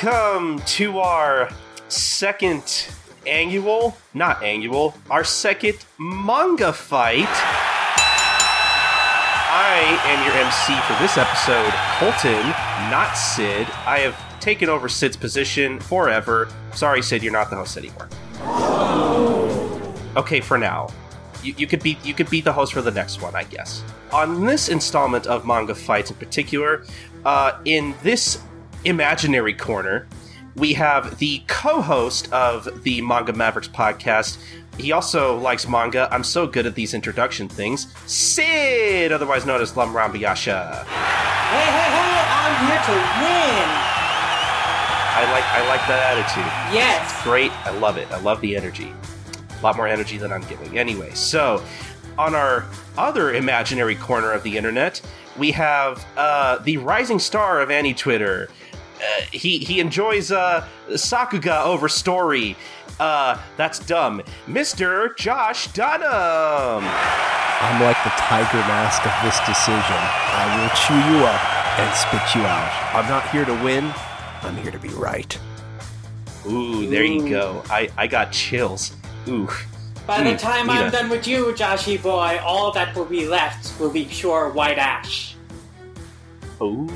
Welcome to our second annual, not annual, our second manga fight. I am your MC for this episode, Colton, not Sid. I have taken over Sid's position forever. Sorry, Sid, you're not the host anymore. Okay, for now. You, you could be you could be the host for the next one, I guess. On this installment of manga fights in particular, uh, in this imaginary corner, we have the co-host of the Manga Mavericks podcast. He also likes manga. I'm so good at these introduction things. Sid, otherwise known as Lum Rambayasha. Hey, hey, hey! I'm here to win. I like I like that attitude. Yes. It's great. I love it. I love the energy. A lot more energy than I'm giving. Anyway, so on our other imaginary corner of the internet, we have uh, the rising star of Annie Twitter. Uh, he he enjoys uh, Sakuga over story. Uh, that's dumb, Mister Josh Dunham. I'm like the tiger mask of this decision. I will chew you up and spit you out. I'm not here to win. I'm here to be right. Ooh, there you go. I I got chills. Ooh. By the time I'm Nita. done with you, Joshy boy, all that will be left will be pure white ash. Ooh,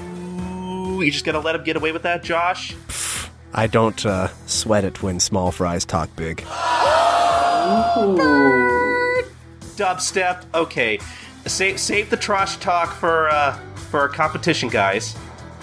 you just gotta let him get away with that, Josh. I don't uh, sweat it when small fries talk big. Dubstep. Okay, save save the trash talk for uh, for our competition, guys.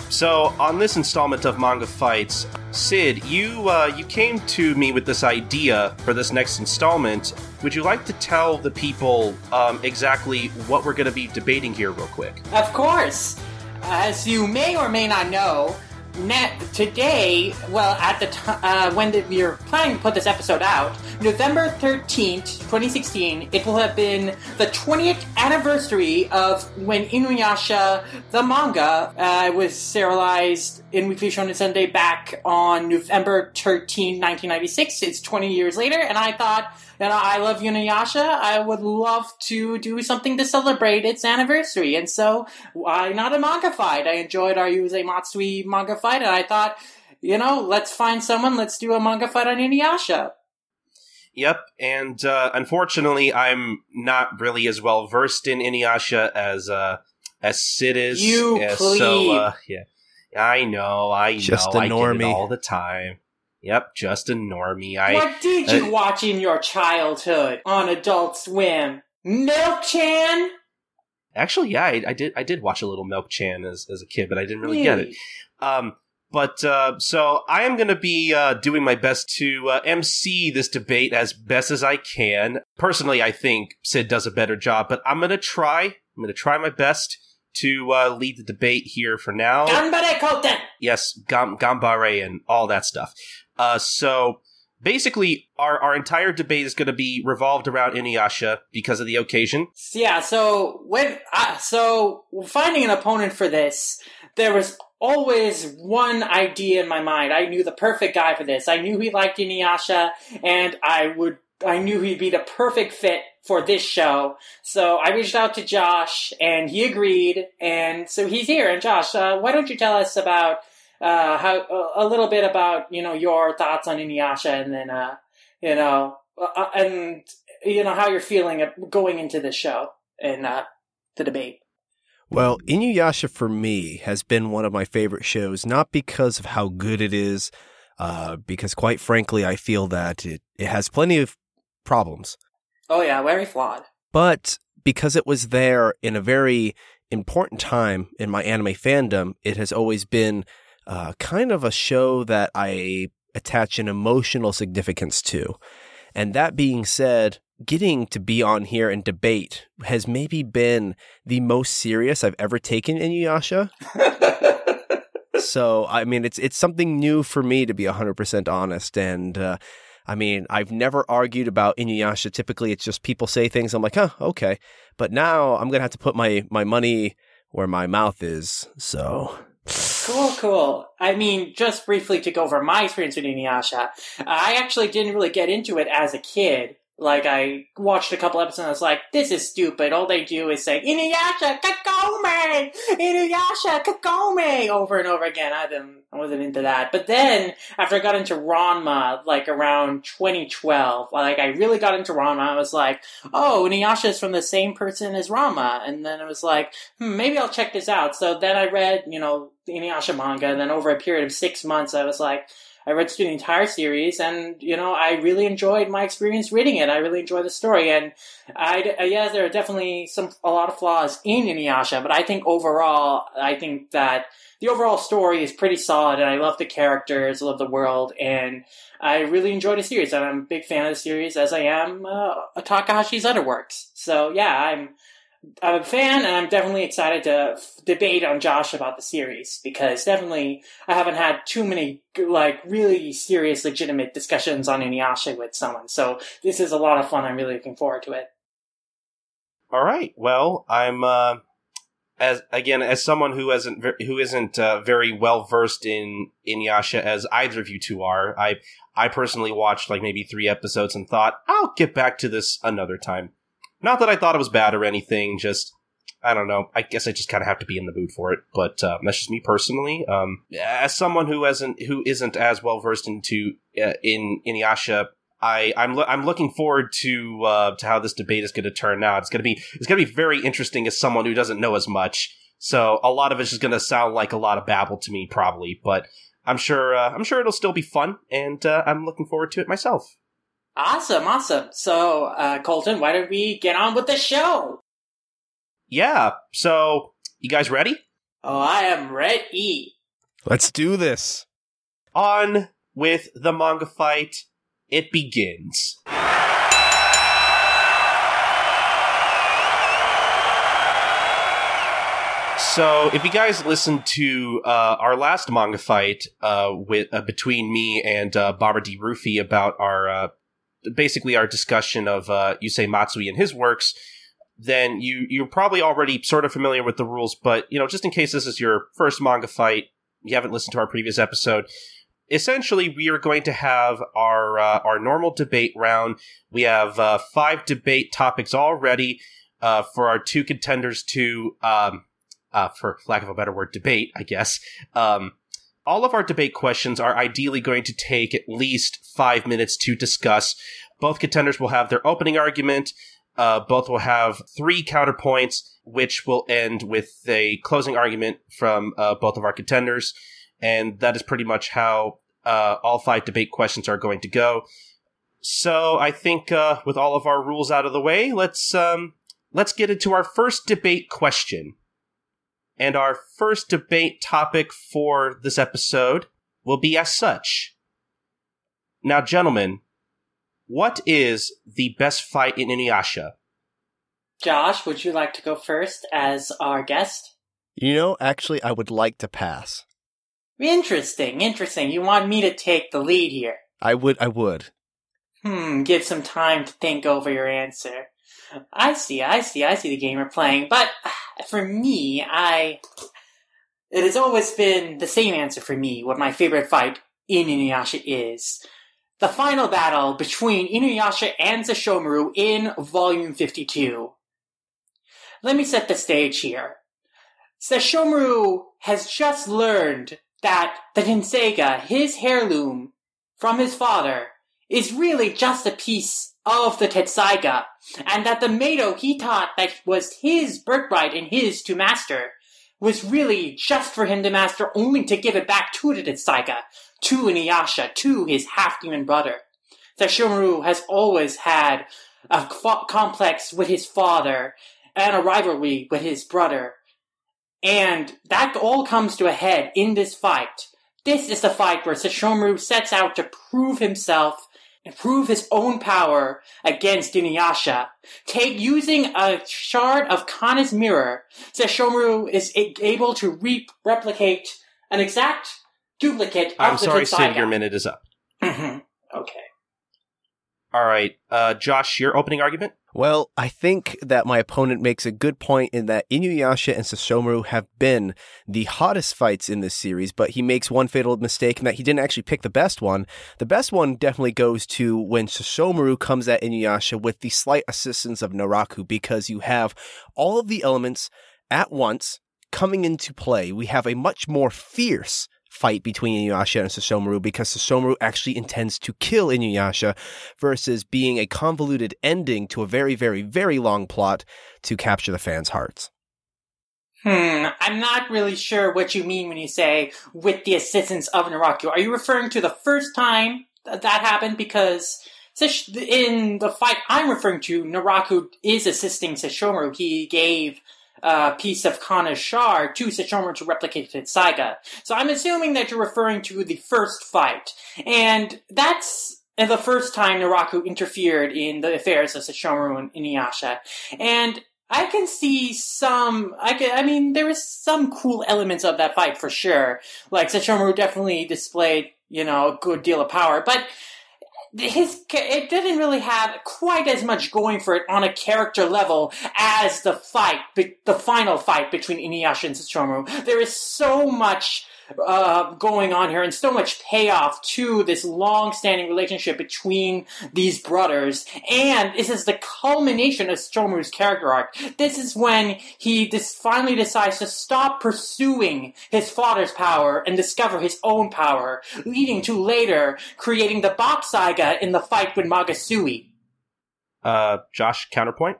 So on this installment of Manga Fights, Sid, you uh, you came to me with this idea for this next installment. Would you like to tell the people um, exactly what we're going to be debating here, real quick? Of course, as you may or may not know, net today, well, at the time uh, when the, we are planning to put this episode out, November thirteenth, twenty sixteen, it will have been the twentieth anniversary of when Inuyasha, the manga, uh, was serialized in Weekly Shonen Sunday back on November 13, 1996. It's 20 years later, and I thought, you know, I love Inuyasha. I would love to do something to celebrate its anniversary. And so, why not a manga fight? I enjoyed our Yusei Matsui manga fight, and I thought, you know, let's find someone, let's do a manga fight on Inuyasha. Yep, and uh, unfortunately, I'm not really as well versed in Inuyasha as uh, as Sid is. You Yeah, plebe. So uh, yeah, I know, I Just know, a I get it all the time. Yep, just a normie. I what did you uh, watch in your childhood on Adult Swim? Milk Chan? actually, yeah, I, I did. I did watch a little Milk Chan as as a kid, but I didn't really get it. Um, but uh, so I am going to be uh, doing my best to uh, MC this debate as best as I can. Personally, I think Sid does a better job, but I'm going to try. I'm going to try my best to uh, lead the debate here for now. Ganbare Koten! yes, gam- gambare and all that stuff. Uh, so basically, our our entire debate is going to be revolved around Inuyasha because of the occasion. Yeah, so when uh, so finding an opponent for this, there was always one idea in my mind. I knew the perfect guy for this. I knew he liked Inuyasha, and I would I knew he'd be the perfect fit for this show. So I reached out to Josh, and he agreed, and so he's here. And Josh, uh, why don't you tell us about uh, how a little bit about you know your thoughts on Inuyasha, and then uh, you know uh, and you know how you're feeling going into the show and uh, the debate. Well, Inuyasha for me has been one of my favorite shows, not because of how good it is, uh, because quite frankly, I feel that it, it has plenty of problems, Oh yeah, very flawed. but because it was there in a very important time in my anime fandom, it has always been uh, kind of a show that I attach an emotional significance to. And that being said, getting to be on here and debate has maybe been the most serious I've ever taken Inuyasha. so, I mean, it's it's something new for me to be 100% honest and uh, I mean, I've never argued about Inuyasha. Typically, it's just people say things. I'm like, huh, okay. But now I'm gonna have to put my my money where my mouth is. So, Cool, cool. I mean, just briefly to go over my experience with Inuyasha, I actually didn't really get into it as a kid. Like I watched a couple episodes and I was like, this is stupid. All they do is say, Inuyasha Kagome! Inuyasha Kagome! Over and over again. I didn't, I wasn't into that. But then, after I got into Ranma, like around 2012, like I really got into Ranma, I was like, oh, Inuyasha is from the same person as Ranma. And then I was like, hmm, maybe I'll check this out. So then I read, you know, the Inuyasha manga, and then over a period of six months, I was like, I read through the entire series, and you know, I really enjoyed my experience reading it. I really enjoyed the story, and I uh, yeah, there are definitely some a lot of flaws in Inuyasha, but I think overall, I think that the overall story is pretty solid, and I love the characters, I love the world, and I really enjoyed the series. And I'm a big fan of the series, as I am uh, Takahashi's other works. So yeah, I'm I'm a fan, and I'm definitely excited to f- debate on Josh about the series because definitely I haven't had too many like really serious, legitimate discussions on Inuyasha with someone. So this is a lot of fun. I'm really looking forward to it. All right. Well, I'm uh, as again as someone who isn't who isn't uh, very well versed in Inuyasha as either of you two are. I I personally watched like maybe three episodes and thought I'll get back to this another time. Not that I thought it was bad or anything, just I don't know. I guess I just kind of have to be in the mood for it. But uh, that's just me personally. Um, as someone who hasn't, who isn't as well versed into uh, in Inuyasha, I I'm lo- I'm looking forward to uh, to how this debate is going to turn out. It's going to be it's going to be very interesting as someone who doesn't know as much. So a lot of it's just going to sound like a lot of babble to me, probably. But I'm sure uh, I'm sure it'll still be fun, and uh, I'm looking forward to it myself. Awesome, awesome. So, uh, Colton, why don't we get on with the show? Yeah. So you guys ready? Oh, I am ready. Let's do this. On with the manga fight. It begins. So, if you guys listened to uh, our last manga fight uh, with uh, between me and uh, Barbara D. Rufy about our uh, basically our discussion of uh, Yusei Matsui and his works, then you you're probably already sort of familiar with the rules. But you know, just in case this is your first manga fight, you haven't listened to our previous episode. Essentially, we are going to have our uh, our normal debate round. We have uh, five debate topics already uh, for our two contenders to, um, uh, for lack of a better word, debate. I guess. Um, all of our debate questions are ideally going to take at least five minutes to discuss. Both contenders will have their opening argument. Uh, both will have three counterpoints, which will end with a closing argument from uh, both of our contenders. And that is pretty much how uh, all five debate questions are going to go. So I think uh, with all of our rules out of the way, let's um, let's get into our first debate question. And our first debate topic for this episode will be as such. Now, gentlemen, what is the best fight in Inuyasha? Josh, would you like to go first as our guest? You know, actually, I would like to pass. Interesting, interesting. You want me to take the lead here? I would. I would. Hmm, give some time to think over your answer. I see, I see, I see the game you're playing, but for me, I. It has always been the same answer for me what my favorite fight in Inuyasha is. The final battle between Inuyasha and Sesshomaru in Volume 52. Let me set the stage here. Sesshomaru has just learned that the Tenseiga, his heirloom from his father, is really just a piece of the Tenseiga, and that the Meido he taught that was his birthright and his to master was really just for him to master only to give it back to the Tenseiga, to Inuyasha, to his half-demon brother. Sesshomaru has always had a complex with his father and a rivalry with his brother. And that all comes to a head in this fight. This is the fight where Sesshomaru sets out to prove himself and prove his own power against Inuyasha. Take using a shard of Kanna's mirror, Sesshomaru is able to re- replicate an exact duplicate of I'm the sorry. Sid, your minute is up. Mhm. okay. All right, uh, Josh, your opening argument? Well, I think that my opponent makes a good point in that Inuyasha and Sesshomaru have been the hottest fights in this series, but he makes one fatal mistake in that he didn't actually pick the best one. The best one definitely goes to when Sesshomaru comes at Inuyasha with the slight assistance of Naraku because you have all of the elements at once coming into play. We have a much more fierce fight between Inuyasha and Sesshomaru because Sesshomaru actually intends to kill Inuyasha versus being a convoluted ending to a very, very, very long plot to capture the fans' hearts. Hmm, I'm not really sure what you mean when you say with the assistance of Naraku. Are you referring to the first time that, that happened? Because in the fight I'm referring to, Naraku is assisting Sesshomaru. He gave uh, piece of Kanna's shard to Sesshomaru to replicate Tessaiga. So I'm assuming that you're referring to the first fight. And that's the first time Naraku interfered in the affairs of Sesshomaru and Inuyasha. And I can see some, I can, I mean, there is some cool elements of that fight for sure. Like, Sesshomaru definitely displayed, you know, a good deal of power, but his it didn't really have quite as much going for it on a character level as the fight, the final fight between Inuyasha and Sesshomaru. There is so much uh, going on here and so much payoff to this long-standing relationship between these brothers. And this is the culmination of Sesshomaru's character arc. This is when he dis- finally decides to stop pursuing his father's power and discover his own power, leading to later creating the Bakusaiga in the fight with Magatsuhi. Uh, Josh, counterpoint?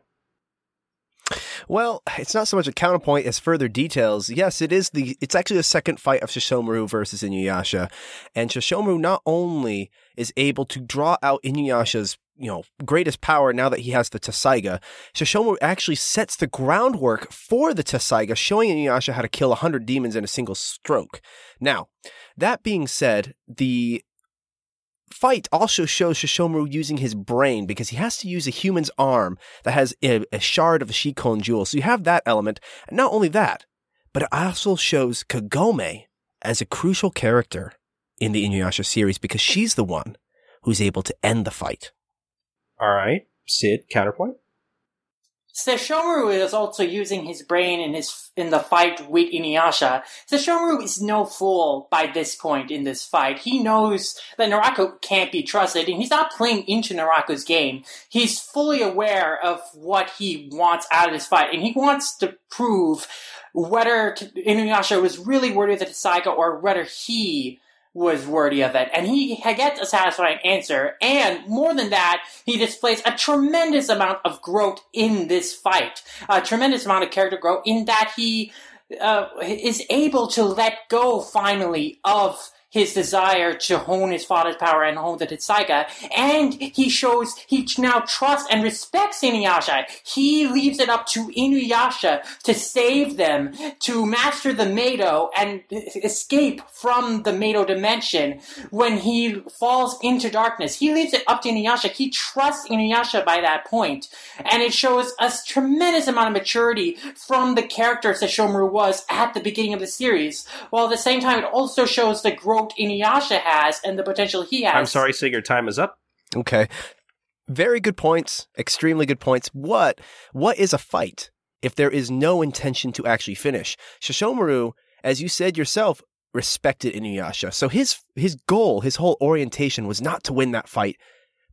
Well, it's not so much a counterpoint as further details. Yes, it is the it's actually the second fight of Sesshomaru versus Inuyasha. And Sesshomaru not only is able to draw out Inuyasha's you know, greatest power now that he has the Tessaiga. Sesshomaru actually sets the groundwork for the Tessaiga, showing Inuyasha how to kill 100 demons in a single stroke. Now, that being said, the fight also shows Sesshomaru using his brain because he has to use a human's arm that has a, a shard of a Shikon jewel. So you have that element. And not only that, but it also shows Kagome as a crucial character in the Inuyasha series because she's the one who's able to end the fight. All right. Sid, counterpoint? Sesshomaru is also using his brain in his in the fight with Inuyasha. Sesshomaru is no fool by this point in this fight. He knows that Naraku can't be trusted, and he's not playing into Naraku's game. He's fully aware of what he wants out of this fight, and he wants to prove whether Inuyasha was really worthy of the Saiga or whether he was worthy of it. And he gets a satisfying answer. And more than that, he displays a tremendous amount of growth in this fight. A tremendous amount of character growth in that he uh, is able to let go finally of his desire to hone his father's power and hone the Tessaiga, and he shows he now trusts and respects Inuyasha. He leaves it up to Inuyasha to save them, to master the Meido and escape from the Meido dimension when he falls into darkness. He leaves it up to Inuyasha. He trusts Inuyasha by that point. and it shows a tremendous amount of maturity from the character Sesshomaru was at the beginning of the series, while at the same time it also shows the growth growth Inuyasha has and the potential he has. I'm sorry, Sid, your time is up. Okay. Very good points. Extremely good points. What what is a fight if there is no intention to actually finish? Sesshomaru, as you said yourself, respected Inuyasha. So his his goal, his whole orientation was not to win that fight,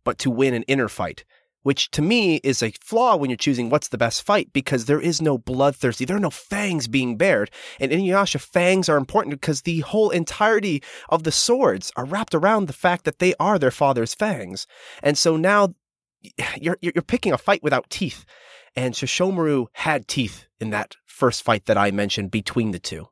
but to win an inner fight which to me is a flaw when you're choosing what's the best fight because there is no bloodthirsty, there are no fangs being bared. And in Inuyasha, fangs are important because the whole entirety of the swords are wrapped around the fact that they are their father's fangs. And so now you're you're picking a fight without teeth. And Sesshomaru had teeth in that first fight that I mentioned between the two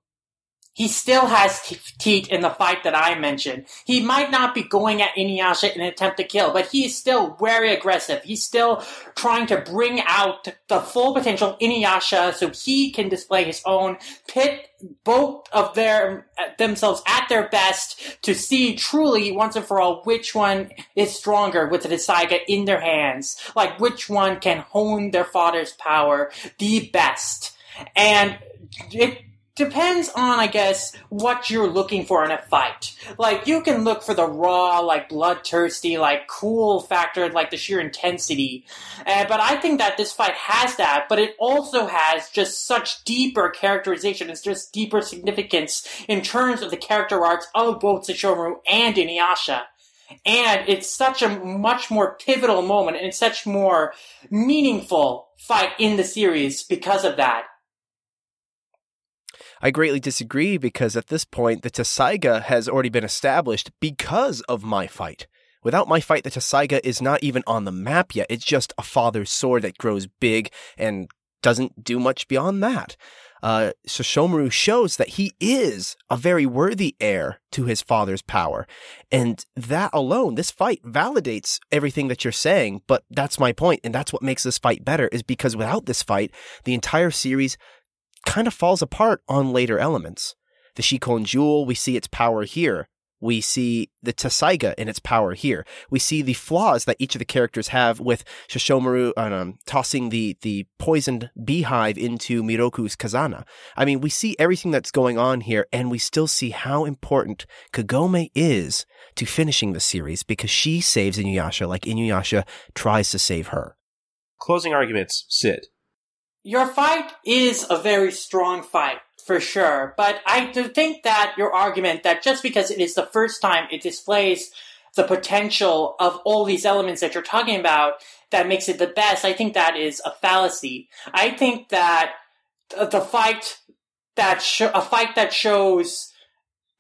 he still has teeth in the fight that I mentioned. He might not be going at Inuyasha in an attempt to kill, but he is still very aggressive. He's still trying to bring out the full potential of Inuyasha so he can display his own pit both of their uh, themselves at their best to see truly once and for all which one is stronger with the Saiga in their hands, like which one can hone their father's power the best. And it depends on, I guess, what you're looking for in a fight. Like, you can look for the raw, like, bloodthirsty, like, cool factor, like the sheer intensity. Uh, but I think that this fight has that, but it also has just such deeper characterization. It's just deeper significance in terms of the character arcs of both Sesshomaru and Inuyasha. And it's such a much more pivotal moment and such more meaningful fight in the series because of that. I greatly disagree because at this point, the Tessaiga has already been established because of my fight. Without my fight, the Tessaiga is not even on the map yet. It's just a father's sword that grows big and doesn't do much beyond that. Uh, Sesshomaru shows that he is a very worthy heir to his father's power. And that alone, this fight validates everything that you're saying. But that's my point, And that's what makes this fight better is because without this fight, the entire series kind of falls apart on later elements. The Shikon Jewel, we see its power here. We see the Tessaiga in its power here. We see the flaws that each of the characters have with Sesshomaru um, tossing the, the poisoned beehive into Miroku's kazaana. I mean, we see everything that's going on here, and we still see how important Kagome is to finishing the series because she saves Inuyasha like Inuyasha tries to save her. Closing arguments, Sid. Your fight is a very strong fight, for sure, but I do think that your argument that just because it is the first time it displays the potential of all these elements that you're talking about that makes it the best, I think that is a fallacy. I think that the fight that sh- a fight that shows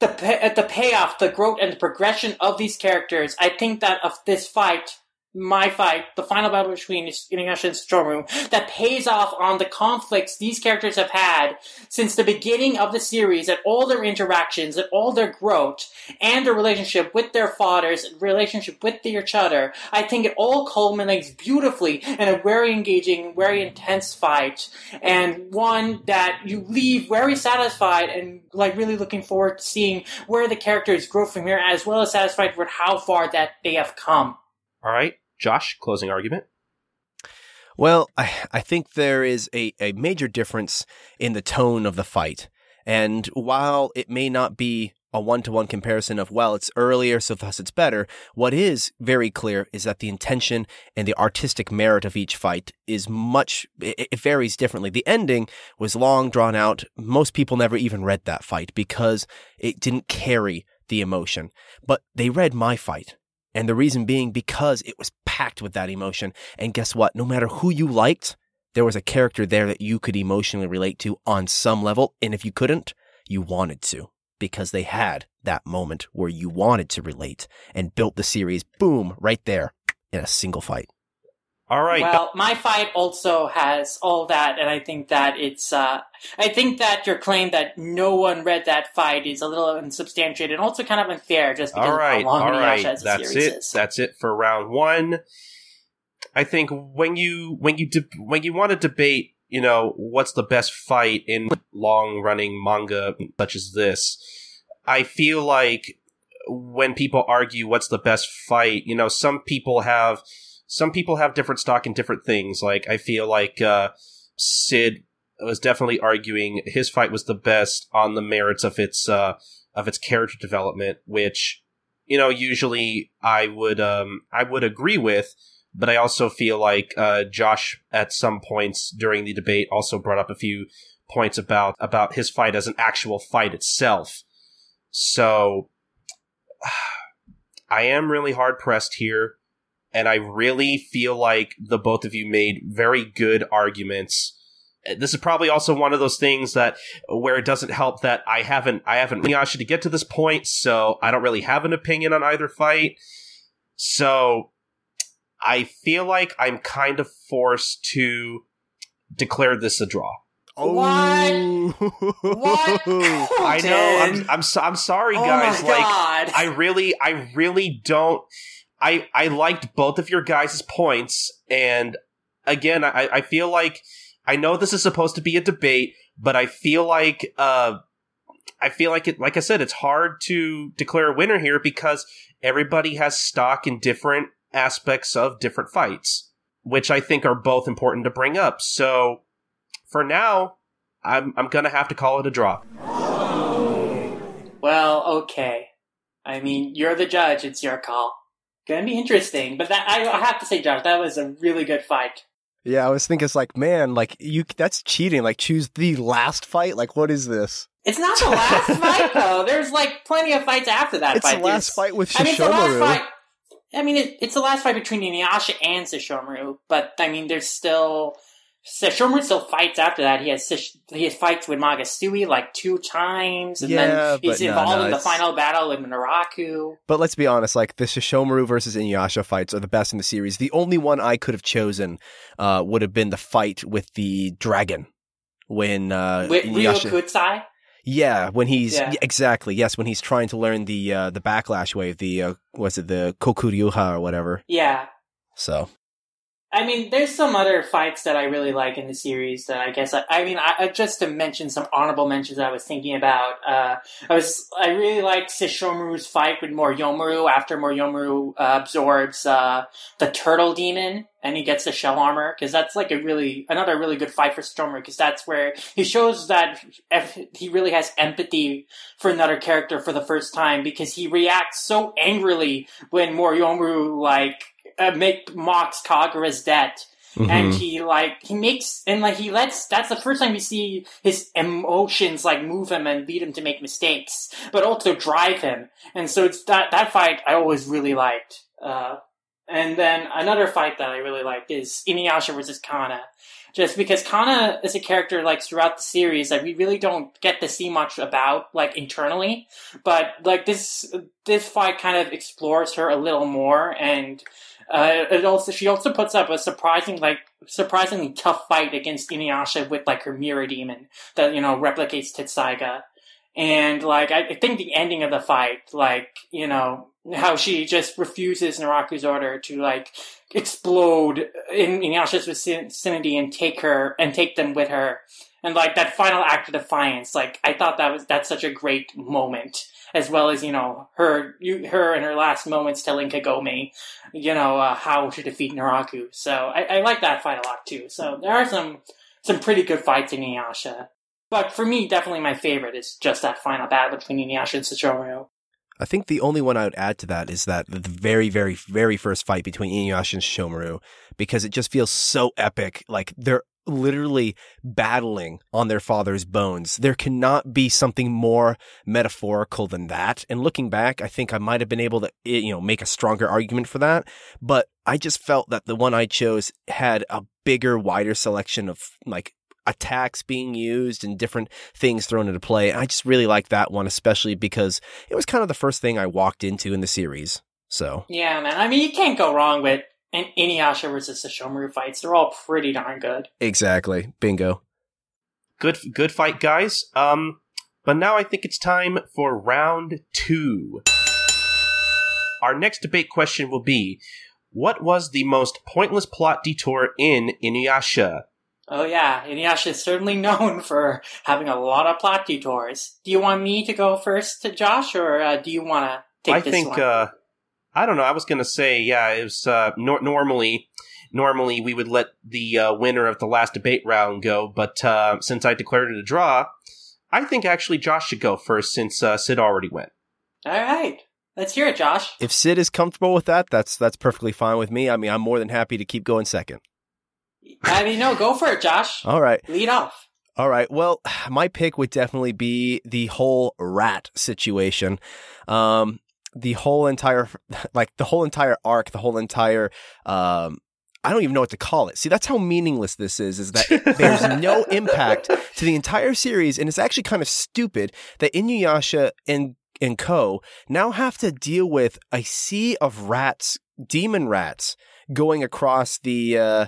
the pay- the payoff, the growth, and the progression of these characters. I think that of this fight my fight, the final battle between Inuyasha and Sesshomaru, that pays off on the conflicts these characters have had since the beginning of the series, at all their interactions, at all their growth, and their relationship with their fathers, and relationship with each other. I think it all culminates beautifully in a very engaging, very intense fight, and one that you leave very satisfied and like really looking forward to seeing where the characters grow from here, as well as satisfied with how far that they have come. All right. Josh, closing argument. Well, I, I think there is a, a major difference in the tone of the fight. And while it may not be a one to one comparison of, well, it's earlier, so thus it's better, what is very clear is that the intention and the artistic merit of each fight is much, it, it varies differently. The ending was long, drawn out. Most people never even read that fight because it didn't carry the emotion. But they read my fight and the reason being because it was packed with that emotion. And guess what? No matter who you liked, there was a character there that you could emotionally relate to on some level. And if you couldn't, you wanted to because they had that moment where you wanted to relate and built the series, boom, right there in a single fight. All right. Well, my fight also has all that, and I think that it's. Uh, I think that your claim that no one read that fight is a little unsubstantiated and also kind of unfair, just because all right, of how long all right. That's it. Is. That's it for round one. I think when you when you de- when you want to debate, you know, what's the best fight in long running manga such as this, I feel like when people argue what's the best fight, you know, some people have some people have different stock in different things. Like I feel like uh, Sid was definitely arguing his fight was the best on the merits of its uh, of its character development, which you know usually I would um, I would agree with. But I also feel like uh, Josh, at some points during the debate, also brought up a few points about about his fight as an actual fight itself. So I am really hard pressed here and I really feel like the both of you made very good arguments. This is probably also one of those things that where it doesn't help that I haven't I haven't Miyasha to get to this point, so I don't really have an opinion on either fight. So I feel like I'm kind of forced to declare this a draw. Oh. What? what? I know. I'm I'm, so, I'm sorry, oh guys. Oh like I really I really don't I I liked both of your guys' points, and again, I I feel like I know this is supposed to be a debate, but I feel like uh I feel like it like I said, it's hard to declare a winner here because everybody has stock in different aspects of different fights, which I think are both important to bring up. So for now, I'm I'm gonna have to call it a draw. Well, okay. I mean, you're the judge. It's your call. Gonna be interesting, but that I, I have to say, Josh, that was a really good fight. Yeah, I was thinking, it's like, man, like you, that's cheating. Like, choose the last fight. Like, what is this? It's not the last fight though. There's like plenty of fights after that It's fight. the last There's- fight with I mean, it's the last Sesshomaru. fight. I mean, it, it's the last fight between Inuyasha and Sesshomaru, but I mean, there's still Sesshomaru still fights after that. He has he has fights with Magatsuhi like two times, and Yeah, then he's no, involved no, in the final battle in Naraku. But let's be honest, like the Sesshomaru versus Inuyasha fights are the best in the series. The only one I could have chosen uh, would have been the fight with the dragon when uh, With Inuyasha. Kutsai. Yeah, when he's yeah, exactly yes, when he's trying to learn the uh, the backlash wave, the uh, was it the Bakuryuha or whatever. Yeah. So I mean, there's some other fights that I really like in the series that I guess I, I mean, I, just to mention some honorable mentions I was thinking about. Uh, I was, I really liked Sesshomaru's fight with Moryomaru after Moryomaru uh, absorbs uh, the turtle demon and he gets the shell armor because that's like a really another really good fight for Sesshomaru because that's where he shows that he really has empathy for another character for the first time because he reacts so angrily when Moryomaru like uh, make mocks Kagura's debt. Mm-hmm. And he like he makes and like he lets that's the first time we see his emotions like move him and lead him to make mistakes, but also drive him. And so it's that that fight I always really liked. Uh, and then another fight that I really liked is Inuyasha versus Kanna. Just because Kanna is a character like throughout the series that we really don't get to see much about like internally, but like this this fight kind of explores her a little more and uh, it also she also puts up a surprising like surprisingly tough fight against Inuyasha with like her mirror demon that you know replicates Tessaiga. And like I, think the ending of the fight, like, you know, how she just refuses Naraku's order to like explode in Inuyasha's vicinity and take her and take them with her. And like that final act of defiance, like I thought that was that's such a great moment, as well as you know her, you, her in her last moments telling Kagome, you know uh, how to defeat Naraku. So I, I like that fight a lot too. So there are some some pretty good fights in Inuyasha, but for me, definitely my favorite is just that final battle between Inuyasha and Sesshomaru. I think the only one I would add to that is that the very, very, very first fight between Inuyasha and Shomaru, because it just feels so epic. Like they're literally battling on their father's bones. There cannot be something more metaphorical than that. And looking back, I think I might have been able to, eh, you know, make a stronger argument for that. But I just felt that the one I chose had a bigger, wider selection of like attacks being used and different things thrown into play. I just really like that one, especially because it was kind of the first thing I walked into in the series. So Yeah, man. I mean, you can't go wrong with an Inuyasha versus Sesshomaru fights. They're all pretty darn good. exactly, bingo. Good, good fight, guys. Um, but now I think it's time for round two. Our next debate question will be: What was the most pointless plot detour in Inuyasha? Oh yeah, Inuyasha is certainly known for having a lot of plot detours. Do you want me to go first, Josh, or uh, do you want to take I this think one? uh I don't know. I was gonna say yeah. It was uh, nor- normally normally we would let the uh, winner of the last debate round go, but uh, since I declared it a draw, I think actually Josh should go first since uh, Sid already went. all right, let's hear it, Josh. If Sid is comfortable with that, that's that's perfectly fine with me. I mean, I'm more than happy to keep going second. I mean, no, go for it, Josh. All right. Lead off. All right. Well, my pick would definitely be the whole rat situation. Um, the whole entire, like the whole entire arc, the whole entire, um, I don't even know what to call it. See, that's how meaningless this is, is that there's no impact to the entire series. And it's actually kind of stupid that Inuyasha and, and Co. now have to deal with a sea of rats, demon rats, going across the, uh,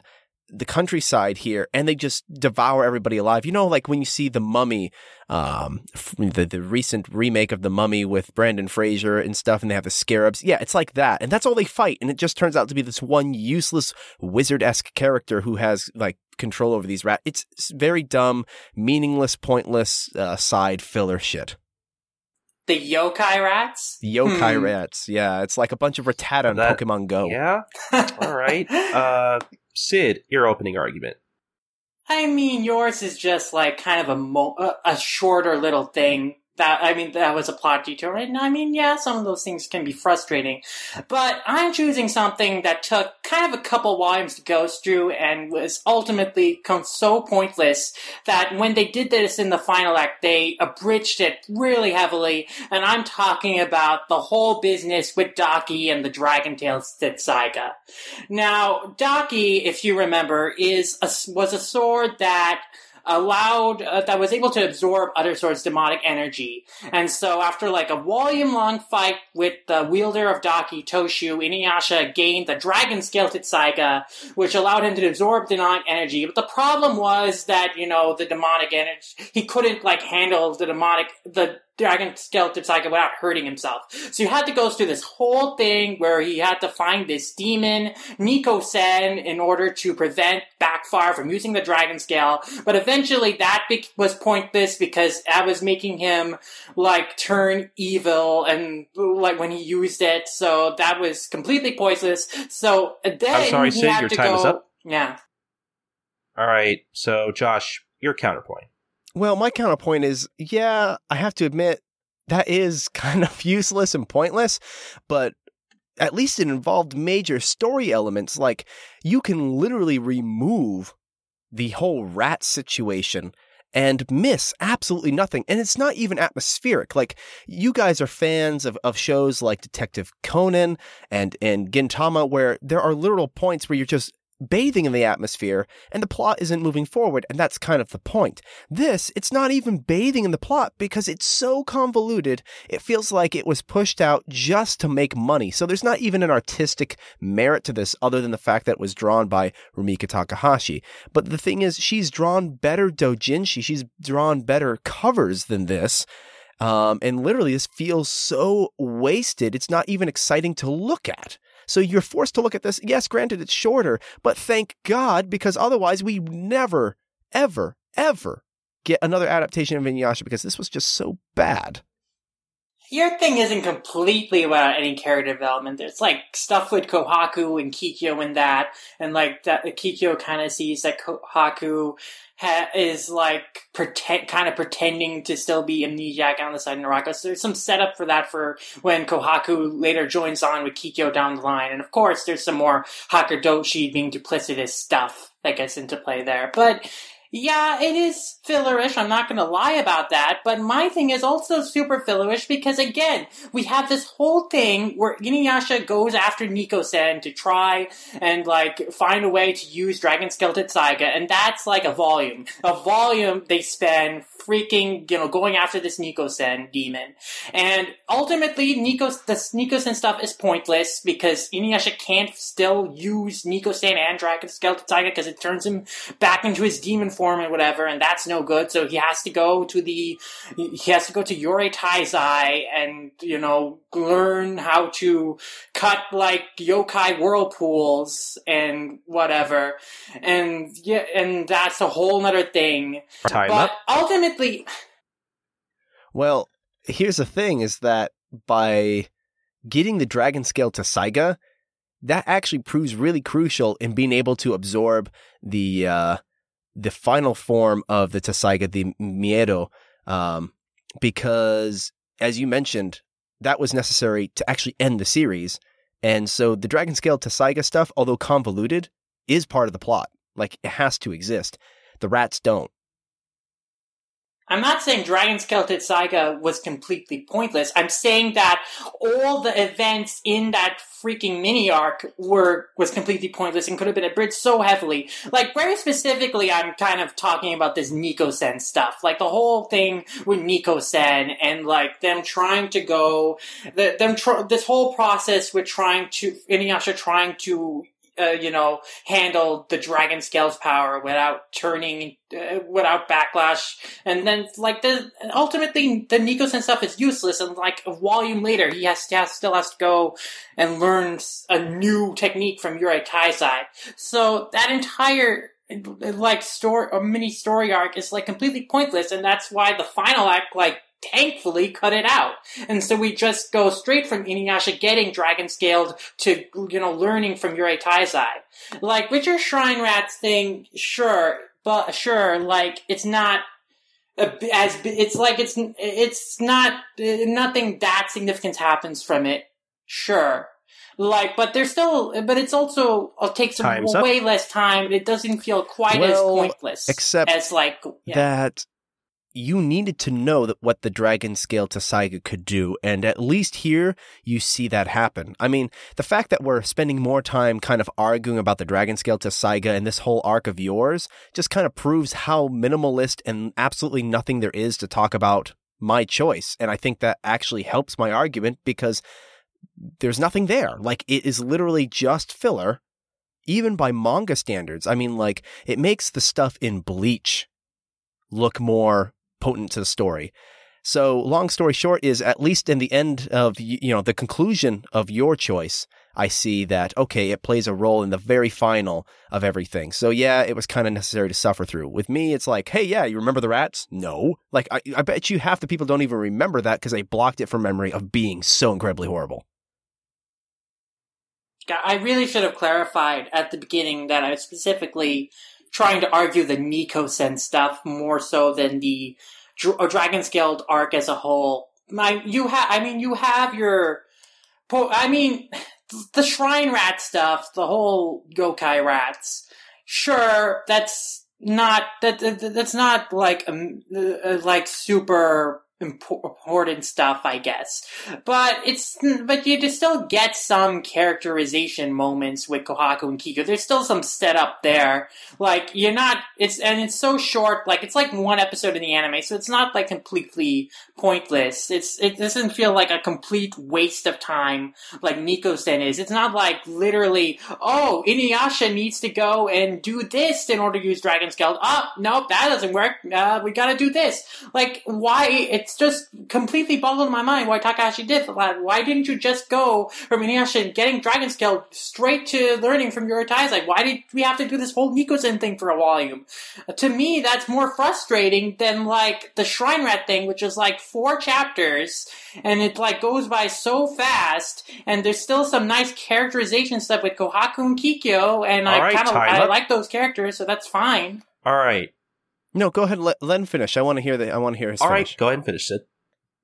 the countryside here and they just devour everybody alive. You know, like when you see the mummy, um, the, the recent remake of the mummy with Brendan Fraser and stuff, and they have the scarabs. Yeah, it's like that. And that's all they fight. And it just turns out to be this one useless wizard esque character who has like control over these rats. It's, very dumb, meaningless, pointless, uh, side filler shit. The yokai rats. The yokai Hmm. rats. Yeah, it's like a bunch of Rattata in That- Pokemon Go. Yeah. All right. Uh, Sid, your opening argument. I mean, yours is just like kind of a mo- a shorter little thing that I mean that was a plot detour, and I mean, yeah, some of those things can be frustrating, but I'm choosing something that took kind of a couple volumes to go through and was ultimately so pointless that when they did this in the final act, they abridged it really heavily, and I'm talking about the whole business with Daki and the Dragon Tales Saiga. Now, Daki, if you remember, is a, was a sword that allowed uh, that was able to absorb other swords' demonic energy. And so, after like a volume-long fight with the wielder of Daki, Toshu, Inuyasha gained the Dragon Scale Saiga, which allowed him to absorb demonic energy. But the problem was that you know the demonic energy he couldn't like handle the demonic the dragon skeleton cycle without hurting himself. So you had to go through this whole thing where he had to find this demon, Nico Sen, in order to prevent Backfire from using the dragon scale. But eventually that be- was pointless because that was making him like turn evil and like when he used it. So that was completely pointless. So then I'm sorry, had your to time go, is up. Yeah. All right. So, Josh, your counterpoint. Well, my counterpoint is yeah, I have to admit that is kind of useless and pointless, but at least it involved major story elements. Like you can literally remove the whole rat situation and miss absolutely nothing. And it's not even atmospheric. Like you guys are fans of, of shows like Detective Conan and, and Gintama where there are literal points where you're just bathing in the atmosphere and the plot isn't moving forward and that's kind of the point. This, it's not even bathing in the plot because it's so convoluted. It feels like it was pushed out just to make money. So there's not even an artistic merit to this other than the fact that it was drawn by Rumiko Takahashi. But the thing is she's drawn better dojinshi She's drawn better covers than this. Um, and literally this feels so wasted. It's not even exciting to look at. So you're forced to look at this. Yes, granted, it's shorter, but thank God, because otherwise we never, ever, ever get another adaptation of Inuyasha because this was just so bad. Your thing isn't completely without any character development. There's like stuff with Kohaku and Kikyo and that, and like that Kikyo kind of sees that Kohaku ha- is like pretend, kind of pretending to still be amnesiac on the side of Naraku. So there's some setup for that for when Kohaku later joins on with Kikyo down the line, and of course there's some more Hakudoshi being duplicitous stuff that gets into play there, but. Yeah, it is fillerish. I'm not going to lie about that. But my thing is also super fillerish because again, we have this whole thing where Inuyasha goes after Nico-sen to try and like find a way to use Dragon Skeleton Saiga, and that's like a volume. A volume they spend freaking, you know, going after this Nico-sen demon. And ultimately, Nico, the Nico-sen stuff is pointless because Inuyasha can't still use Nico-sen and Dragon Skeleton Tiger because it turns him back into his demon form and whatever, and that's no good. So he has to go to the, he has to go to Yurei Taizai and, you know, learn how to cut like yokai whirlpools and whatever. And yeah, and that's a whole nother thing. Time but up. ultimately, Well, here's the thing is that by getting the dragon scale to Saiga, that actually proves really crucial in being able to absorb the uh, the final form of the Tessaiga, the Meido, um, because as you mentioned, that was necessary to actually end the series. And so the Dragon Scale Tessaiga stuff, although convoluted, is part of the plot. Like it has to exist. The rats don't. I'm not saying Dragon Skeleton Saga was completely pointless. I'm saying that all the events in that freaking mini arc were was completely pointless and could have been abridged so heavily. Like very specifically, I'm kind of talking about this Nico Sen stuff, like the whole thing with Nico Sen and like them trying to go, the, them tr- this whole process with trying to Inuyasha trying to uh, you know, handle the dragon scale's power without turning, uh, without backlash. And then, like, the, ultimately, the Nico-sen stuff is useless. And, like, a volume later, he has to, has, still has to go and learn a new technique from Yurei Taizai. So, that entire, like, story, a mini story arc is, like, completely pointless. And that's why the final act, like, thankfully cut it out. And so we just go straight from Inuyasha getting dragon scaled to, you know, learning from Yurei Taizai. Like, your Shrine Rats thing, sure, but sure, like it's not uh, as it's like it's it's not uh, nothing that significant happens from it. Sure, like, but there's still, but it's also it takes Time's way less time. It doesn't feel quite as pointless, except as like yeah. that you needed to know that what the dragon scale to Saiga could do, and at least here you see that happen. I mean, the fact that we're spending more time kind of arguing about the dragon scale to Saiga and this whole arc of yours just kind of proves how minimalist and absolutely nothing there is to talk about my choice. And I think that actually helps my argument because there's nothing there. Like it is literally just filler, even by manga standards. I mean, like it makes the stuff in Bleach look more potent to the story. So, long story short is at least in the end of you know the conclusion of your choice, I see that okay, it plays a role in the very final of everything. So yeah, it was kind of necessary to suffer through. With me, it's like, hey, yeah, you remember the rats? No, like I, I bet you half the people don't even remember that because they blocked it from memory of being so incredibly horrible. I really should have clarified at the beginning that I was specifically trying to argue the Nico Sen stuff more so than the Dr- or Dragon Scale arc as a whole. My, you have, I mean, you have your, po- I mean, the Shrine Rat stuff, the whole Yokai Rats. Sure, that's not that, that that's not like um, uh, like super important stuff, I guess. But it's but you still get some characterization moments with Kohaku and Kikyo. There's still some setup there. Like you're not it's and it's so short. Like it's like one episode in the anime, so it's not like completely pointless. It's it doesn't feel like a complete waste of time like Nico-sen is. It's not like literally, oh, Inuyasha needs to go and do this in order to use Dragon Scale. Oh, nope, that doesn't work. Uh, we gotta do this. Like, why? It's just completely boggled my mind why Takahashi did that. Why didn't you just go from Inuyasha and getting Dragon Scale straight to learning from your ties? Like, why did we have to do this whole Nico-sen thing for a volume? Uh, to me, that's more frustrating than like the Shrine Rat thing, which is like four chapters and it like goes by so fast and there's still some nice characterization stuff with Kohaku and Kikyo and All I right, kind of I like those characters so that's fine. All right. No, go ahead, let Len finish. I want to hear the. I want to hear his. All right. finish. Go ahead and finish it.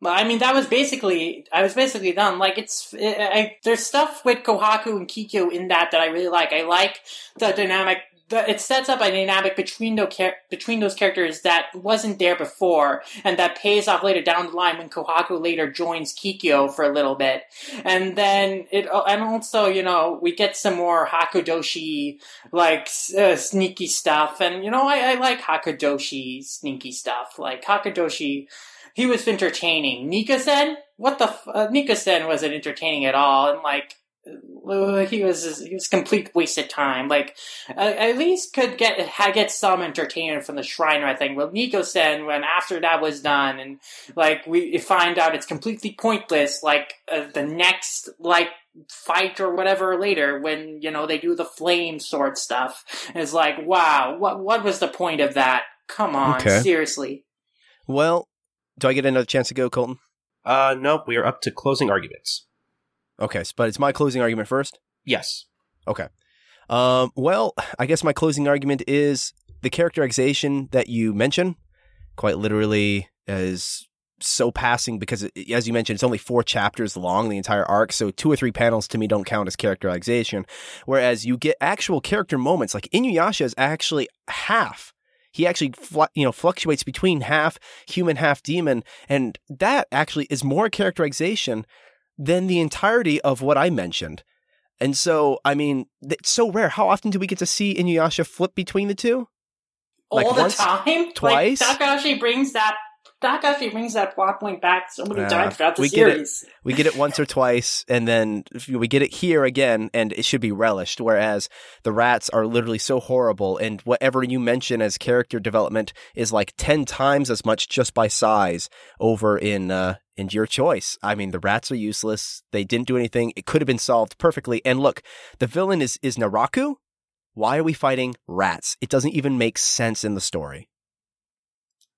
But I mean, that was basically, I was basically done. Like, it's, I, I, there's stuff with Kohaku and Kikyo in that that I really like. I like the dynamic, the, it sets up a dynamic between those, between those characters that wasn't there before, and that pays off later down the line when Kohaku later joins Kikyo for a little bit. And then it, and also, you know, we get some more Hakudoshi, like, uh, sneaky stuff. And, you know, I, I like Hakudoshi sneaky stuff. Like, Hakudoshi, he was entertaining. Nika-sen? What the f- uh, Nika-sen wasn't entertaining at all, and like, he was he was complete waste of time. Like, at least could get had get some entertainment from the Shrine Rat thing. Well, Nico-sen, when after that was done, and like we find out it's completely pointless. Like uh, the next like fight or whatever later when you know they do the flame sword stuff. It's like, wow, what what was the point of that? Come on, Okay. seriously. Well, do I get another chance to go, Colton? Uh, nope. We are up to closing arguments. Okay, but it's my closing argument first. Yes. Okay. Um, well, I guess my closing argument is the characterization that you mention, quite literally, is so passing because, it, as you mentioned, it's only four chapters long, the entire arc. So two or three panels to me don't count as characterization. Whereas you get actual character moments, like Inuyasha is actually half. He actually, you know, fluctuates between half human, half demon, and that actually is more characterization than the entirety of what I mentioned. And so, I mean, it's so rare. How often do we get to see Inuyasha flip between the two? Like all the once, time. twice? Like, Takahashi brings that. Takahashi brings that plot point back so many times throughout the we get it. series. We get it once or twice, and then we get it here again, and it should be relished. Whereas the rats are literally so horrible, and whatever you mention as character development is like ten times as much just by size over in uh, in your choice. I mean, the rats are useless. They didn't do anything. It could have been solved perfectly. And look, the villain is is Naraku. Why are we fighting rats? It doesn't even make sense in the story.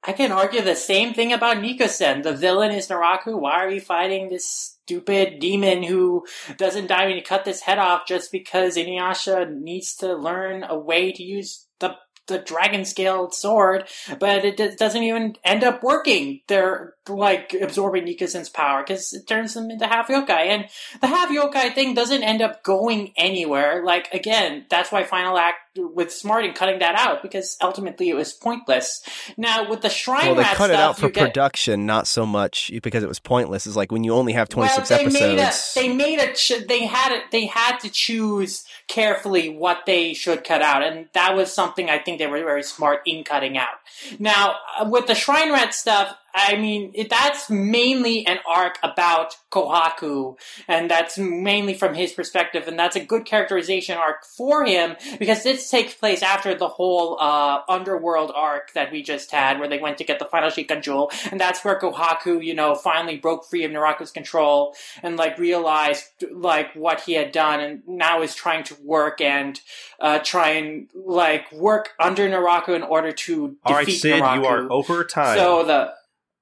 I can argue the same thing about Niko-sen. The villain is Naraku. Why are we fighting this stupid demon who doesn't die when you cut this head off just because Inuyasha needs to learn a way to use the the dragon scaled sword, but it d- doesn't even end up working. They're like absorbing Nikazin's power because it turns them into half yokai, and the half yokai thing doesn't end up going anywhere. Like again, that's why Final Act with Smart in cutting that out because ultimately it was pointless. Now with the shrine Well, they cut it out for get- production, not so much because it was pointless. It's like when you only have twenty six well, episodes. Made a, they made a. Ch- they had it. They had to choose carefully what they should cut out, and that was something I think they were very smart in cutting out. Now, uh, with the Shrine Rat stuff, I mean, it, that's mainly an arc about Kohaku, and that's mainly from his perspective, and that's a good characterization arc for him because this takes place after the whole uh, underworld arc that we just had, where they went to get the final Shikon Jewel, and that's where Kohaku, you know, finally broke free of Naraku's control and like realized like what he had done, and now is trying to work and uh, try and like work under Naraku in order to All right, defeat Sid, Naraku. you are over time. So the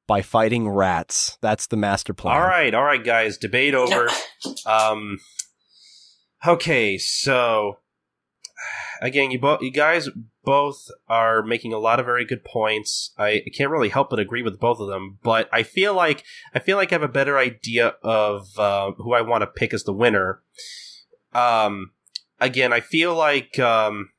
by fighting rats. That's the master plan. all right, all right, guys, debate over. um, okay, so again, you both, you guys both are making a lot of very good points. I can't really help but agree with both of them, but I feel like I feel like I have a better idea of uh, who I want to pick as the winner. Um, again, I feel like um,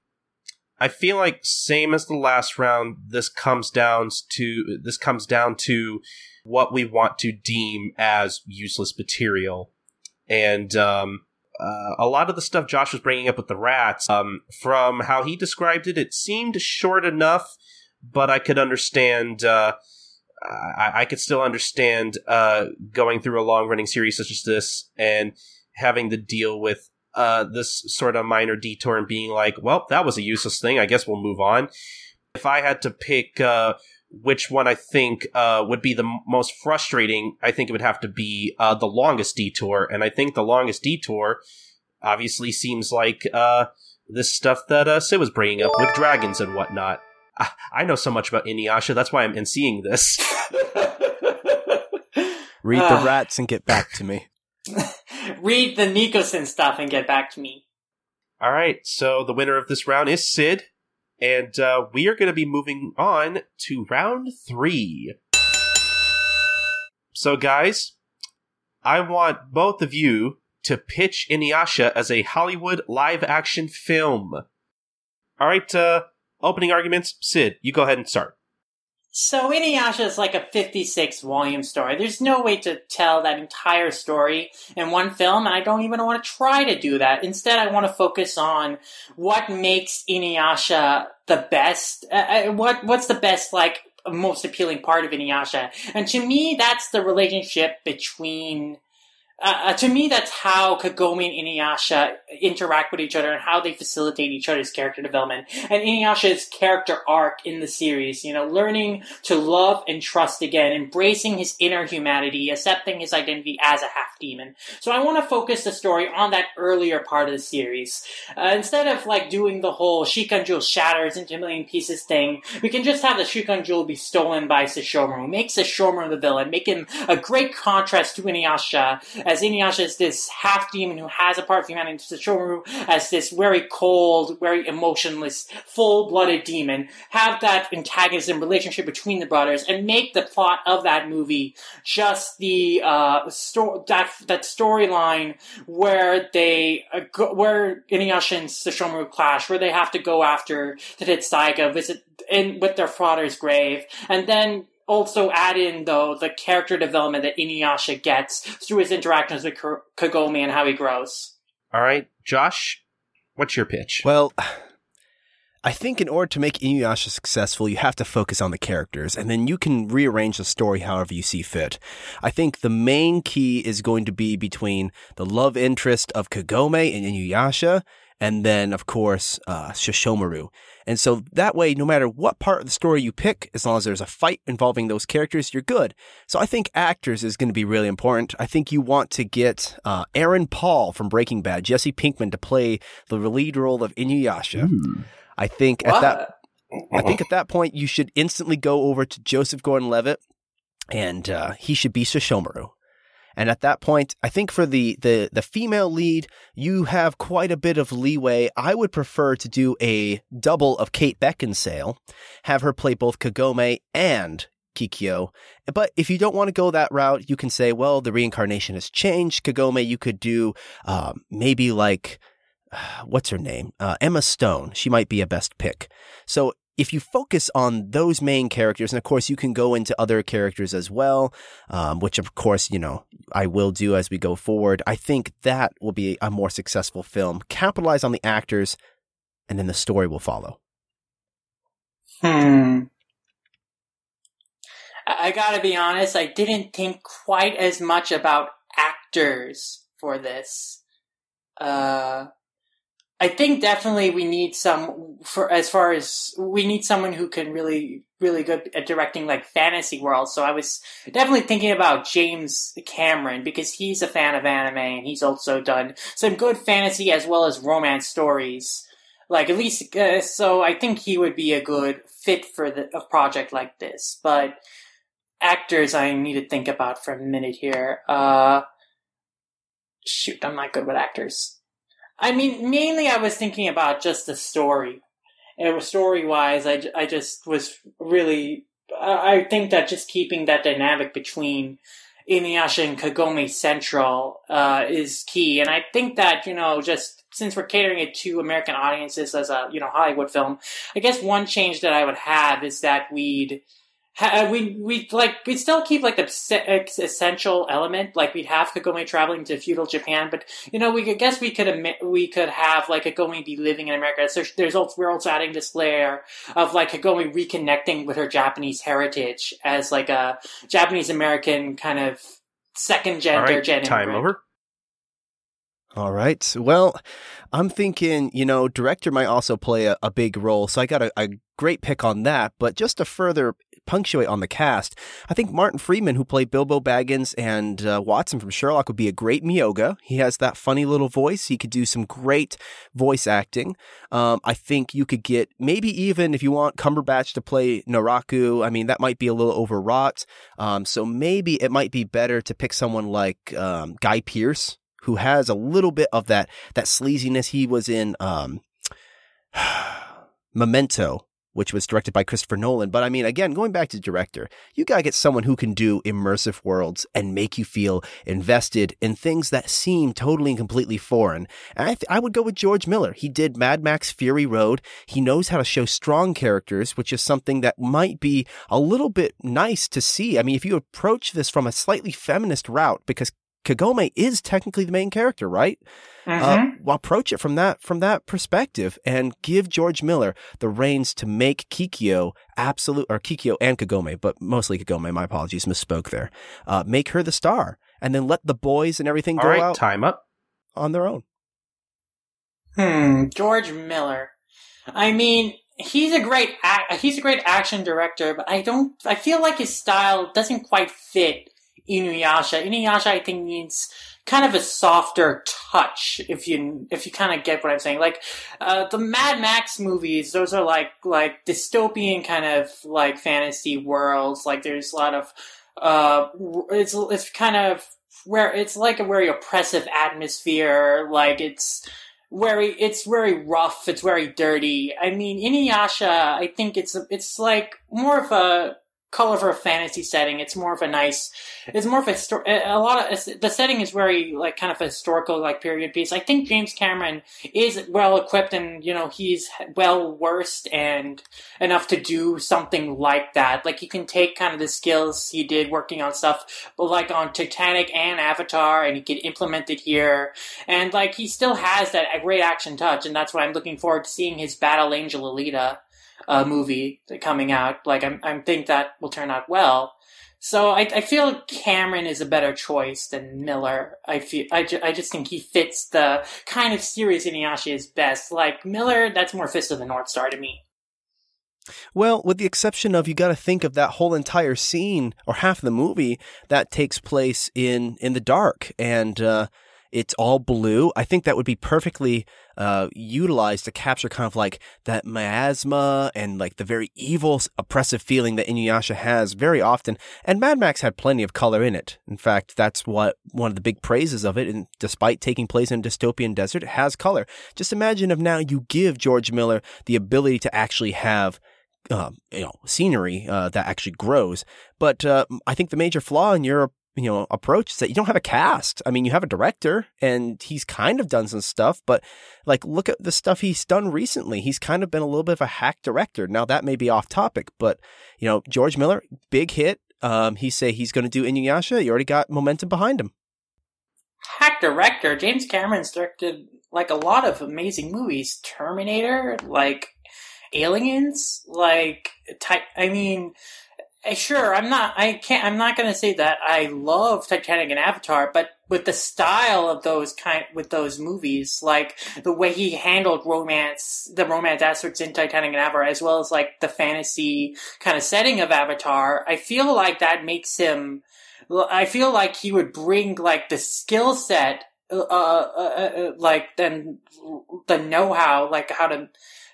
I feel like same as the last round. This comes down to this comes down to what we want to deem as useless material, and um, uh, a lot of the stuff Josh was bringing up with the rats, um, from how he described it, it seemed short enough, but I could understand. Uh, I, I could still understand uh, going through a long running series such as this and having to deal with uh, this sort of minor detour and being like, well, that was a useless thing. I guess we'll move on. If I had to pick uh, which one I think uh, would be the m- most frustrating, I think it would have to be uh, the longest detour. And I think the longest detour obviously seems like uh, this stuff that uh, Sid was bringing up with dragons and whatnot. I, I know so much about Inuyasha. That's why I'm NCing this. Read Ah. the rats and get back to me. read the Nikosin stuff and get back to me. All right, so the winner of this round is Sid, and uh, we are going to be moving on to round three. So, guys, I want both of you to pitch Inuyasha as a Hollywood live action film. All right, uh, opening arguments. Sid, you go ahead and start. So Inuyasha is like a 56 volume story. There's no way to tell that entire story in one film, and I don't even want to try to do that. Instead, I want to focus on what makes Inuyasha the best. Uh, uh, what what's the best like most appealing part of Inuyasha? And to me, that's the relationship between. Uh, uh, to me, that's how Kagome and Inuyasha interact with each other and how they facilitate each other's character development. And Inuyasha's character arc in the series, you know, learning to love and trust again, embracing his inner humanity, accepting his identity as a half demon. So I want to focus the story on that earlier part of the series. Uh, instead of like doing the whole Shikon Jewel shatters into a million pieces thing, we can just have the Shikon Jewel be stolen by Sesshomaru. Make Sesshomaru the villain, make him a great contrast to Inuyasha, as Inuyasha is this half demon who has a part of humanity, Sesshomaru as this very cold, very emotionless, full-blooded demon. Have that antagonism relationship between the brothers, and make the plot of that movie just the uh, sto- that that storyline where they uh, go, where Inuyasha and Sesshomaru clash, where they have to go after the Tessaiga, visit in with their father's grave, and then also add in though the character development that Inuyasha gets through his interactions with Kagome and how he grows. All right, Josh, what's your pitch? Well, I think in order to make Inuyasha successful, you have to focus on the characters, and then you can rearrange the story however you see fit. I think the main key is going to be between the love interest of Kagome and Inuyasha, and then, of course, uh, Shishomaru. And so that way, no matter what part of the story you pick, as long as there's a fight involving those characters, you're good. So I think actors is going to be really important. I think you want to get uh, Aaron Paul from Breaking Bad, Jesse Pinkman, to play the lead role of Inuyasha. I think at that I think at that point you should instantly go over to Joseph Gordon-Levitt, and uh, he should be Shishomaru. And at that point, I think for the, the, the female lead, you have quite a bit of leeway. I would prefer to do a double of Kate Beckinsale, have her play both Kagome and Kikyo. But if you don't want to go that route, you can say, well, the reincarnation has changed. Kagome, you could do um, maybe like, what's her name? Uh, Emma Stone. She might be a best pick. So if you focus on those main characters, and of course you can go into other characters as well, um, which of course, you know, I will do as we go forward. I think that will be a more successful film. Capitalize on the actors, and then the story will follow. Hmm. I gotta be honest, I didn't think quite as much about actors for this. Uh, I think definitely we need some for as far as we need someone who can really really good at directing like fantasy worlds. So I was definitely thinking about James Cameron because he's a fan of anime and he's also done some good fantasy as well as romance stories. Like at least uh, so I think he would be a good fit for the, a project like this. But actors I need to think about for a minute here. Uh, shoot, I'm not good with actors. I mean, mainly I was thinking about just the story. And story wise, I, I just was really, I think that just keeping that dynamic between Inuyasha and Kagome Central uh, is key. And I think that, you know, just since we're catering it to American audiences as a, you know, Hollywood film, I guess one change that I would have is that we'd, uh, we we like we'd still keep like the essential element like we'd have Kagome traveling to feudal Japan but you know we could guess we could admit we could have like Kagome be living in America so there's also we're also adding this layer of like Kagome reconnecting with her Japanese heritage as like a Japanese American kind of second gender right, gen time over all right. Well, I'm thinking, you know, director might also play a, a big role. So I got a, a, great pick on that. But just to further punctuate on the cast, I think Martin Freeman, who played Bilbo Baggins and uh, Watson from Sherlock, would be a great Myoga. He has that funny little voice. He could do some great voice acting. Um, I think you could get maybe even if you want Cumberbatch to play Naraku. I mean, that might be a little overwrought. Um, so maybe it might be better to pick someone like um, Guy Pearce, who has a little bit of that that sleaziness. He was in um, Memento which was directed by Christopher Nolan. But I mean, again, going back to director, you gotta get someone who can do immersive worlds and make you feel invested in things that seem totally and completely foreign. And I, th- I would go with George Miller. He did Mad Max Fury Road. He knows how to show strong characters, which is something that might be a little bit nice to see. I mean, if you approach this from a slightly feminist route, because Kagome is technically the main character, right? Mm-hmm. Uh, approach it from that from that perspective and give George Miller the reins to make Kikyo absolute or Kikyo and Kagome, but mostly Kagome. My apologies, misspoke there. Uh, make her the star, and then let the boys and everything All go right, out time up on their own. Hmm, George Miller. I mean, he's a great ac- he's a great action director, but I don't. I feel like his style doesn't quite fit Inuyasha. Inuyasha, I think, needs kind of a softer touch if you if you kind of get what I'm saying. Like uh, the Mad Max movies, those are like like dystopian kind of like fantasy worlds. Like there's a lot of uh, it's it's kind of where it's like a very oppressive atmosphere. Like it's very it's very rough. It's very dirty. I mean, Inuyasha, I think it's it's like more of a color for a fantasy setting. It's more of a nice, it's more of a, a lot of, the setting is very, like, kind of a historical, like, period piece. I think James Cameron is well equipped and, you know, he's well versed and enough to do something like that. Like, he can take kind of the skills he did working on stuff, like on Titanic and Avatar, and he can implement it here. And, like, he still has that great action touch, and that's what I'm looking forward to seeing his Battle Angel Alita uh, movie coming out. Like I'm, I think that will turn out well. So I, I feel Cameron is a better choice than Miller. I feel I, ju- I just think he fits the kind of series Inuyasha is best. Like Miller, that's more Fist of the North Star to me. Well, with the exception of you got to think of that whole entire scene or half of the movie that takes place in in the dark, and uh, it's all blue. I think that would be perfectly uh, utilized to capture kind of like that miasma and like the very evil, oppressive feeling that Inuyasha has very often. And Mad Max had plenty of color in it. In fact, that's what one of the big praises of it. And despite taking place in a dystopian desert, it has color. Just imagine if now you give George Miller the ability to actually have um, you know, scenery uh, that actually grows. But uh, I think the major flaw in your you know approach is that you don't have a cast. I mean, you have a director, and he's kind of done some stuff, but like look at the stuff he's done recently. He's kind of been a little bit of a hack director. Now that may be off topic, but you know, George Miller, big hit. Um, he say he's going to do Inuyasha. You already got momentum behind him. Hack director James Cameron's directed like a lot of amazing movies. Terminator, like Aliens, like I mean sure, I'm not. I can't. I'm not going to say that I love Titanic and Avatar, but with the style of those kind, with those movies, like the way he handled romance, the romance aspects in Titanic and Avatar, as well as like the fantasy kind of setting of Avatar, I feel like that makes him. I feel like he would bring like the skill set, uh, uh, uh, uh like then the know-how, like how to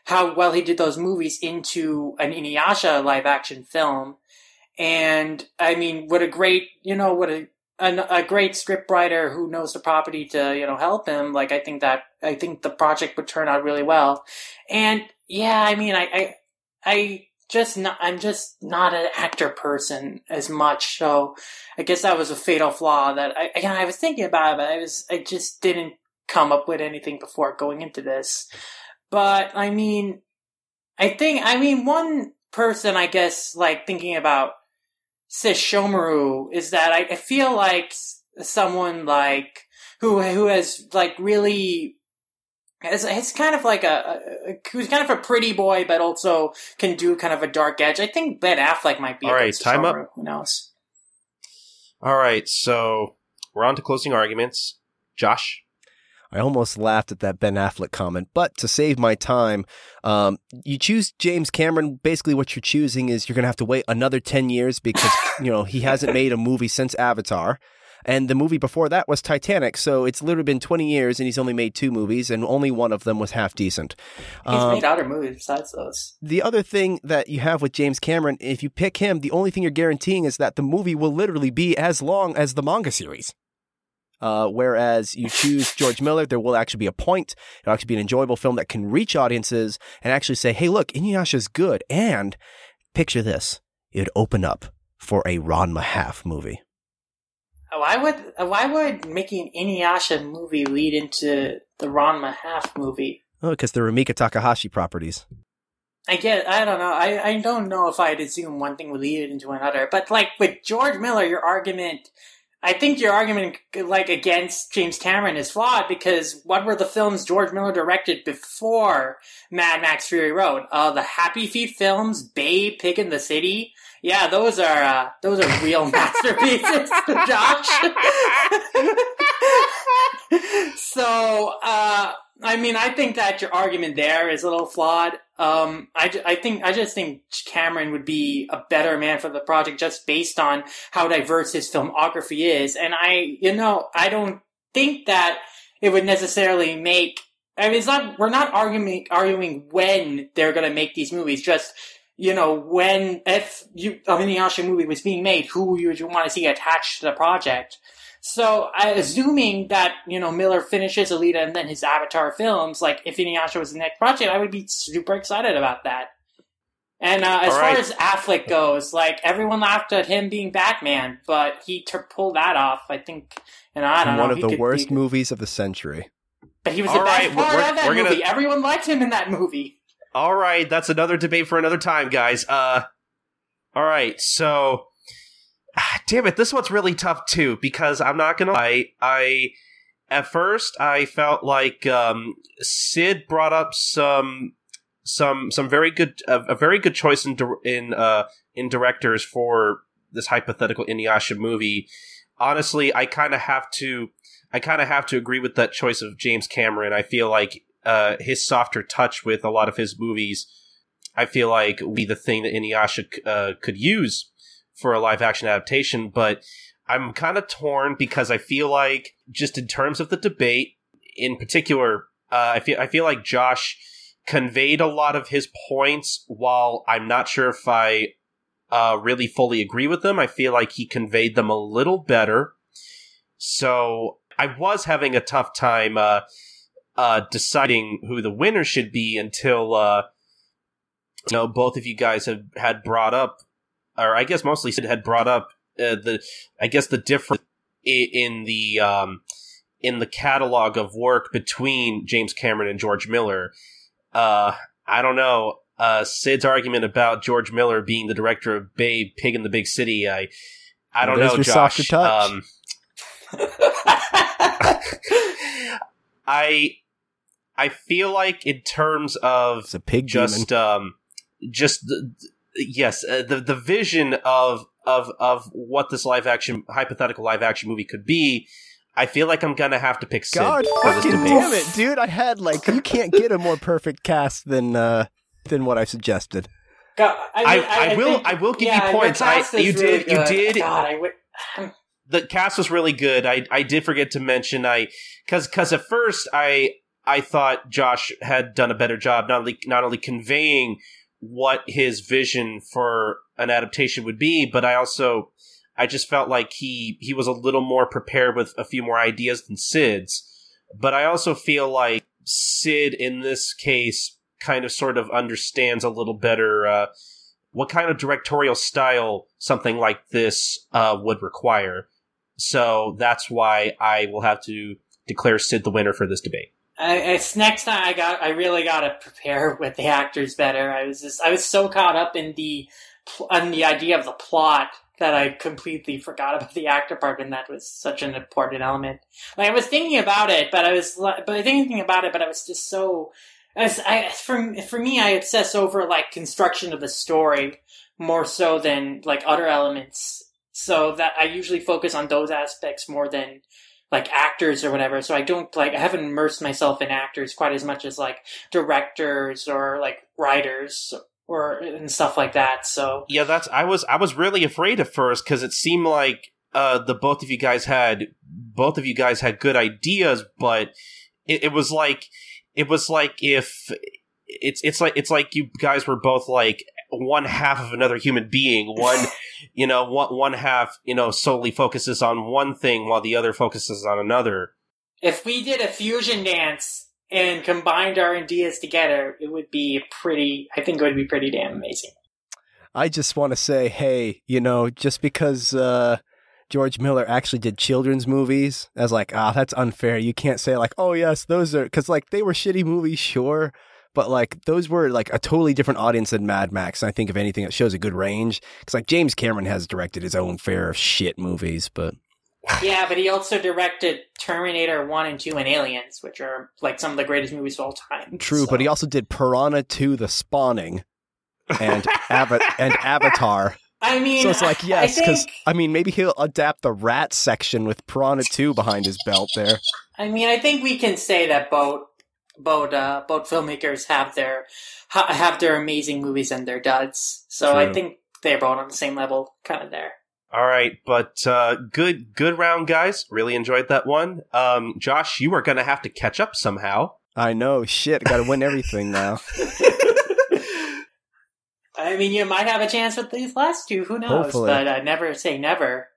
how well he did those movies into an Inuyasha live action film and I mean, what a great, you know, what a, a, great scriptwriter who knows the property to, you know, help him. Like, I think that, I think the project would turn out really well. And yeah, I mean, I, I, I just not, I'm just not an actor person as much. So I guess that was a fatal flaw that I, I was thinking about it, but I was, I just didn't come up with anything before going into this. But I mean, I think, I mean, one person, I guess, like thinking about Sesshomaru is that I, I feel like someone like who who has like really it's, it's kind of like a, a, who's kind of a pretty boy, but also can do kind of a dark edge. I think Ben Affleck might be. All right, time up. Who knows? All right, so we're on to closing arguments. Josh. I almost laughed at that Ben Affleck comment, but to save my time, um, you choose James Cameron. Basically, what you're choosing is you're going to have to wait another 10 years because, you know, he hasn't made a movie since Avatar. And the movie before that was Titanic. So it's literally been 20 years and he's only made two movies and only one of them was half decent. He's um, made other movies besides those. The other thing that you have with James Cameron, if you pick him, the only thing you're guaranteeing is that the movie will literally be as long as the manga series. Uh, whereas you choose George Miller, there will actually be a point. It'll actually be an enjoyable film that can reach audiences and actually say, hey, look, Inuyasha's good. And picture this it would open up for a Ranma half movie. Why would why would making Inuyasha movie lead into the Ranma half movie? Oh, because they're Rumiko Takahashi properties. I get. I don't know. I, I don't know if I'd assume one thing would lead into another. But like with George Miller, your argument I think your argument, like against James Cameron, is flawed because what were the films George Miller directed before Mad Max Fury Road? Uh, the Happy Feet films, Babe, Pig in the City. Yeah, those are uh, those are real masterpieces, Josh. so, uh, I mean, I think that your argument there is a little flawed. Um, I, I think I just think Cameron would be a better man for the project just based on how diverse his filmography is, and I, you know, I don't think that it would necessarily make. I mean, it's not. We're not arguing arguing when they're going to make these movies. Just you know, when if you a Inuyasha movie was being made, who would you want to see attached to the project? So, I, assuming that you know Miller finishes Alita and then his Avatar films, like if Inuyasha was the next project, I would be super excited about that. And uh, as right. far as Affleck goes, like everyone laughed at him being Batman, but he t- pulled that off. I think, and I don't One know. One of the worst movies of the century. But he was All the best right, part of that movie. Gonna... Everyone liked him in that movie. All right, that's another debate for another time, guys. Uh, all right, so damn it, this one's really tough too because I'm not gonna lie, I at first I felt like um, Sid brought up some some some very good a very good choice in in uh, in directors for this hypothetical Inuyasha movie. Honestly, I kind of have to I kind of have to agree with that choice of James Cameron. I feel like uh, his softer touch with a lot of his movies, I feel like would be the thing that Inuyasha uh, could use for a live action adaptation, but I'm kind of torn because I feel like just in terms of the debate, in particular, uh, I feel I feel like Josh conveyed a lot of his points. While I'm not sure if I uh, really fully agree with them, I feel like he conveyed them a little better. So I was having a tough time uh, uh, deciding who the winner should be until uh, you know both of you guys have had brought up, or I guess mostly Sid had brought up uh, the I guess the difference in the um, in the catalog of work between James Cameron and George Miller. Uh, I don't know. Uh, Sid's argument about George Miller being the director of Babe, Pig in the Big City. I, I don't There's know, Josh. Um, I, I feel like in terms of It's a pig just demon. um just the, yes uh, the the vision of of of what this live action hypothetical live action movie could be i feel like i'm gonna have to pick Sid God for fucking debate. damn it, dude! I had like you can't get a more perfect cast than uh than what I suggested. God, I, mean, I, will think- I will give yeah, you points. I cast is you really did you did God, I wi- the cast was really good. I I did forget to mention I because because at first I I thought Josh had done a better job not only not only conveying what his vision for an adaptation would be, but I also I just felt like he he was a little more prepared with a few more ideas than Sid's. But I also feel like Sid in this case kind of sort of understands a little better uh, what kind of directorial style something like this uh, would require. So that's why I will have to declare Sid the winner for this debate. I, it's next time I got I really got to prepare with the actors better. I was just I was so caught up in the on the idea of the plot that I completely forgot about the actor part, and that was such an important element. Like I was thinking about it, but I was but thinking about it, but I was just so. I, I for for me, I obsess over like construction of the story more so than like other elements. So that I usually focus on those aspects more than like actors or whatever. So I don't like I haven't immersed myself in actors quite as much as like directors or like writers or and stuff like that. So Yeah, that's I was I was really afraid at first because it seemed like uh, the both of you guys had both of you guys had good ideas, but it, it was like it was like if it's it's like it's like you guys were both like one half of another human being. One, you know, one one half you know solely focuses on one thing while the other focuses on another. if we did a fusion dance and combined our ideas together, it would be pretty. I think it would be pretty damn amazing. I just want to say, hey, you know, just because uh, George Miller actually did children's movies, I was like, ah, that's unfair. You can't say like, oh yes, those are because like they were shitty movies, sure, but like those were like a totally different audience than Mad Max. And I think if anything, it shows a good range because like James Cameron has directed his own fair of shit movies, but yeah, but he also directed Terminator One and Two and Aliens, which are like some of the greatest movies of all time. true. So- But he also did Piranha 2: The Spawning and Ava- and Avatar. I mean, So it's like yes, I because think, I mean maybe he'll adapt the rat section with Piranha 2 behind his belt there. I mean, I think we can say that both both uh, both filmmakers have their ha- have their amazing movies and their duds. So I think they're both on the same level, kind of there. All right, but uh, good good round, guys. Really enjoyed that one. Um, Josh, you are going to have to catch up somehow. I know, shit, got to win everything now. I mean, you might have a chance with these last two. Who knows? Hopefully. But uh, never say never.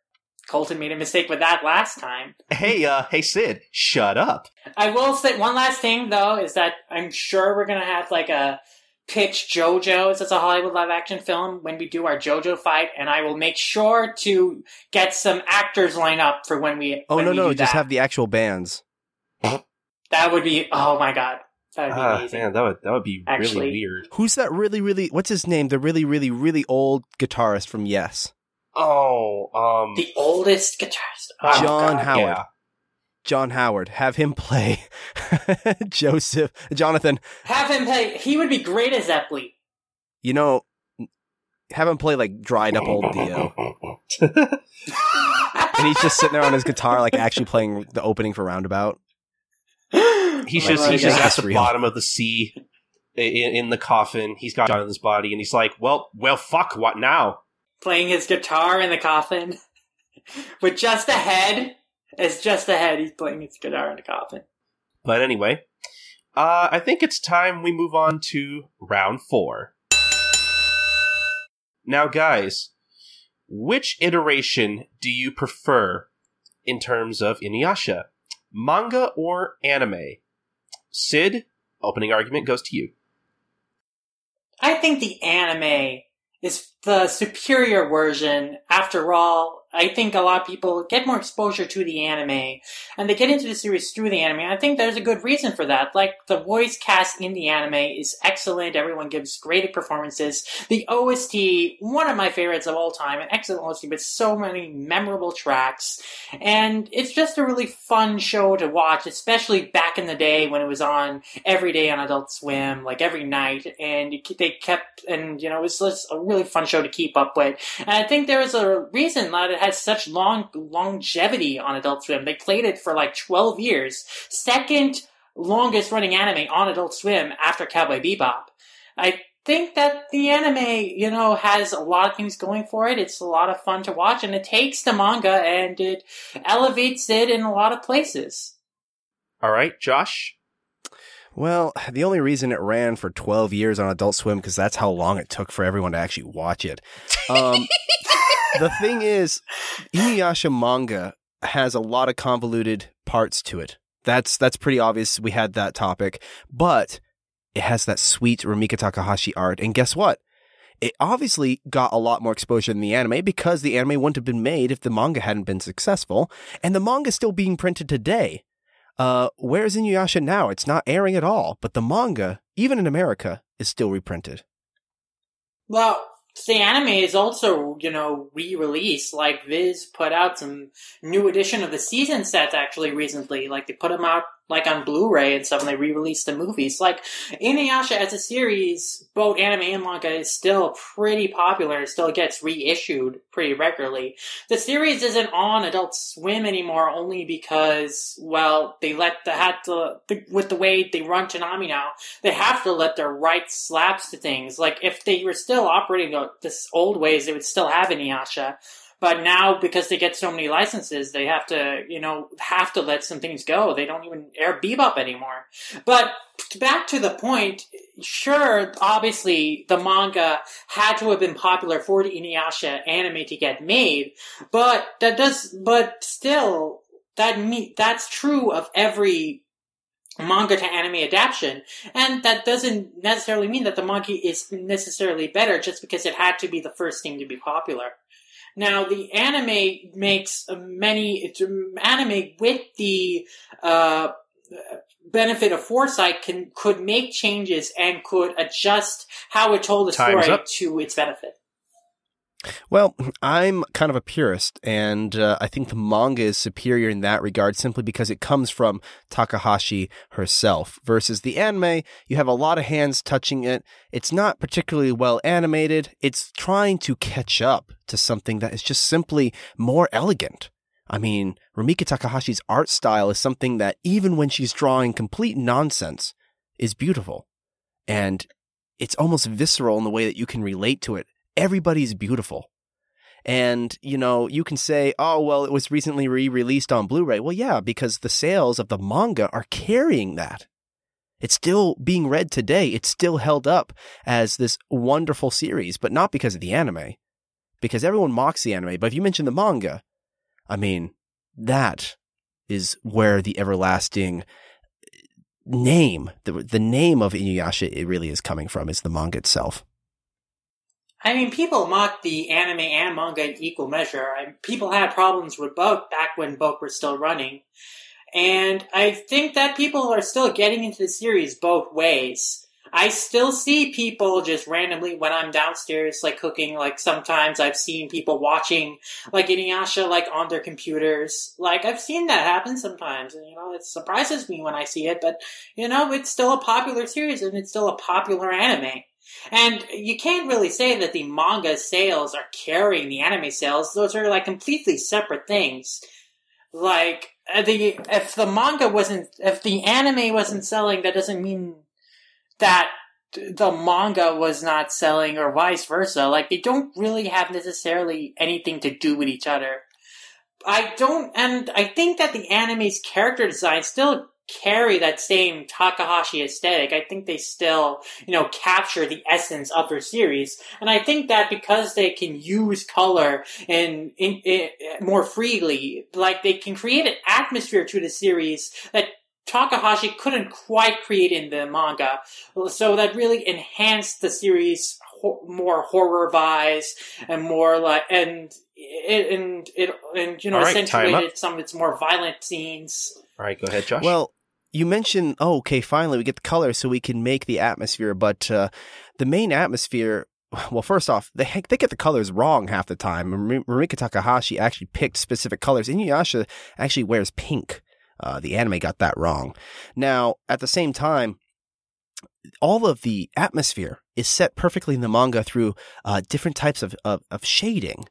Colton made a mistake with that last time. hey, uh, hey, Sid, shut up. I will say one last thing though is that I'm sure we're gonna have like a pitch JoJo's as a Hollywood live action film when we do our JoJo fight, and I will make sure to get some actors line up for when we. Oh when no, we no, do just that. have the actual bands. that would be. Oh my god, that would be Ah, amazing. man, that would that would be Actually- really weird. Who's that really, really? What's his name? The really, really, really old guitarist from Yes, Oh, um, The oldest guitarist, oh, John God. Howard. yeah. John Howard. Have him play Joseph, Jonathan. Have him play. He would be great as Epley. You know, have him play like dried up old Dio, and he's just sitting there on his guitar, like actually playing the opening for Roundabout. He's Like, just he's just at the real. bottom of the sea in, in the coffin. He's got John in his body, and he's like, "Well, well, fuck, what now?" Playing his guitar in the coffin. With just a head, it's just a head. He's playing his guitar in the coffin. But anyway, uh, I think it's time we move on to round four. Now, guys, which iteration do you prefer in terms of Inuyasha? Manga or anime? Sid, opening argument goes to you. I think the anime is the superior version. After all, I think a lot of people get more exposure to the anime and they get into the series through the anime. I think there's a good reason for that. Like the voice cast in the anime is excellent. Everyone gives great performances. The OST, one of my favorites of all time, an excellent OST with so many memorable tracks. And it's just a really fun show to watch, especially back in the day when it was on every day on Adult Swim, like every night. And they kept, and you know, it was just a really fun show to keep up with. And I think there was a reason that it has such long longevity on Adult Swim. They played it for like 12 years. Second longest running anime on Adult Swim after Cowboy Bebop. I think that the anime, you know, has a lot of things going for it. It's a lot of fun to watch and it takes the manga and it elevates it in a lot of places. All right, Josh. Well, the only reason it ran for 12 years on Adult Swim because that's how long it took for everyone to actually watch it. Um, the thing is, Inuyasha manga has a lot of convoluted parts to it. That's that's pretty obvious. We had that topic, but it has that sweet Rumiko Takahashi art, and guess what? It obviously got a lot more exposure than the anime because the anime wouldn't have been made if the manga hadn't been successful, and the manga is still being printed today. Uh, where's Inuyasha now? It's not airing at all, but the manga, even in America, is still reprinted. Well, the anime is also, you know, re-released. Like Viz put out some new edition of the season sets actually recently. Like they put them out like on Blu-ray and stuff, and they re-released the movies. Like Inuyasha as a series, both anime and manga, is still pretty popular. It still gets reissued pretty regularly. The series isn't on Adult Swim anymore, only because well, they let the had to the, with the way they run Toonami now, they have to let their rights slaps to things. Like if they were still operating this old ways, they would still have Inuyasha. But now, because they get so many licenses, they have to, you know, have to let some things go. They don't even air Bebop anymore. But back to the point, sure, obviously the manga had to have been popular for the Inuyasha anime to get made, but that does, but still, that me, that's true of every manga to anime adaptation, and that doesn't necessarily mean that the manga is necessarily better just because it had to be the first thing to be popular. Now, the anime makes many, it's anime with the, uh, benefit of foresight can, could make changes and could adjust how it told the Time's story up. to its benefit. Well, I'm kind of a purist, and uh, I think the manga is superior in that regard simply because it comes from Takahashi herself. Versus the anime, you have a lot of hands touching it. It's not particularly well animated. It's trying to catch up to something that is just simply more elegant. I mean, Rumiko Takahashi's art style is something that, even when she's drawing complete nonsense, is beautiful. And it's almost visceral in the way that you can relate to it everybody's beautiful. And, you know, you can say, oh, well, it was recently re released on Blu ray. Well, yeah, because the sales of the manga are carrying that. It's still being read today. It's still held up as this wonderful series, but not because of the anime. Because everyone mocks the anime. But if you mention the manga, I mean, that is where the everlasting uh, name, the, the name of Inuyasha, it really is coming from, is the manga itself. I mean, people mock the anime and manga in equal measure. I, people had problems with both back when both were still running. And I think that people are still getting into the series both ways. I still see people just randomly when I'm downstairs, like cooking, like sometimes I've seen people watching, like Inuyasha, like on their computers. Like, I've seen that happen sometimes, and you know, it surprises me when I see it, but you know, it's still a popular series and it's still a popular anime. And you can't really say that the manga sales are carrying the anime sales. Those are like completely separate things. Like uh, the if the manga wasn't if the anime wasn't selling, that doesn't mean that the manga was not selling or vice versa. Like they don't really have necessarily anything to do with each other. I don't, and I think that the anime's character design still carry that same Takahashi aesthetic. I think they still, you know, capture the essence of their series. And I think that because they can use color and in, in, more freely, like they can create an atmosphere to the series that Takahashi couldn't quite create in the manga. So that really enhanced the series more horror vibes and more like and it and it and you know right, accentuated some of its more violent scenes. All right, go ahead, Josh. Well, you mentioned, oh, okay, finally we get the color so we can make the atmosphere, but uh, the main atmosphere. Well, first off, they they get the colors wrong half the time. Rumiko Takahashi actually picked specific colors. Inuyasha actually wears pink. Uh, the anime got that wrong. Now, at the same time, all of the atmosphere is set perfectly in the manga through uh, different types of, of, of shading,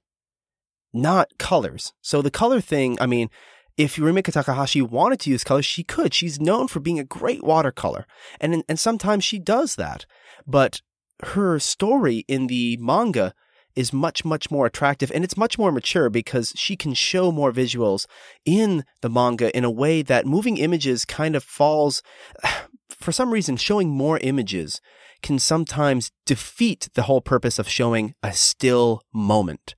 not colors. So the color thing, I mean, if Rumiko Takahashi wanted to use colors, she could. She's known for being a great watercolor, and and sometimes she does that. But her story in the manga is much much more attractive, and it's much more mature because she can show more visuals in the manga in a way that moving images kind of falls. For some reason, showing more images can sometimes defeat the whole purpose of showing a still moment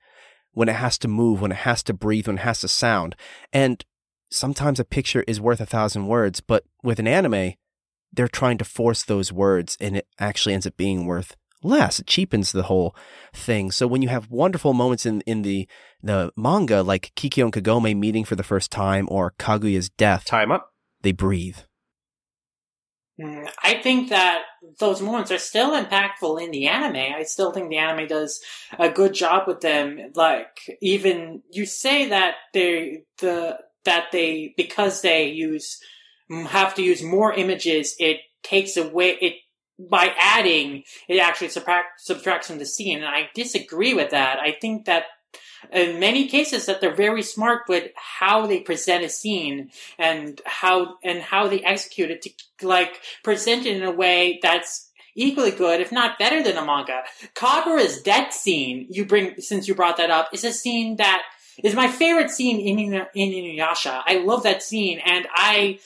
when it has to move, when it has to breathe, when it has to sound. And sometimes a picture is worth a thousand words, but with an anime, they're trying to force those words and it actually ends up being worth less. It cheapens the whole thing. So when you have wonderful moments in, in the, the manga, like Kikyo and Kagome meeting for the first time or Kagura's death. Time up. They breathe. Mm, I think that those moments are still impactful in the anime. I still think the anime does a good job with them. Like even you say that they the that they because they use have to use more images, it takes away it by adding it actually subtract, subtracts from the scene, and I disagree with that. I think that in many cases that they're very smart with how they present a scene and how and how they execute it to like present it in a way that's equally good, if not better than a manga. Kagura's death scene, you bring since you brought that up, is a scene that is my favorite scene in in Inuyasha. I love that scene, and I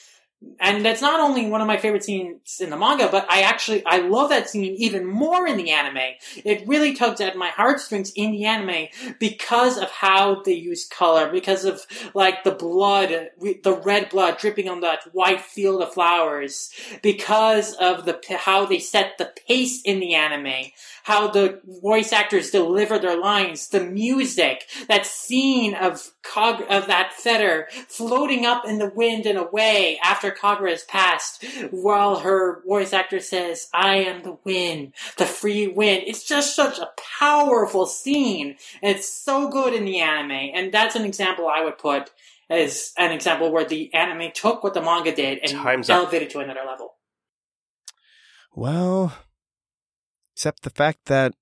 and that's not only one of my favorite scenes in the manga, but I actually I love that scene even more in the anime. It really tugs at my heartstrings in the anime because of how they use color, because of like the blood, the red blood dripping on that white field of flowers, because of the how they set the pace in the anime, how the voice actors deliver their lines, the music, that scene of Cog of that feather floating up in the wind and away after Kagura has passed, while her voice actor says, "I am the wind, the free wind." It's just such a powerful scene. And It's so good in the anime, and that's an example I would put as an example where the anime took what the manga did and Time's elevated up. to another level. Well, except the fact that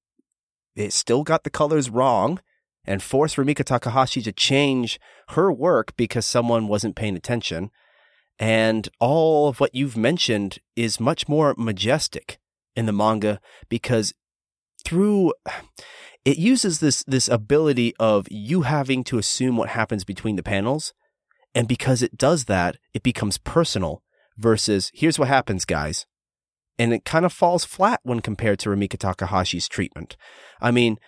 it still got the colors wrong and forced Rumiko Takahashi to change her work because someone wasn't paying attention. And all of what you've mentioned is much more majestic in the manga because through it uses this this ability of you having to assume what happens between the panels and because it does that it becomes personal versus here's what happens guys and it kind of falls flat when compared to Rumiko Takahashi's treatment. I mean,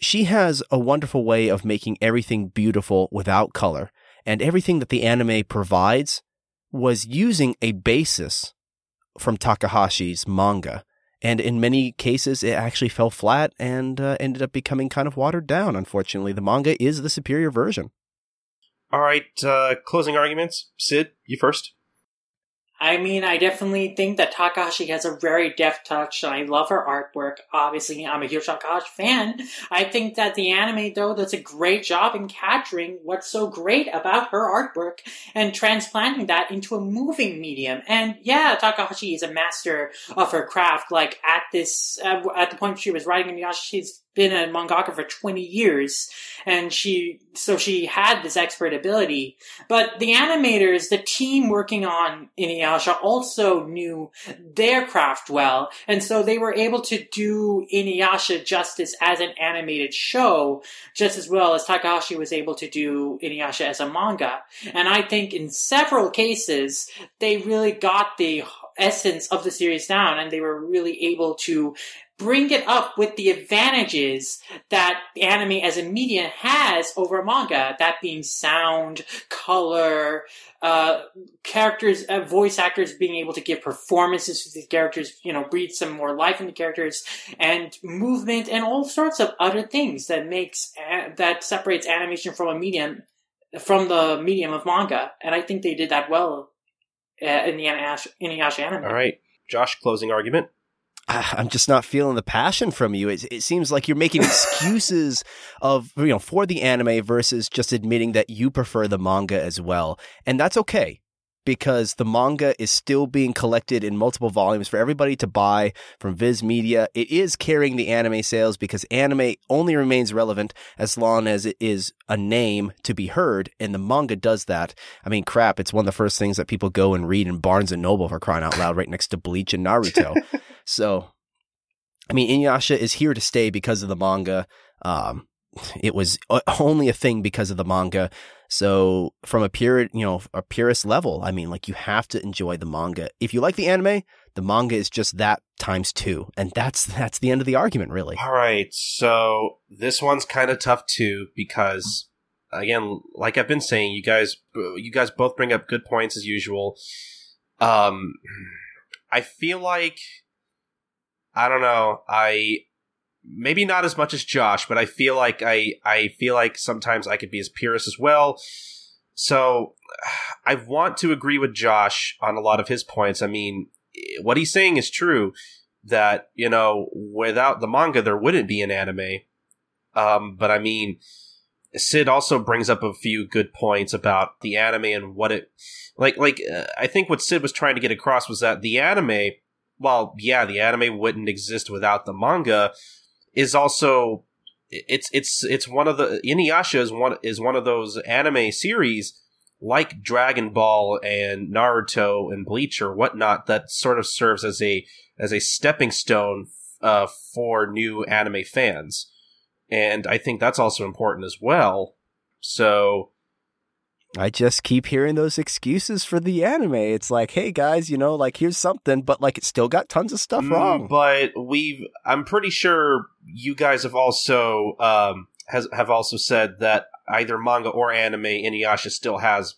she has a wonderful way of making everything beautiful without color, and everything that the anime provides was using a basis from Takahashi's manga. And in many cases, it actually fell flat and uh, ended up becoming kind of watered down. Unfortunately, the manga is the superior version. All right, uh, closing arguments. Sid, you first. I mean, I definitely think that Takahashi has a very deft touch, and I love her artwork. Obviously, I'm a huge Takahashi fan. I think that the anime, though, does a great job in capturing what's so great about her artwork and transplanting that into a moving medium. And yeah, Takahashi is a master of her craft. Like at this, uh, at the point she was writing in she's been a mangaka for 20 years and she so she had this expert ability. But the animators the team working on inuyasha also knew their craft well and so they were able to do inuyasha justice as an animated show just as well as takahashi was able to do inuyasha as a manga. And i think in several cases they really got the essence of the series down and they were really able to bring it up with the advantages that anime as a medium has over manga, that being sound, color, uh, characters, uh, voice actors being able to give performances to the characters, you know, breathe some more life in the characters, and movement, and all sorts of other things that makes, uh, that separates animation from a medium, from the medium of manga. And I think they did that well uh, in the Inuyasha anime. All right. Josh, closing argument. I'm just not feeling the passion from you. It, it seems like you're making excuses of you know for the anime versus just admitting that you prefer the manga as well, and that's okay because the manga is still being collected in multiple volumes for everybody to buy from Viz Media. It is carrying the anime sales because anime only remains relevant as long as it is a name to be heard, and the manga does that. I mean, crap, it's one of the first things that people go and read in Barnes and Noble for crying out loud, right next to Bleach and Naruto. so, I mean, Inuyasha is here to stay because of the manga. Um, it was only a thing because of the manga. So from a pure, you know, a purist level, I mean, like you have to enjoy the manga. If you like the anime, the manga is just that times two, and that's that's the end of the argument, really. All right, so this one's kind of tough too because, again, like I've been saying, you guys, you guys both bring up good points as usual. Um, I feel like I don't know. I maybe not as much as Josh, but I feel like I I feel like sometimes I could be as purist as well. So I want to agree with Josh on a lot of his points. I mean, what he's saying is true that, you know, without the manga there wouldn't be an anime. Um, but I mean, Sid also brings up a few good points about the anime and what it like like uh, I think what Sid was trying to get across was that the anime well, yeah, the anime wouldn't exist without the manga, is also it's it's it's one of the Inuyasha is one is one of those anime series like Dragon Ball and Naruto and Bleach or whatnot that sort of serves as a as a stepping stone uh, for new anime fans, and I think that's also important as well. So I just keep hearing those excuses for the anime. It's like, hey guys, you know, like here's something, but like it's still got tons of stuff mm, wrong. But we've, I'm pretty sure you guys have also um has have also said that either manga or anime, Inuyasha still has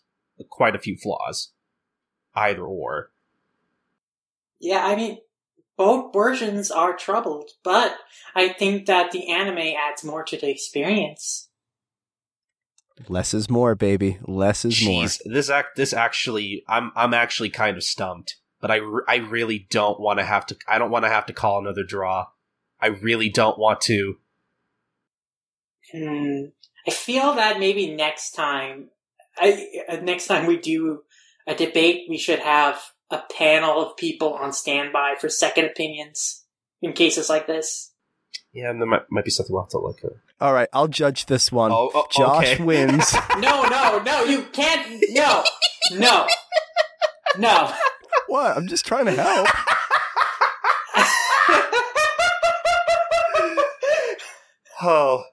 quite a few flaws. Either or. Yeah, I mean, both versions are troubled, but I think that the anime adds more to the experience. Less is more, baby. Less is Jeez, more. This act, this actually, I'm, I'm actually kind of stumped. But I, I really don't want to have to. I don't want to have to call another draw. I really don't want to. Hmm. I feel that maybe next time, I, uh, next time we do a debate, we should have a panel of people on standby for second opinions in cases like this. Yeah, and there might, might be something we'll have to look at. All right, I'll judge this one. Oh, oh, Josh okay. wins. no, no, no, you can't. No, no, no. What? I'm just trying to help. oh.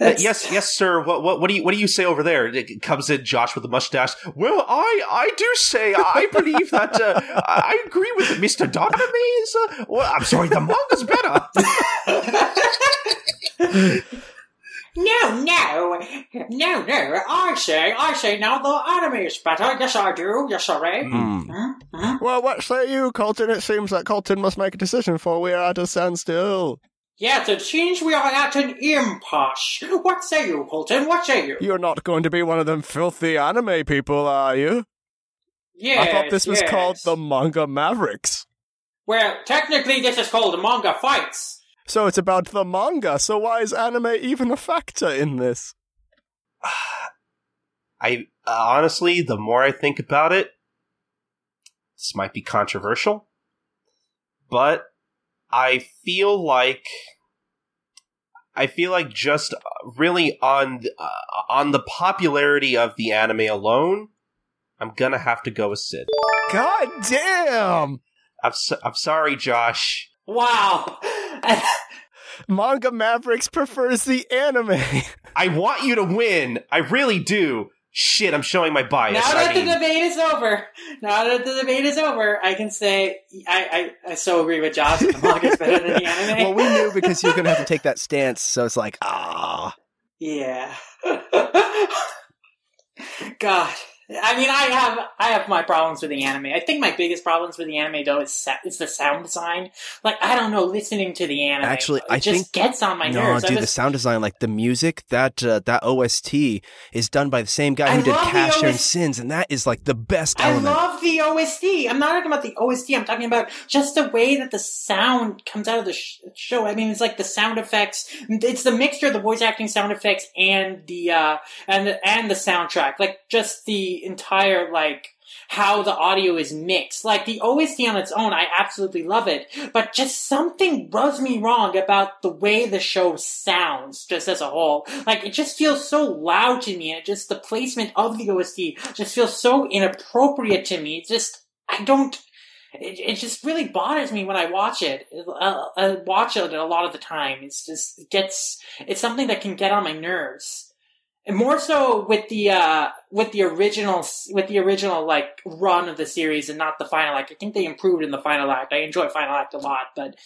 yes, yes, sir. What, what, what do you, what do you say over there? It comes in Josh with a mustache. Well, I, I do say, I believe that, uh, I agree with Mister Dogma is. Uh, well, I'm sorry, the manga's better. No, no, no, no. I say, I say now the anime is better. Yes, I do. Yes, sorry. Mm. Mm-hmm. Well, what say you, Colton? It seems that Colton must make a decision, for we are at a standstill. Yes, it seems we are at an impasse. What say you, Colton? What say you? You're not going to be one of them filthy anime people, are you? Yes, I thought this was yes. called the Manga Mavericks. Well, technically, this is called Manga Fights. So it's about the manga. So why is anime even a factor in this? I uh, honestly, the more I think about it, this might be controversial, but I feel like I feel like just uh, really on uh, on the popularity of the anime alone, I'm gonna have to go with Sid. God damn! I'm so, I'm sorry, Josh. Wow. Manga Mavericks prefers the anime. I want you to win. I really do. Shit, I'm showing my bias. now that I mean, the debate is over, now that the debate is over, I can say I, I, I so agree with Josh. The manga's better than the anime. well, we knew because you're gonna have to take that stance, so it's like, ah. Yeah. God. I mean, I have I have my problems with the anime. I think my biggest problems with the anime though is sa- is the sound design. Like I don't know, listening to the anime Actually, it I just think- gets on my no, nerves. I dude, the sound design, like the music, that uh, that OST is done by the same guy I who did the and Sins, and that is like the best I element. love the OST. I'm not talking about the OST. I'm talking about just the way that the sound comes out of the sh- show. I mean, it's like the sound effects. It's the mixture of the voice acting sound effects and the uh and the, and the soundtrack. Like just the entire like how the audio is mixed. Like the OST on its own, I absolutely love it. But just something rubs me wrong about the way the show sounds, just as a whole. Like it just feels so loud to me, and just the placement of the OST just feels so inappropriate to me. It just I don't. It, it just really bothers me when I watch it. Uh, I watch it a lot of the time. It's just it gets. It's something that can get on my nerves. And more so with the uh with the original with the original like run of the series and not the final act. I think they improved in the final act. I enjoy final act a lot, but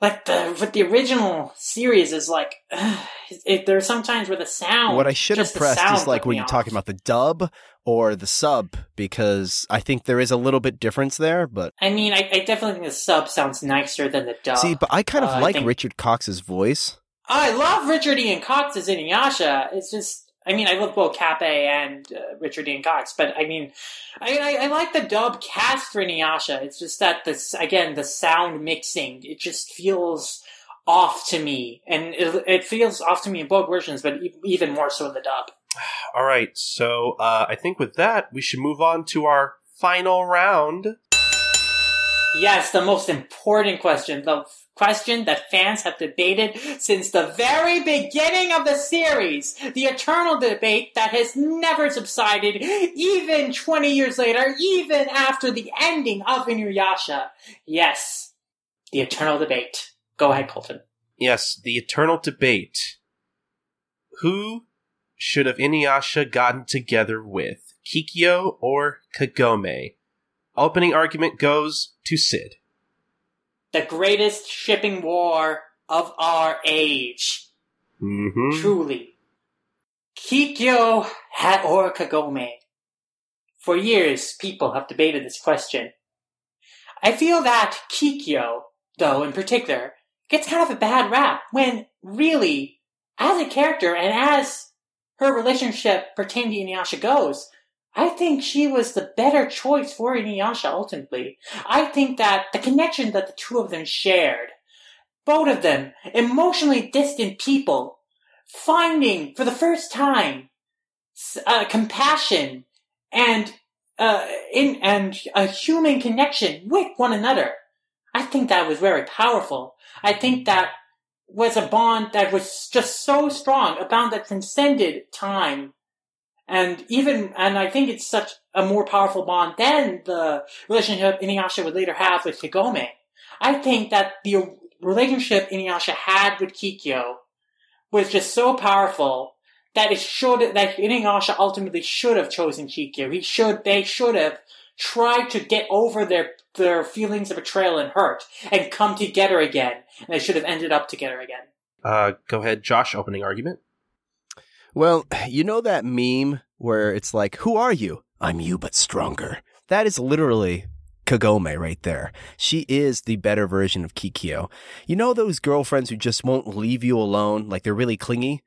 like the with the original series is like it, it, there's sometimes where the sound. What I should have pressed is like when you're off. talking about the dub or the sub, because I think there is a little bit difference there. But I mean, I, I definitely think the sub sounds nicer than the dub. see, but I kind of uh, like think- Richard Cox's voice. I love Richard Ian Cox as Inuyasha. It's just, I mean, I love both Kappei and uh, Richard Ian Cox, but I mean, I, I, I like the dub cast for Inuyasha. It's just that this again, the sound mixing, it just feels off to me, and it, it feels off to me in both versions, but even more so in the dub. all right. So uh, I think with that, we should move on to our final round. Yes, the most important question, the question that fans have debated since the very beginning of the series, the eternal debate that has never subsided, even 20 years later, even after the ending of Inuyasha. Yes, the eternal debate. Go ahead, Colton. Yes, the eternal debate. Who should have Inuyasha gotten together with, Kikyo or Kagome? Opening argument goes to Sid. The greatest shipping war of our age. Mm-hmm. Truly. Kikyo ha- or Kagome? For years, people have debated this question. I feel that Kikyo, though, in particular, gets kind of a bad rap when, really, as a character and as her relationship pertaining to Inuyasha goes, I think she was the better choice for Inuyasha ultimately. I think that the connection that the two of them shared, both of them, emotionally distant people, finding for the first time uh, compassion and uh, in and a human connection with one another. I think that was very powerful. I think that was a bond that was just so strong, a bond that transcended time. And even, and I think it's such a more powerful bond than the relationship Inuyasha would later have with Kagome. I think that the relationship Inuyasha had with Kikyo was just so powerful that it should that Inuyasha ultimately should have chosen Kikyo. He should they should have tried to get over their their feelings of betrayal and hurt and come together again. And they should have ended up together again. Uh, go ahead, Josh. Opening argument. Well, you know that meme where it's like, "Who are you? I'm you, but stronger." That is literally Kagome right there. She is the better version of Kikyo. You know those girlfriends who just won't leave you alone, like they're really clingy?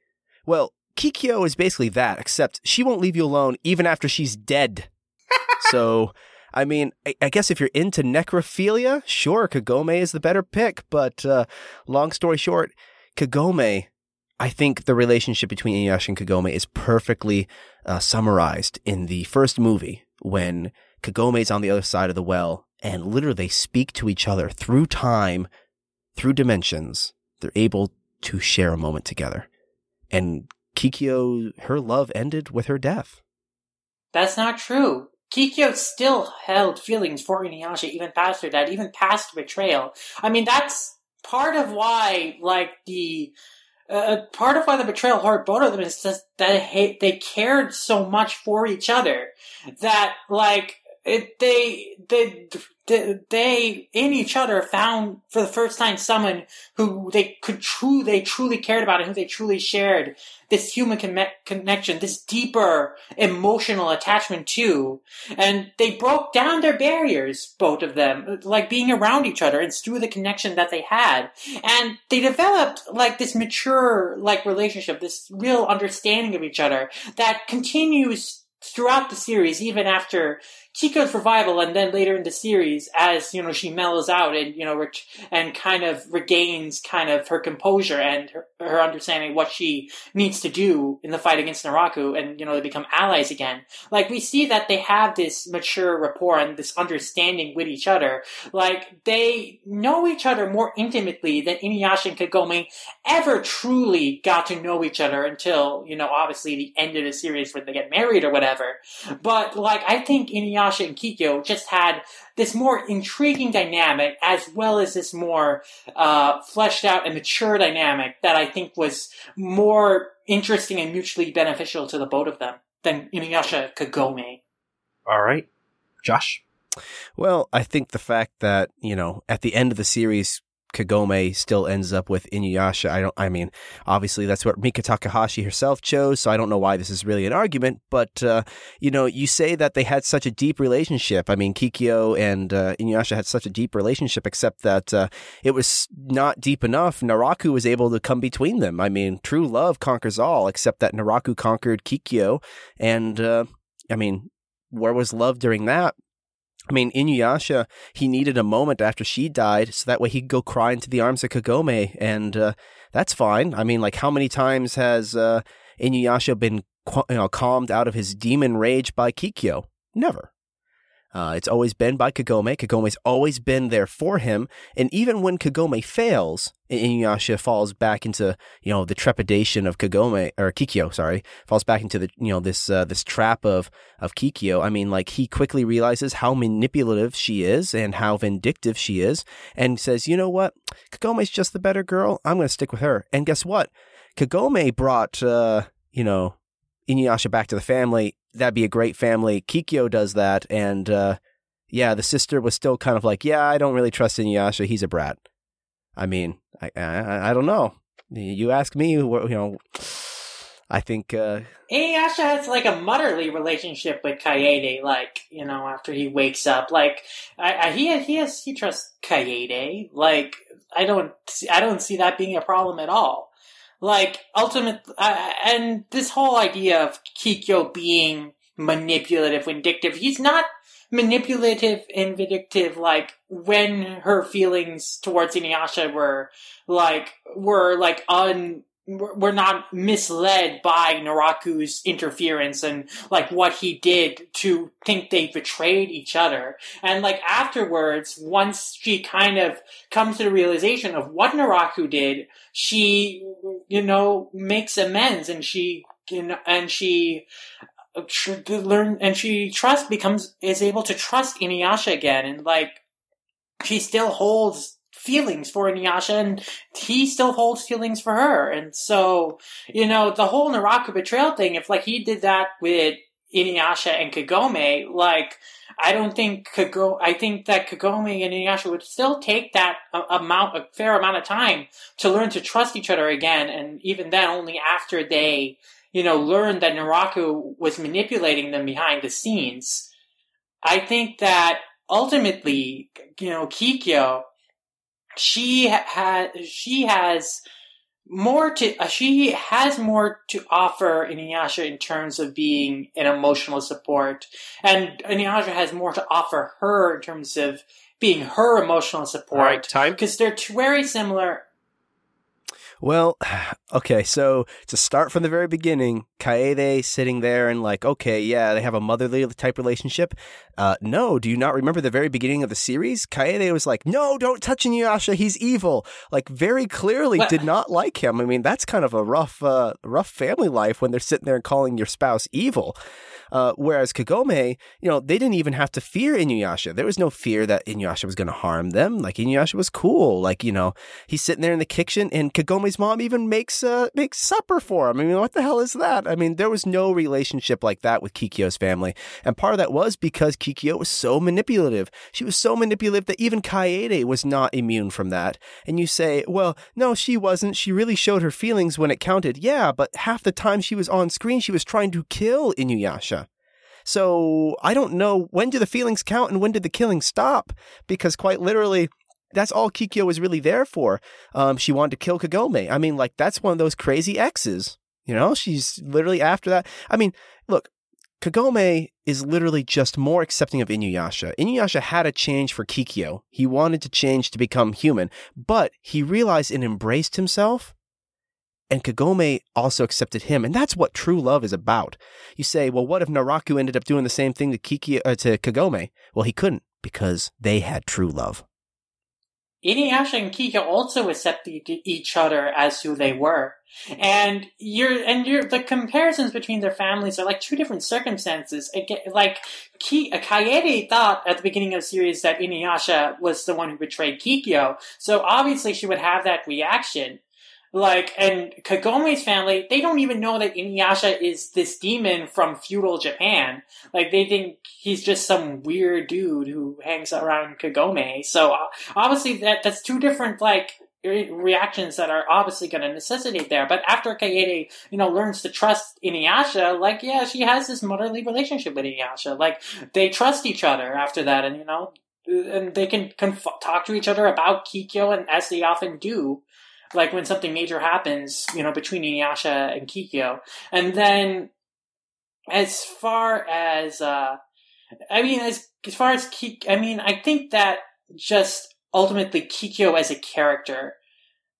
Well, Kikyo is basically that, except she won't leave you alone even after she's dead. so, I mean, I, I guess if you're into necrophilia, sure, Kagome is the better pick. But uh, long story short, Kagome, I think the relationship between Inuyasha and Kagome is perfectly uh, summarized in the first movie when Kagome is on the other side of the well and literally they speak to each other through time, through dimensions. They're able to share a moment together. And Kikyo, her love ended with her death. That's not true. Kikyo still held feelings for Inuyasha even past her death, even past betrayal. I mean, that's part of why, like, the, uh, part of why the betrayal hurt both of them is just that they, they cared so much for each other that, like, it, they, they, they in each other found for the first time someone who they could true they truly cared about and who they truly shared this human con- connection this deeper emotional attachment to. And they broke down their barriers both of them like being around each other and through the connection that they had. And they developed like this mature like relationship this real understanding of each other that continues throughout the series even after Kikyo's revival, and then later in the series, as you know, she mellows out and you know, and kind of regains kind of her composure and her, her understanding of what she needs to do in the fight against Naraku, and you know, they become allies again. Like we see that they have this mature rapport and this understanding with each other. Like they know each other more intimately than Inuyasha and Kagome ever truly got to know each other until you know, obviously the end of the series when they get married or whatever. But like I think Inuyasha Inuyasha and Kikyo just had this more intriguing dynamic as well as this more uh, fleshed out and mature dynamic that I think was more interesting and mutually beneficial to the both of them than Inuyasha Kagome. All right. Josh? Well, I think the fact that, you know, at the end of the series, Kagome still ends up with Inuyasha. I don't. I mean, obviously that's what Mika Takahashi herself chose, so I don't know why this is really an argument. But uh, you know, you say that they had such a deep relationship. I mean, Kikyo and uh, Inuyasha had such a deep relationship, except that uh, it was not deep enough. Naraku was able to come between them. I mean, true love conquers all, except that Naraku conquered Kikyo, and uh, I mean, where was love during that? I mean, Inuyasha, he needed a moment after she died, so that way he could go cry into the arms of Kagome, and uh, that's fine. I mean, like, how many times has uh, Inuyasha been you know, calmed out of his demon rage by Kikyo? Never. Uh, it's always been by Kagome. Kagome's always been there for him. And even when Kagome fails, Inuyasha falls back into, you know, the trepidation of Kagome, or Kikyo, sorry, falls back into the, you know, this, uh, this trap of, of Kikyo. I mean, like, he quickly realizes how manipulative she is and how vindictive she is and says, you know what? Kagome's just the better girl. I'm going to stick with her. And guess what? Kagome brought, uh, you know, Inuyasha back to the family that'd be a great family. Kikyo does that, and uh, yeah, the sister was still kind of like, yeah, I don't really trust Inuyasha. He's a brat. I mean, I I, I don't know. You ask me, you know. I think uh, Inuyasha has like a motherly relationship with Kaede. Like you know, after he wakes up, like I, I, he he has he trusts Kaede. Like I don't I don't see that being a problem at all like ultimate uh, and this whole idea of Kikyo being manipulative, vindictive. He's not manipulative and vindictive like when her feelings towards Inuyasha were like were like un we're not misled by Naraku's interference and like what he did to think they betrayed each other. And like afterwards, once she kind of comes to the realization of what Naraku did, she, you know, makes amends and she, you know, and she uh, tr- learn and she trust becomes is able to trust Inuyasha again and like she still holds feelings for Inuyasha, and he still holds feelings for her. And so, you know, the whole Naraku betrayal thing, if like he did that with Inuyasha and Kagome, like, I don't think Kagome, I think that Kagome and Inuyasha would still take that amount, a fair amount of time to learn to trust each other again, and even then only after they, you know, learned that Naraku was manipulating them behind the scenes. I think that ultimately, you know, Kikyo she has she has more to uh, she has more to offer Inuyasha in terms of being an emotional support, and Inuyasha has more to offer her in terms of being her emotional support. All right, time because they're very similar. Well, okay, so to start from the very beginning, Kaede sitting there and like, okay, yeah, they have a motherly type relationship. Uh, no, do you not remember the very beginning of the series? Kaede was like, no, don't touch Inuyasha, he's evil. Like, very clearly did not like him. I mean, that's kind of a rough, uh, rough family life when they're sitting there and calling your spouse evil. Uh, whereas Kagome, you know, they didn't even have to fear Inuyasha. There was no fear that Inuyasha was going to harm them. Like Inuyasha was cool. Like you know, he's sitting there in the kitchen, and Kagome's mom even makes uh makes supper for him. I mean, what the hell is that? I mean, there was no relationship like that with Kikyo's family, and part of that was because Kikyo was so manipulative. She was so manipulative that even Kaede was not immune from that. And you say, well, no, she wasn't. She really showed her feelings when it counted. Yeah, but half the time she was on screen, she was trying to kill Inuyasha. So I don't know when do the feelings count and when did the killing stop? Because quite literally, that's all Kikyo was really there for. Um, she wanted to kill Kagome. I mean, like that's one of those crazy exes. You know, she's literally after that. I mean, look, Kagome is literally just more accepting of Inuyasha. Inuyasha had a change for Kikyo. He wanted to change to become human, but he realized and embraced himself. And Kagome also accepted him, and that's what true love is about. You say, well, what if Naraku ended up doing the same thing to Kiki uh, to Kagome? Well, he couldn't because they had true love. Inuyasha and Kikyo also accepted each other as who they were. And you're, and you're, the comparisons between their families are like two different circumstances. Like, Ki, Kaede thought at the beginning of the series that Inuyasha was the one who betrayed Kikyo, so obviously she would have that reaction. Like, and Kagome's family, they don't even know that Inuyasha is this demon from feudal Japan. Like, they think he's just some weird dude who hangs around Kagome. So, uh, obviously, that that's two different, like, reactions that are obviously going to necessitate there. But after Kaede, you know, learns to trust Inuyasha, like, yeah, she has this motherly relationship with Inuyasha. Like, they trust each other after that, and, you know, and they can conf- talk to each other about Kikyo, and as they often do, like when something major happens, you know, between Inuyasha and Kikyo. And then, as far as, uh, I mean, as, as far as Kik, I mean, I think that just ultimately Kikyo as a character,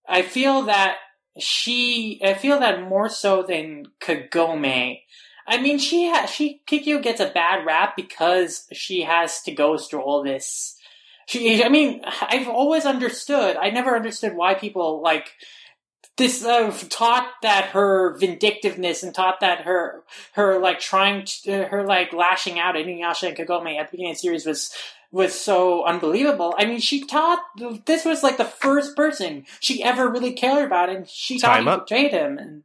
I feel that she, I feel that more so than Kagome. I mean, she ha- she, Kikyo gets a bad rap because she has to go through all this, she, I mean, I've always understood. I never understood why people like this uh, taught that her vindictiveness and taught that her her like trying to, her like lashing out at Inuyasha and Kagome at the beginning of the series was was so unbelievable. I mean, she taught this was like the first person she ever really cared about, and she Time he betrayed him. And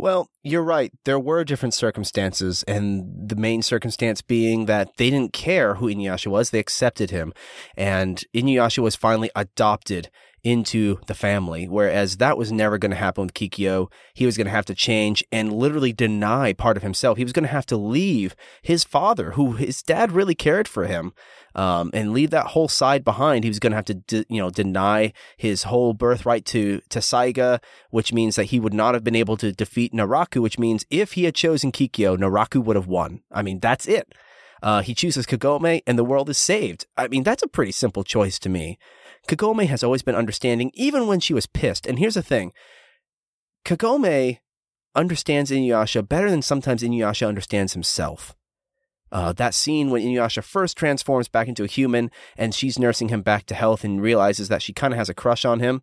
Well, you're right. There were different circumstances, and the main circumstance being that they didn't care who Inuyasha was. They accepted him. And Inuyasha was finally adopted into the family, whereas that was never going to happen with Kikyo. He was going to have to change and literally deny part of himself. He was going to have to leave his father, who his dad really cared for him, um, and leave that whole side behind. He was going to have to, de- you know, deny his whole birthright to Tessaiga, which means that he would not have been able to defeat Naraku. Which means if he had chosen Kikyo, Naraku would have won. I mean, that's it. Uh, he chooses Kagome, and the world is saved. I mean, that's a pretty simple choice to me. Kagome has always been understanding, even when she was pissed. And here's the thing Kagome understands Inuyasha better than sometimes Inuyasha understands himself. Uh, that scene when Inuyasha first transforms back into a human and she's nursing him back to health and realizes that she kind of has a crush on him.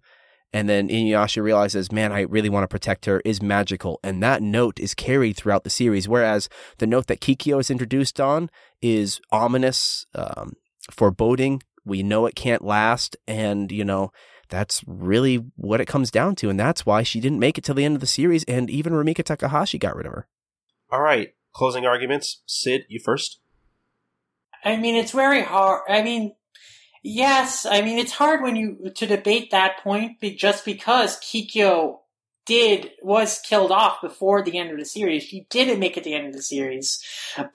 And then Inuyasha realizes, man, I really want to protect her is magical. And that note is carried throughout the series. Whereas the note that Kikyo is introduced on is ominous, um, foreboding. We know it can't last. And, you know, that's really what it comes down to. And that's why she didn't make it till the end of the series. And even Rumiko Takahashi got rid of her. All right. Closing arguments. Sid, you first. I mean, it's very hard. I mean, yes, I mean, it's hard when you, to debate that point just because Kikyo did, was killed off before the end of the series. She didn't make it the end of the series.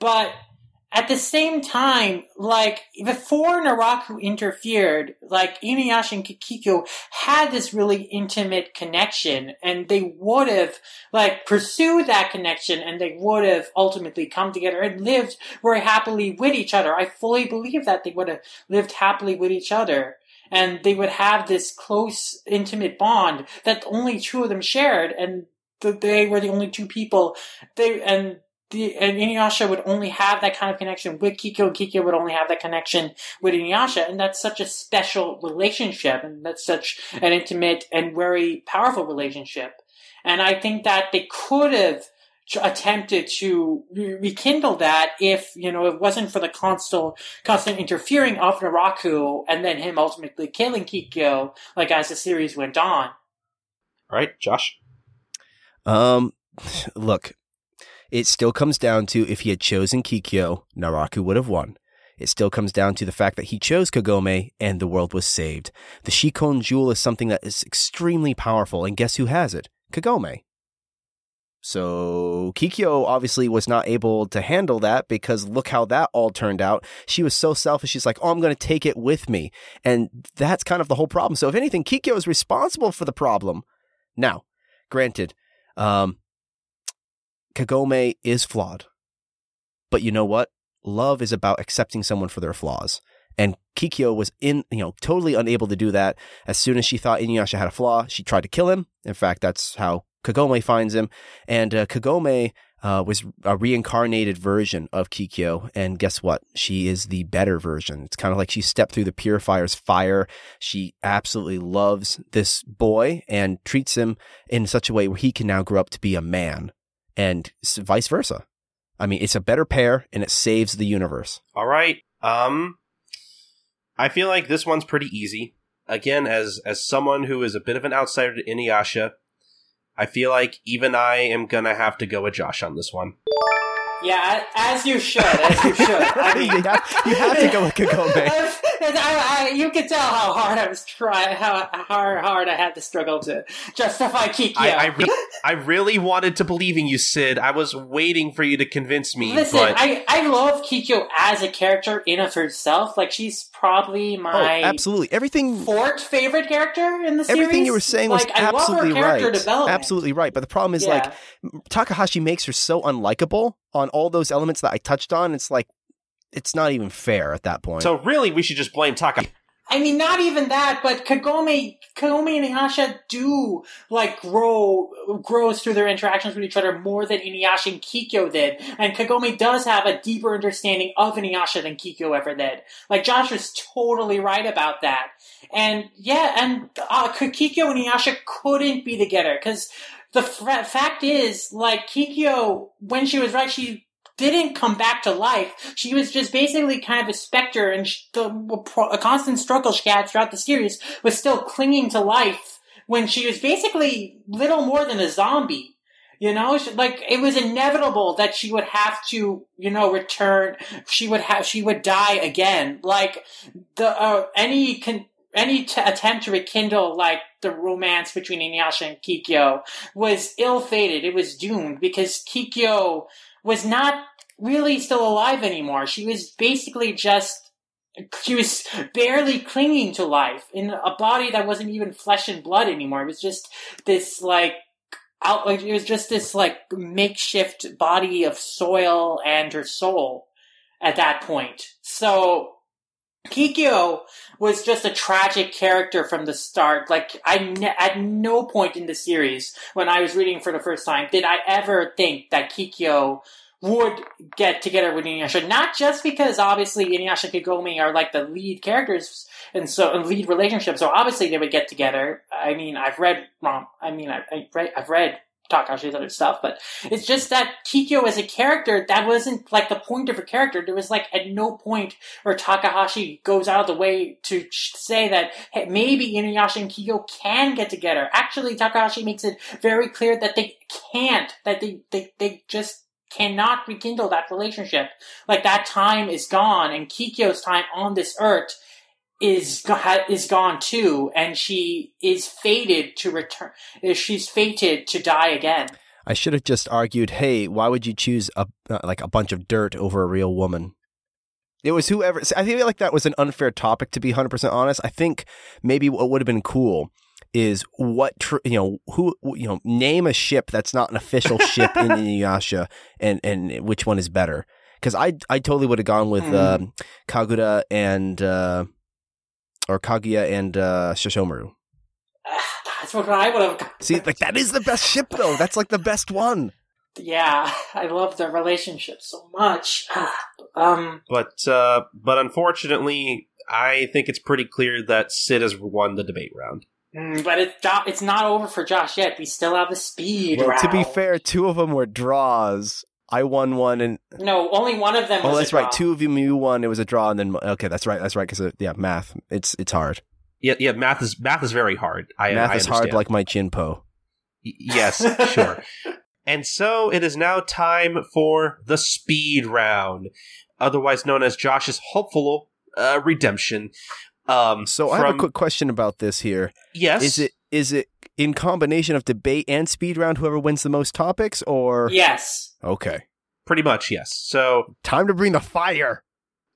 But at the same time, like, before Naraku interfered, like, Inuyasha and Kikyo had this really intimate connection, and they would have, like, pursued that connection, and they would have ultimately come together and lived very happily with each other. I fully believe that they would have lived happily with each other. and they would have this close, intimate bond that only two of them shared, and th- they were the only two people. They and the and Inuyasha would only have that kind of connection with Kikyo, and Kikyo would only have that connection with Inuyasha, and that's such a special relationship, and that's such an intimate and very powerful relationship. And I think that they could have attempted to rekindle that if you know it wasn't for the constant constant interfering of Naraku and then him ultimately killing Kikyo like as the series went on. All right, Josh. Um, look, it still comes down to if he had chosen Kikyo, Naraku would have won. It still comes down to the fact that he chose Kagome and the world was saved. The Shikon Jewel is something that is extremely powerful, and guess who has it? Kagome. So Kikyo obviously was not able to handle that because look how that all turned out. She was so selfish. She's like, "Oh, I'm going to take it with me," and that's kind of the whole problem. So if anything, Kikyo is responsible for the problem. Now, granted, um, Kagome is flawed, but you know what? Love is about accepting someone for their flaws. And Kikyo was in, you know, totally unable to do that. As soon as she thought Inuyasha had a flaw, she tried to kill him. In fact, that's how Kagome finds him. And uh, Kagome uh, was a reincarnated version of Kikyo. And guess what? She is the better version. It's kind of like she stepped through the purifier's fire. She absolutely loves this boy and treats him in such a way where he can now grow up to be a man and vice versa. I mean, it's a better pair and it saves the universe. All right. Um, I feel like this one's pretty easy. Again, as as someone who is a bit of an outsider to Inuyasha, I feel like even I am gonna have to go with Josh on this one. Yeah, as you should, as you should. I mean, you, have, you have to go with Kagome. I, I, you can tell how hard I was trying, how hard, hard I had to struggle to justify Kikyo. I, I, re- I, really wanted to believe in you, Sid. I was waiting for you to convince me. Listen, but... I, I love Kikyo as a character in of herself. Like she's probably oh, my oh, absolutely everything fourth favorite character in the series. Everything you were saying was like, absolutely right. Development. Absolutely right. But the problem is yeah. like Takahashi makes her so unlikable on all those elements that I touched on. It's like it's not even fair at that point. So really, we should just blame Taka. I mean, not even that, but Kagome, Kagome and Inuyasha do like grow grows through their interactions with each other more than Inuyasha and Kikyo did, and Kagome does have a deeper understanding of Inuyasha than Kikyo ever did. Like Josh was totally right about that, and yeah, and uh, Kikyo and Inuyasha couldn't be together because the f- fact is, like Kikyo, when she was right, she didn't come back to life. She was just basically kind of a specter, and she, the a constant struggle she had throughout the series was still clinging to life when she was basically little more than a zombie. You know, like it was inevitable that she would have to, you know, return. She would have, she would die again. Like the uh, any con- any t- attempt to rekindle like the romance between Inuyasha and Kikyo was ill fated. It was doomed because Kikyo was not really still alive anymore. She was basically just she was barely clinging to life in a body that wasn't even flesh and blood anymore. It was just this like out it was just this like makeshift body of soil and her soul at that point. So Kikyo was just a tragic character from the start. Like I ne- at no point in the series when I was reading for the first time did I ever think that Kikyo would get together with Inuyasha. Not just because obviously Inuyasha and Kagome are like the lead characters and so and lead relationships, so obviously they would get together. I mean, I've read Rom. I mean, I, I read, I've read Takahashi's other stuff, but it's just that Kikyo as a character that wasn't like the point of her character. There was like at no point where Takahashi goes out of the way to say that hey, maybe Inuyasha and Kikyo can get together. Actually, Takahashi makes it very clear that they can't. That they they they just cannot rekindle that relationship. Like that time is gone, and Kikyo's time on this earth is is gone too, and she is fated to return. She's fated to die again. I should have just argued, hey, why would you choose a uh, like a bunch of dirt over a real woman? It was whoever. I feel like that was an unfair topic, to be hundred percent honest. I think maybe what would have been cool is what tr- you know who you know name a ship that's not an official ship in Inuyasha and and which one is better because I I totally would have gone with mm. Kagura and uh, or Kaguya and uh, Sesshomaru. That's what I would have. See, like that is the best ship though. That's like the best one. Yeah, I love their relationship so much. um, But uh, but unfortunately, I think it's pretty clear that Sid has won the debate round. mm, but it's not, it's not over for Josh yet. We still have the speed Well, to be fair, two of them were draws. I won one, and no, only one of them. oh, was a that's right. draw. Two of them you won. It was a draw, and then okay, that's right. That's right. Because yeah, math. It's it's hard. Yeah, yeah. Math is math is very hard. I math I is hard, like my chinpo. Y- yes, sure. And so it is now time for the speed round, otherwise known as Josh's hopeful uh, redemption. Um, So I have a quick question about this here. Yes, Is it is it in combination of debate and speed round? Whoever wins the most topics, or Yes. okay, pretty much yes? So time to bring the fire.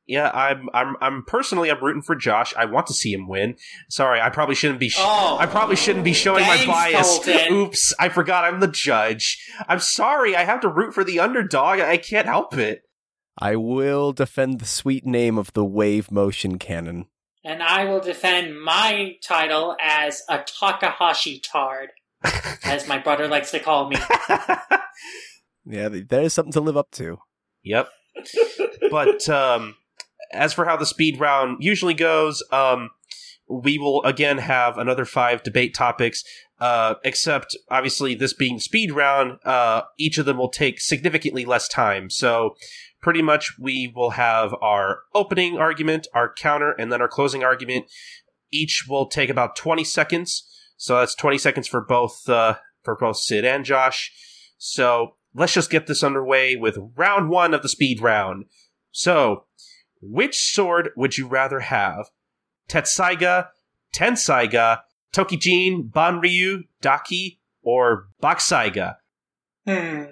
yeah, I'm I'm I'm personally I'm rooting for Josh. I want to see him win. Sorry, I probably shouldn't be. Sh- Oh, I probably shouldn't be showing my bias. Colton. Oops, I forgot I'm the judge. I'm sorry. I have to root for the underdog. I can't help it. I will defend the sweet name of the wave motion cannon. And I will defend my title as a Takahashi tard, as my brother likes to call me. Yeah, there is something to live up to. Yep. but um, as for how the speed round usually goes, um, we will again have another five debate topics. Uh, except obviously this being speed round, uh, each of them will take significantly less time. So pretty much we will have our opening argument, our counter, and then our closing argument. Each will take about twenty seconds. So that's twenty seconds for both uh, for both Sid and Josh. So let's just get this underway with round one of the speed round. So, which sword would you rather have? Tessaiga, Tenseiga, Tokijin, Banryu, Dakki, or Bakusaiga? Hmm.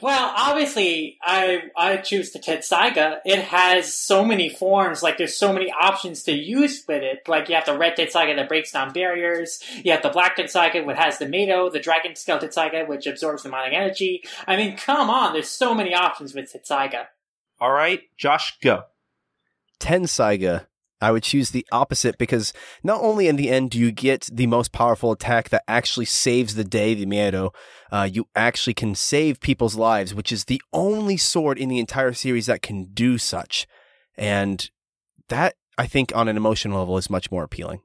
Well, obviously, I I choose the Tessaiga. It has so many forms. Like, there's so many options to use with it. Like, you have the red Tessaiga that breaks down barriers. You have the black Tessaiga, which has the Meido, the dragon scale Tessaiga, which absorbs demonic energy. I mean, come on, there's so many options with Tessaiga. All right, Josh, go. Tenseiga, I would choose the opposite because not only in the end do you get the most powerful attack that actually saves the day, the Meido, uh, you actually can save people's lives, which is the only sword in the entire series that can do such. And that, I think, on an emotional level, is much more appealing.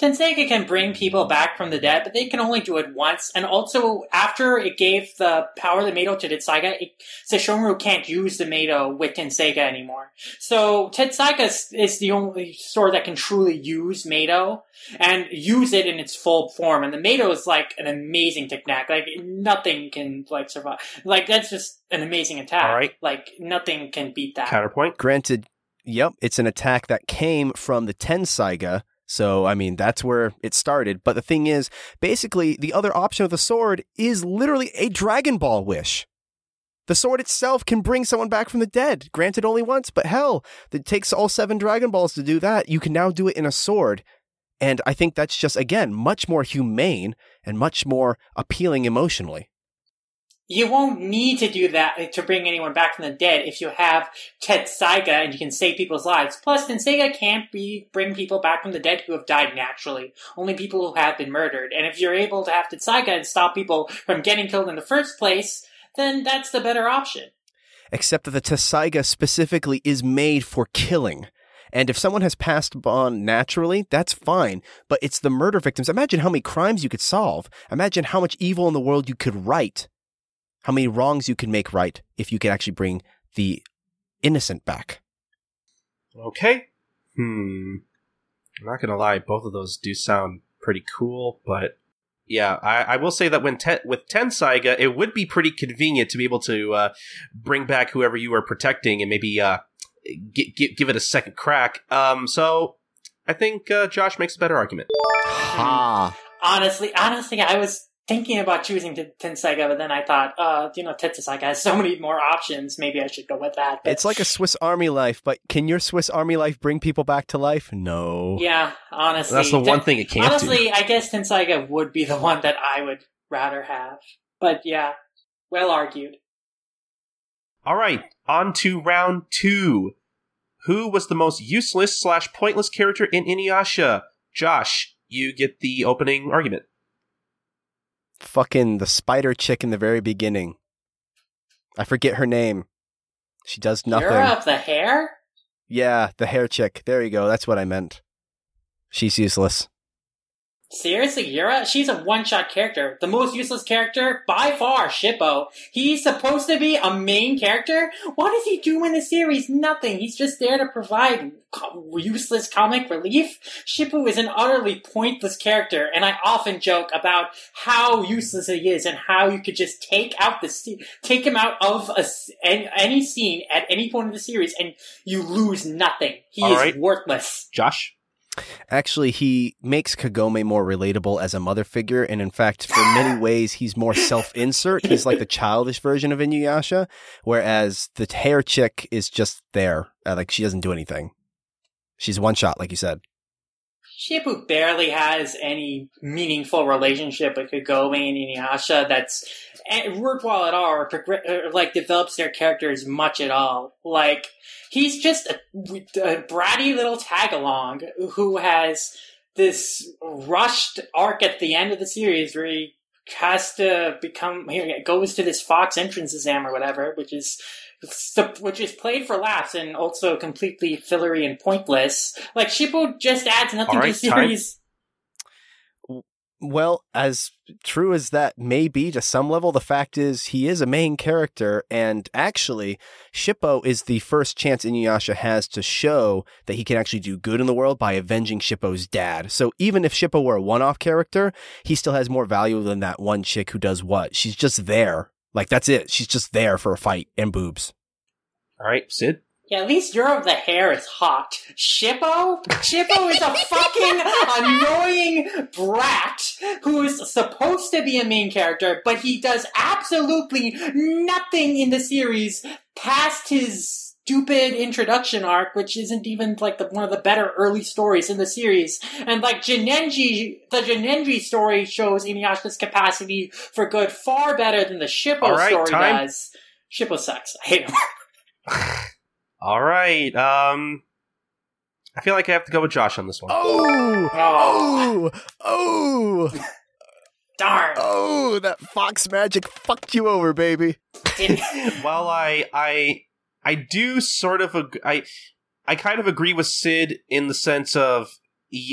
Tenseiga can bring people back from the dead, but they can only do it once. And also, after it gave the power of the Meido to Tessaiga, it, Sesshomaru can't use the Meido with Tenseiga anymore. So Tessaiga is, is the only sword that can truly use Meido and use it in its full form. And the Meido is like an amazing technique. Like nothing can like survive. Like that's just an amazing attack. All right. Like nothing can beat that. Counterpoint. Granted, yep, it's an attack that came from the Tenseiga. So, I mean, that's where it started. But the thing is, basically, the other option of the sword is literally a Dragon Ball wish. The sword itself can bring someone back from the dead. Granted, only once, but hell, it takes all seven Dragon Balls to do that. You can now do it in a sword. And I think that's just, again, much more humane and much more appealing emotionally. You won't need to do that to bring anyone back from the dead if you have Tessaiga and you can save people's lives. Plus, Tenseiga can't be bring people back from the dead who have died naturally. Only people who have been murdered. And if you're able to have Tessaiga and stop people from getting killed in the first place, then that's the better option. except that the Tessaiga specifically is made for killing. And if someone has passed on naturally, that's fine. But it's the murder victims. Imagine how many crimes you could solve. Imagine how much evil in the world you could right. How many wrongs you can make right if you can actually bring the innocent back. Okay. Hmm. I'm not gonna lie, both of those do sound pretty cool, but yeah, I, I will say that when te- with Tenseiga, it would be pretty convenient to be able to uh, bring back whoever you are protecting and maybe uh, gi- gi- give it a second crack. Um, so I think uh, Josh makes a better argument. Ha! Honestly, honestly, I was thinking about choosing T- Tenseiga, but then I thought, uh, you know, Tessaiga has so many more options. Maybe I should go with that. But It's like a Swiss Army life, but can your Swiss Army life bring people back to life? No. yeah, honestly, That's the one Ten- thing it can't do. Honestly, I guess Tenseiga would be the one that I would rather have. But yeah, well argued. All right, on to round two. who was the most useless slash pointless character in Inuyasha? Josh, you get the opening argument. Fucking the spider chick in the very beginning. I forget her name. She does nothing. You're the hair? Yeah, the hair chick. There you go. That's what I meant. She's useless. Seriously, Yura? She's a one-shot character. The most useless character, by far, Shippo. He's supposed to be a main character? What does he do in the series? Nothing. He's just there to provide useless comic relief. Shippo is an utterly pointless character, and I often joke about how useless he is and how you could just take out the se- take him out of a any scene at any point in the series, and you lose nothing. He All is right. worthless. Josh? Actually, he makes Kagome more relatable as a mother figure, and in fact, for many ways, he's more self-insert. He's like the childish version of Inuyasha, whereas the hair chick is just there, uh, like she doesn't do anything. She's one shot, like you said. Shippo barely has any meaningful relationship with Kagome and Inuyasha that's eh, worthwhile at all, or, or like develops their characters much at all. Like he's just a, a bratty little tag along who has this rushed arc at the end of the series where he has to become he goes to this Fox entrance exam or whatever, which is which is played for laughs and also completely fillery and pointless. Like Shippo just adds nothing All to right, the time. series. Well, as true as that may be to some level, the fact is he is a main character, and actually, Shippo is the first chance Inuyasha has to show that he can actually do good in the world by avenging Shippo's dad. So even if Shippo were a one-off character, he still has more value than that one chick who does what? She's just there. Like that's it. She's just there for a fight and boobs. All right, Sid? Yeah, at least your of the hair is hot. Shippo? Shippo is a fucking annoying brat who is supposed to be a main character, but he does absolutely nothing in the series past his stupid introduction arc, which isn't even like the, one of the better early stories in the series. And like Jinenji, the Jinenji story shows Inuyasha's capacity for good far better than the Shippo All right, story time. does. Shippo sucks. I hate him. All right. Um, I feel like I have to go with Josh on this one. Oh, Oh. oh, oh, Darn. oh! That fox magic fucked you over, baby. While I I I do sort of ag- I I kind of agree with Sid in the sense of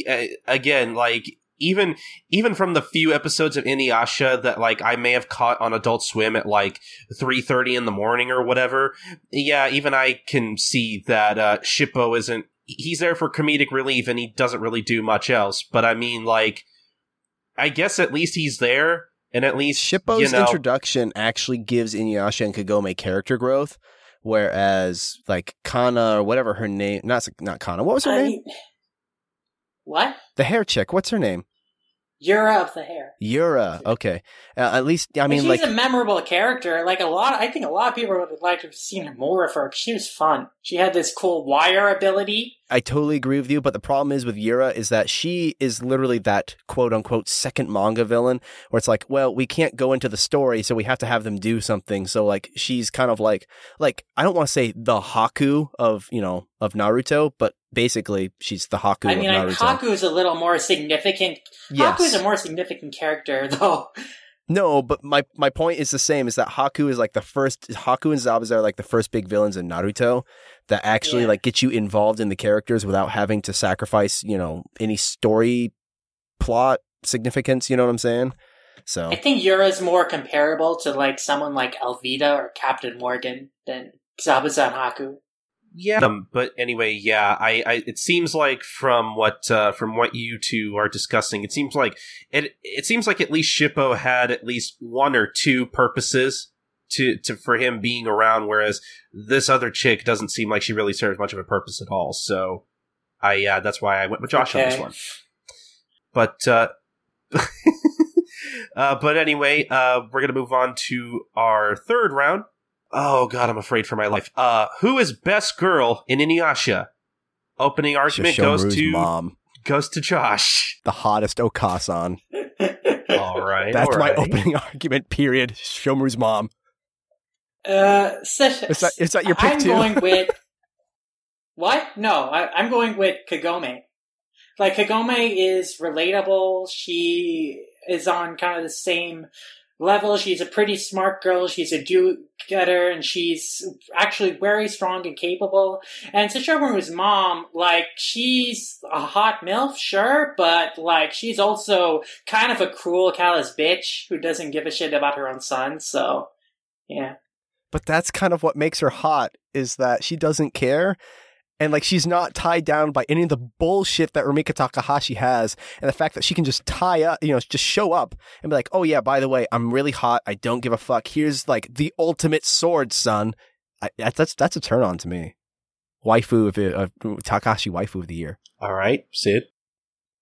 uh, again like even even from the few episodes of Inuyasha that like I may have caught on Adult Swim at like 3:30 in the morning or whatever yeah even I can see that uh Shippo isn't he's there for comedic relief and he doesn't really do much else but I mean like I guess at least he's there and at least Shippo's you know, introduction actually gives Inuyasha and Kagome character growth, whereas like Kanna or whatever her name, not not Kanna. What was her I name? what? The hair chick. What's her name? Yura of the hair. Yura. Okay. Uh, at least I mean, she's like a memorable character. Like a lot, I think a lot of people would like to have seen more of her. She was fun. She had this cool wire ability. I totally agree with you, but the problem is with Yura is that she is literally that quote unquote second manga villain where it's like, well, we can't go into the story, so we have to have them do something. So like she's kind of like like I don't want to say the Haku of, you know, of Naruto, but basically she's the Haku I mean, of Naruto. Haku is a little more significant. yes. Haku is a more significant character, though. No, but my my point is the same. Is that Haku is like the first Haku and Zabuza are like the first big villains in Naruto that actually Yeah. like get you involved in the characters without having to sacrifice you know any story plot significance. You know what I'm saying? So I think Yura's more comparable to like someone like Alvida or Captain Morgan than Zabuza and Haku. Yeah. Um, but anyway, yeah, I, I it seems like from what uh, from what you two are discussing, it seems like it it seems like at least Shippo had at least one or two purposes to to for him being around, whereas this other chick doesn't seem like she really serves much of a purpose at all. So, I yeah, that's why I went with Josh on this one. But uh, uh, but anyway, uh, we're gonna move on to our third round. Oh god, I'm afraid for my life. Uh, who is best girl in Inuyasha? Opening argument goes to mom, goes to Josh. the hottest Okasan. All right, That's all my right. opening argument. Period. Shomuru's mom. uh, such, Is that is that your pick I'm too? going with. What? No, I, I'm going with Kagome. Like Kagome is relatable. She is on kind of the same level. She's a pretty smart girl. She's a do-getter, and she's actually very strong and capable. And Sesshomaru's mom, like, she's a hot milf, sure, but like, she's also kind of a cruel, callous bitch who doesn't give a shit about her own son. So, yeah. But that's kind of what makes her hot is that she doesn't care and like she's not tied down by any of the bullshit that Rumiko Takahashi has, and the fact that she can just tie up, you know, just show up and be like, "Oh yeah, by the way, I'm really hot. I don't give a fuck. Here's like the ultimate sword, son." I, that's that's a turn on to me. Waifu of the uh, Takahashi waifu of the year. All right, Sid.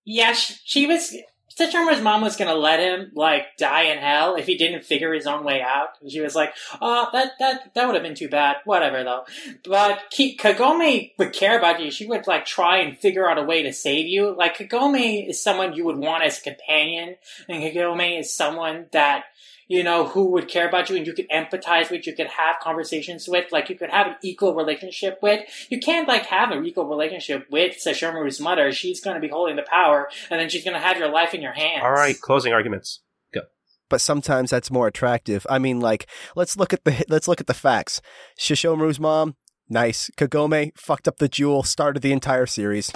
Yeah, she, she was Sesshomaru's mom was gonna let him like die in hell if he didn't figure his own way out. She was like, "Oh, that that that would have been too bad. Whatever though." But Kagome would care about you. She would like try and figure out a way to save you. Like Kagome is someone you would want as a companion, and Kagome is someone that you know, who would care about you and you could empathize with, you could have conversations with, like you could have an equal relationship with. You can't like have an equal relationship with Sesshomaru's mother. She's going to be holding the power and then she's going to have your life in your hands. All right, closing arguments. Go. But sometimes that's more attractive. I mean, like, let's look at the let's look at the facts. Sesshomaru's mom, nice. Kagome fucked up the jewel, started the entire series.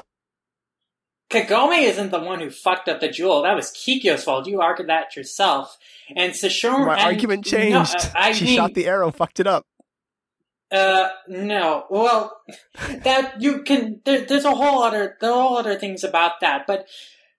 Kagome isn't the one who fucked up the jewel. That was Kikyo's fault. You argued that yourself. And Sesshomaru. My and, argument changed. No, I she mean, shot the arrow, fucked it up. Uh, no. Well, that you can. There, there's a whole other. There are all other things about that, but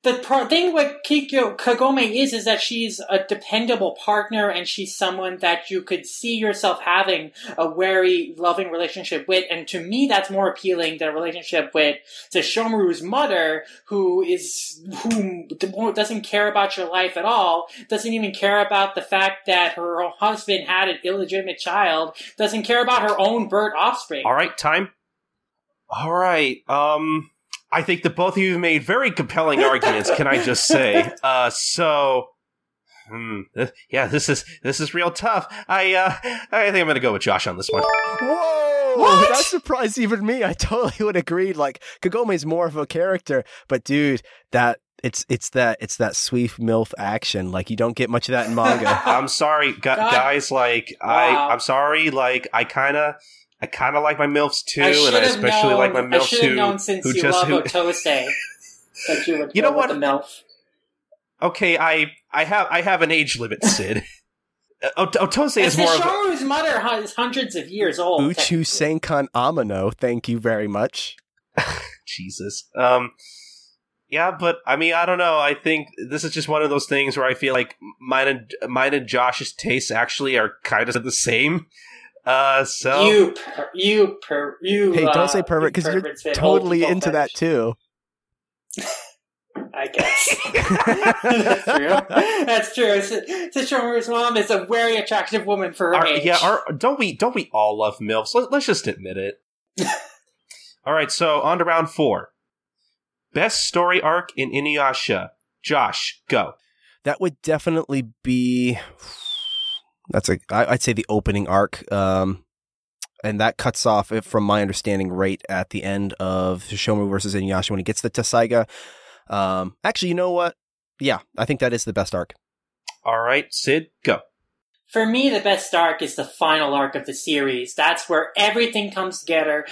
the pro- thing with Kikyo Kagome is is that she's a dependable partner and she's someone that you could see yourself having a very loving relationship with and to me that's more appealing than a relationship with Sesshomaru's mother who is who doesn't care about your life at all doesn't even care about the fact that her husband had an illegitimate child doesn't care about her own birth offspring All right, time. All right. Um, I think that both of you have made very compelling arguments. Can I just say? Uh, so. Hmm, th- yeah, this is this is real tough. I uh, I think I'm gonna go with Josh on this one. Whoa! What? That surprised even me. I totally would agree. Like Kagome is more of a character, but dude, that it's it's that it's that sweet milf action. Like you don't get much of that in manga. I'm sorry, gu- guys. Like Wow. I, I'm sorry. Like I kind of, I kind of like my milfs too, I and I especially known, like my milfs should have who, known since who you just love who. Otose that you would You go know with what? the MILF. Okay, I I have I have an age limit, Sid. Ot- Otose is more of mother is hundreds of years old. Uchu Senkan Amano, thank you very much. Jesus. Um, yeah, but I mean, I don't know. I think this is just one of those things where I feel like mine and mine and Josh's tastes actually are kind of the same. Uh, so You, per, you, per, you. Hey, uh, don't say pervert because you're perverts fit old totally people into that too. I guess. That's true. That's true. S- Sesshomaru's mom is a very attractive woman for her Are- age. yeah, are, don't we don't we all love milfs? Let, let's just admit it. all right, so on to round four. Best story arc in Inuyasha. Josh, go. That would definitely be. That's a. I- I'd say the opening arc. Um, and that cuts off, if- from my understanding, right at the end of Shomu versus Inuyasha when he gets the Tessaiga. Um, actually, you know what? Yeah, I think that is the best arc. All right, Sid, go. For me, the best arc is the final arc of the series. That's where everything comes together.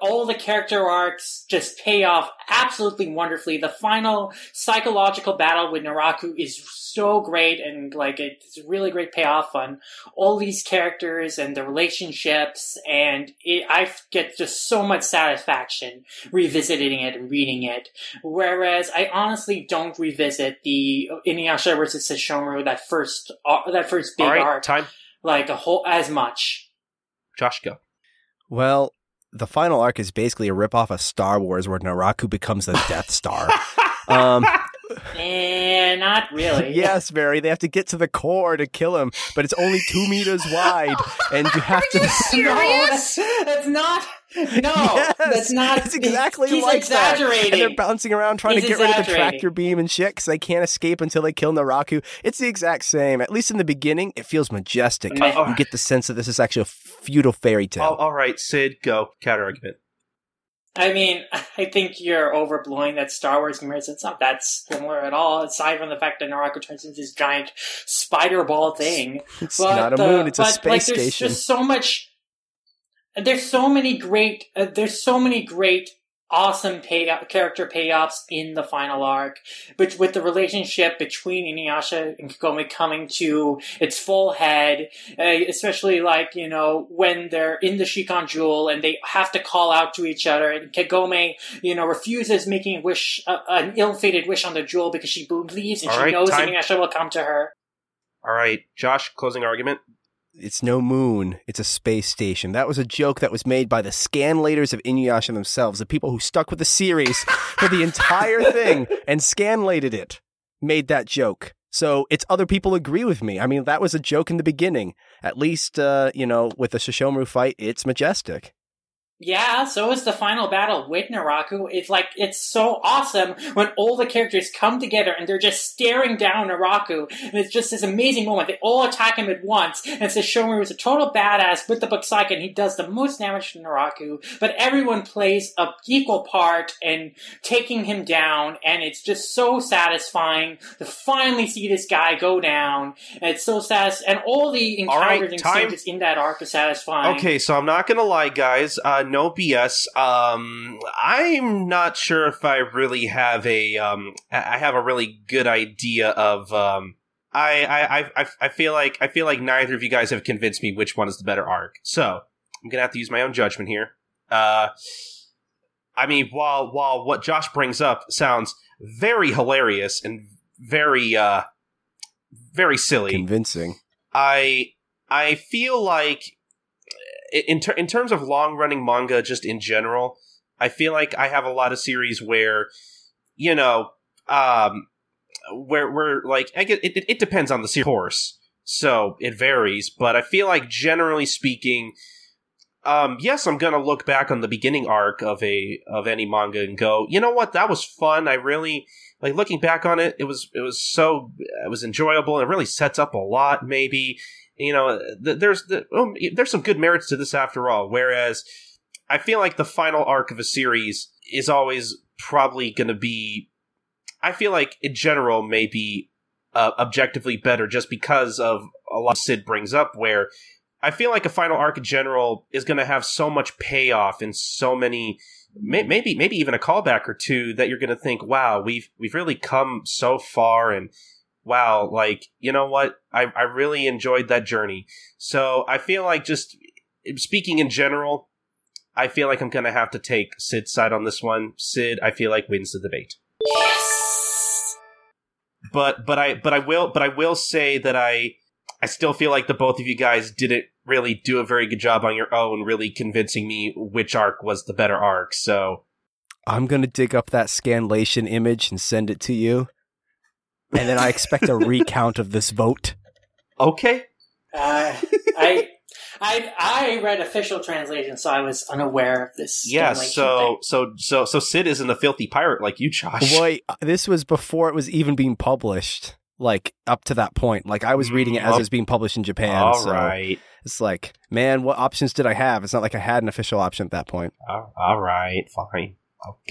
All the character arcs just pay off absolutely wonderfully. The final psychological battle with Naraku is so great and like it's a really great payoff on all these characters and the relationships and it, I get just so much satisfaction revisiting it and reading it. Whereas I honestly don't revisit the Inuyasha versus Sesshomaru that first uh, that first big All right, arc time. like a whole as much. Josh, go. Well, the final arc is basically a ripoff of Star Wars where Naraku becomes the Death Star. um, Eh, not really. yes, Mary, they have to get to the core to kill him, but it's only two meters wide, and you have to. No, that's, that's not. No, Yes, that's not. It's exactly he's like that. exaggerating. And they're bouncing around trying He's to get rid of the tractor beam and shit because they can't escape until they kill Naraku. It's the exact same. At least in the beginning, it feels majestic. Meh. You get the sense that this is actually a feudal fairy tale. All, all right, Sid, go. Counter argument. I mean, I think you're overblowing that Star Wars comparison. It's not that similar at all, aside from the fact that Naraku turns into this giant spider ball thing. It's but, not a moon; it's a space like, there's station. There's just so much. There's so many great. Uh, there's so many great awesome pay character payoffs in the final arc, but with the relationship between Inuyasha and Kagome coming to its full head, uh, especially like you know when they're in the Shikon Jewel and they have to call out to each other, and Kagome you know refuses making a wish, uh, an ill-fated wish on the jewel because she believes and All she right, knows time. Inuyasha will come to her. All right, Josh, closing argument it's no moon, it's a space station. That was a joke that was made by the scanlators of Inuyasha themselves, the people who stuck with the series for the entire thing and scanlated it, made that joke. So it's other people agree with me. I mean, that was a joke in the beginning. At least, uh, you know, with the Sesshomaru fight, it's majestic. Yeah, so is the final battle with Naraku. It's like, it's so awesome when all the characters come together and they're just staring down Naraku. And it's just this amazing moment. They all attack him at once. And Sesshomaru is a total badass with the Bakusaiga and he does the most damage to Naraku. But everyone plays a equal part in taking him down. And it's just so satisfying to finally see this guy go down. And it's so satisfying. And all the encounters all right, and stages in that arc are satisfying. Okay, so I'm not gonna lie, guys. Uh, no BS. Um, I'm not sure if I really have a um, I have a really good idea of um. I, I I I feel like I feel like neither of you guys have convinced me which one is the better arc. So I'm gonna have to use my own judgment here. Uh, I mean, while while what Josh brings up sounds very hilarious and very uh very silly, convincing, I I feel like in ter- in terms of long running manga, just in general, I feel like I have a lot of series where, you know, um, where where like I get it, it depends on the series, course, so it varies. But I feel like generally speaking, um, yes, I'm gonna look back on the beginning arc of a of any manga and go, you know what, that was fun. I really like looking back on it. It was it was so it was enjoyable. It really sets up a lot, maybe you know, there's the, there's some good merits to this after all. Whereas I feel like the final arc of a series is always probably going to be. I feel like in general maybe uh, objectively better just because of a lot Sid brings up. Where I feel like a final arc in general is going to have so much payoff and so many maybe maybe even a callback or two that you're going to think, wow, we've we've really come so far and wow, like, you know what? I, I really enjoyed that journey. So I feel like just speaking in general, I feel like I'm going to have to take Sid's side on this one. Sid, I feel like wins the debate. Yes. But but I but I will but I will say that I I still feel like the both of you guys didn't really do a very good job on your own really convincing me which arc was the better arc. So I'm going to dig up that scanlation image and send it to you and then I expect a recount of this vote. Okay. Uh, I I I read official translation, so I was unaware of this. Yeah, so thing. so so so Sid isn't a filthy pirate like you, Josh. Wait, this was before it was even being published. Like up to that point, like I was reading it as it was being published in Japan. All so right. It's like, man, what options did I have? It's not like I had an official option at that point. all right, fine.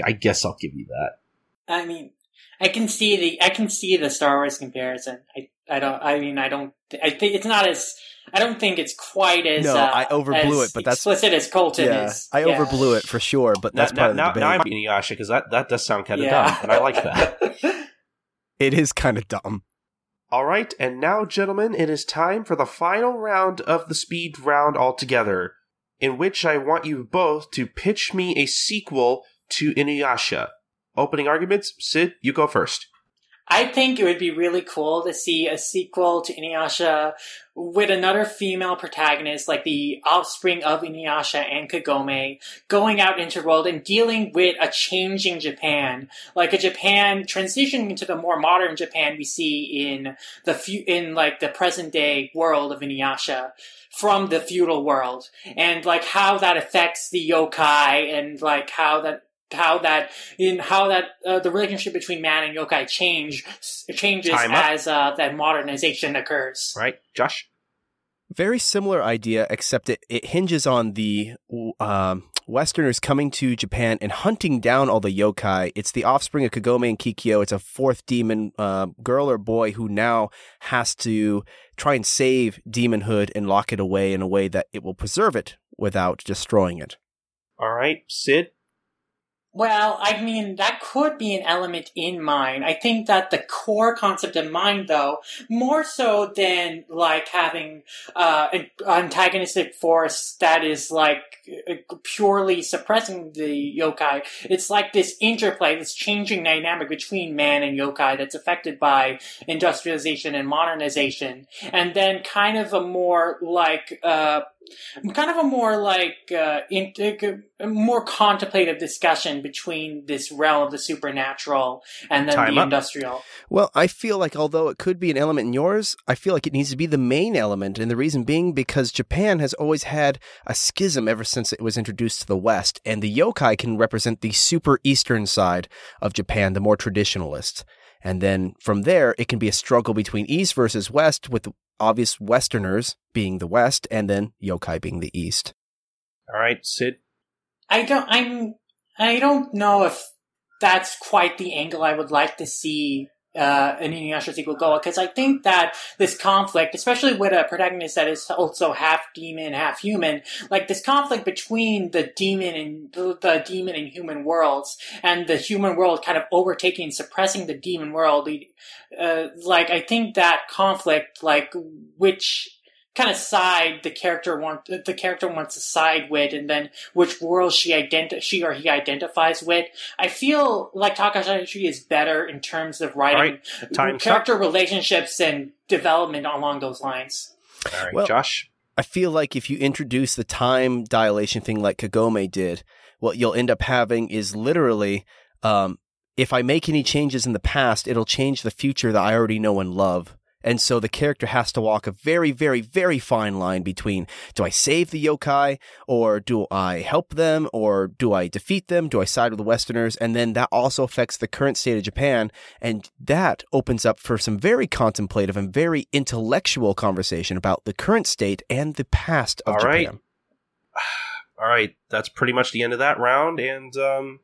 I guess I'll give you that. I mean, I can see the I can see the Star Wars comparison. I I don't. I mean, I don't. I think it's not as. I don't think it's quite as. No, uh, I overblew it, but that's explicit as Colton yeah, is. I yeah. overblew it for sure, but that's now, part now, of the now, debate. Now I'm Inuyasha because that that does sound kind of yeah. dumb, and I like that. it is kind of dumb. All right, and now, gentlemen, it is time for the final round of the speed round altogether, in which I want you both to pitch me a sequel to Inuyasha. Opening arguments, Sid, you go first. I think it would be really cool to see a sequel to Inuyasha with another female protagonist, like the offspring of Inuyasha and Kagome, going out into the world and dealing with a changing Japan, like a Japan transitioning into the more modern Japan we see in the in like the present day world of Inuyasha from the feudal world, and like how that affects the yokai, and like how that how that in how that uh, the relationship between man and yokai change changes as uh, that modernization occurs. Right, Josh. Very similar idea, except it, it hinges on the um, Westerners coming to Japan and hunting down all the yokai. It's the offspring of Kagome and Kikyo. It's a fourth demon uh, girl or boy who now has to try and save demonhood and lock it away in a way that it will preserve it without destroying it. All right, Sid. Well, I mean, that could be an element in mine. I think that the core concept of mine, though, more so than like having uh, an antagonistic force that is like purely suppressing the yokai, it's like this interplay, this changing dynamic between man and yokai that's affected by industrialization and modernization. And then kind of a more like, uh, kind of a more like uh, in, uh, more contemplative discussion between this realm of the supernatural and then Time the up. industrial. Well, I feel like although it could be an element in yours, I feel like it needs to be the main element, and the reason being because Japan has always had a schism ever since it was introduced to the West, and the yokai can represent the super eastern side of Japan, the more traditionalist. And then from there, it can be a struggle between East versus West, with obvious Westerners being the West, and then yokai being the East. All right, Sid. I don't. I'm. I don't know if that's quite the angle I would like to see uh, an Inuyasha sequel go because I think that this conflict, especially with a protagonist that is also half demon, half human, like this conflict between the demon and the, the demon and human worlds, and the human world kind of overtaking, suppressing the demon world. Uh, like I think that conflict, like which kind of side the character want the character wants to side with, and then which world she identi- she or he identifies with. I feel like Takahashi is better in terms of writing right. character relationships and development along those lines. All right, well, Josh. I feel like if you introduce the time dilation thing like Kagome did, what you'll end up having is literally um, if I make any changes in the past, it'll change the future that I already know and love. And so the character has to walk a very, very, very fine line between do I save the yokai or do I help them or do I defeat them? Do I side with the Westerners? And then that also affects the current state of Japan. And that opens up for some very contemplative and very intellectual conversation about the current state and the past of All Japan. Right. All right. That's pretty much the end of that round. And, um,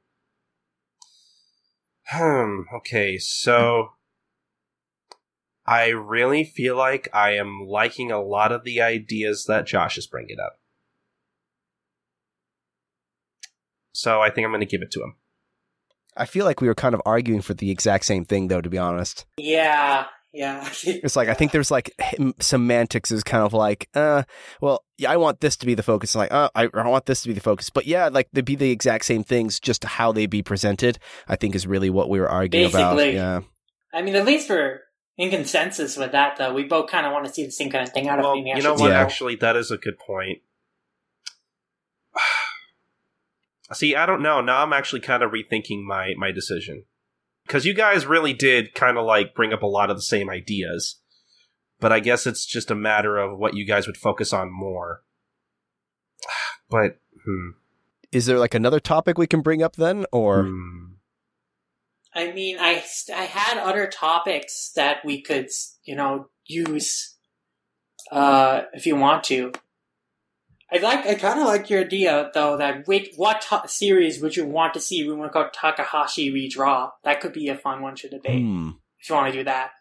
hmm, okay. So I really feel like I am liking a lot of the ideas that Josh is bringing up. So I think I'm going to give it to him. I feel like we were kind of arguing for the exact same thing, though, to be honest. Yeah, yeah. it's like I think there's like semantics is kind of like, uh, well, yeah, I want this to be the focus. Like, uh, I, I want this to be the focus. But yeah, like they'd be the exact same things, just how they be presented. I think is really what we were arguing Basically, about. Yeah. I mean, at least for in consensus with that, though. We both kind of want to see the same kind of thing out well, of Inuyasha. You know what? Yeah. Actually, that is a good point. see, I don't know. Now I'm actually kind of rethinking my my decision because you guys really did kind of like bring up a lot of the same ideas, but I guess it's just a matter of what you guys would focus on more. But hmm. is there like another topic we can bring up then, or? Hmm. I mean, I I had other topics that we could, you know, use uh, if you want to. I like. I kind of like your idea though. That wait, what to- series would you want to see Rumiko Takahashi redraw? That could be a fun one to debate hmm. if you want to do that.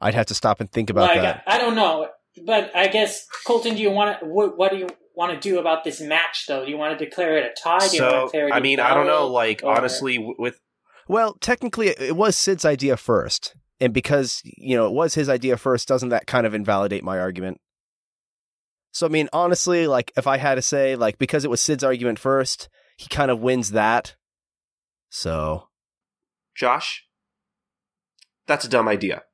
I'd have to stop and think about like, that. I, I don't know, but I guess Colton, do you want to? What, what do you want to do about this match though? Do you want to declare it a tie? Do so, I mean, I don't know. Like or... honestly, with well, technically, it was Sid's idea first. And because, you know, it was his idea first, doesn't that kind of invalidate my argument? So, I mean, honestly, like, if I had to say, like, because it was Sid's argument first, he kind of wins that. So. Josh? That's a dumb idea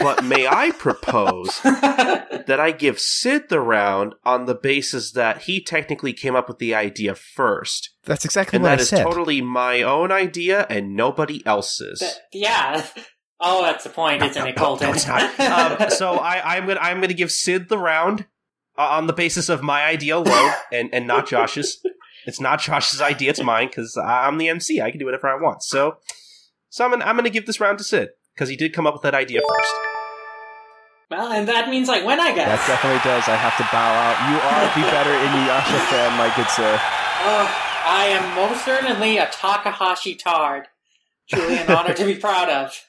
but may I propose that I give Sid the round on the basis that he technically came up with the idea first. That's exactly and what that I is said. totally my own idea and nobody else's. That, yeah. Oh, that's the point, isn't it, Colton? um, so I, am gonna I'm gonna give Sid the round uh, on the basis of my idea alone, and and not Josh's. It's not Josh's idea; it's mine because I'm the MC. I can do whatever I want. So, so I'm gonna, I'm gonna give this round to Sid because he did come up with that idea first. Well, and that means I win, I guess. That definitely does. I have to bow out. You are the better Inuyasha fan, my good sir. Oh, I am most certainly a Takahashi tard. Truly an honor to be proud of.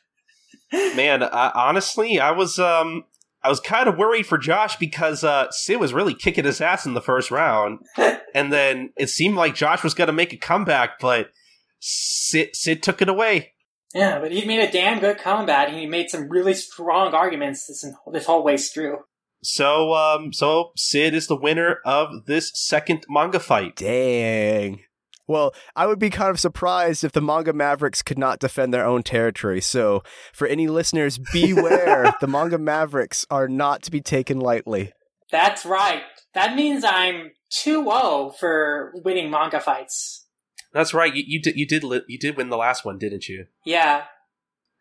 Man, I, honestly, I was um I was kind of worried for Josh because uh, Sid was really kicking his ass in the first round, and then it seemed like Josh was going to make a comeback, but Sid Sid took it away. Yeah, but he made a damn good combat, and He made some really strong arguments this this whole way through. So, um, so Sid is the winner of this second manga fight. Dang. Well, I would be kind of surprised if the manga Mavericks could not defend their own territory. So, for any listeners, beware. the manga Mavericks are not to be taken lightly. That's right. That means I'm 2-0 for winning manga fights. That's right. You, you did you did li- you did win the last one, didn't you? Yeah.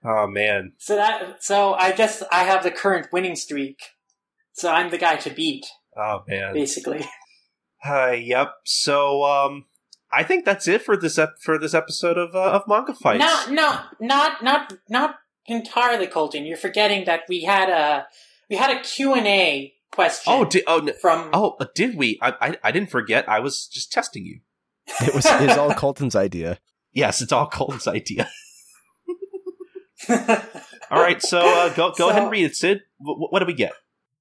Oh man. So that so I guess I have the current winning streak. So I'm the guy to beat, Oh man. basically. Uh, yep. So, um, I think that's it for this ep- for this episode of uh, of manga fights. No, no, not not not entirely, Colton. You're forgetting that we had a we had a Q and A question. Oh, di- oh, n- from oh, did we? I, I I didn't forget. I was just testing you. It was, it was all Colton's idea. Yes, it's all Colton's idea. All right, so uh, go go ahead and read it, Sid. W- what do we get?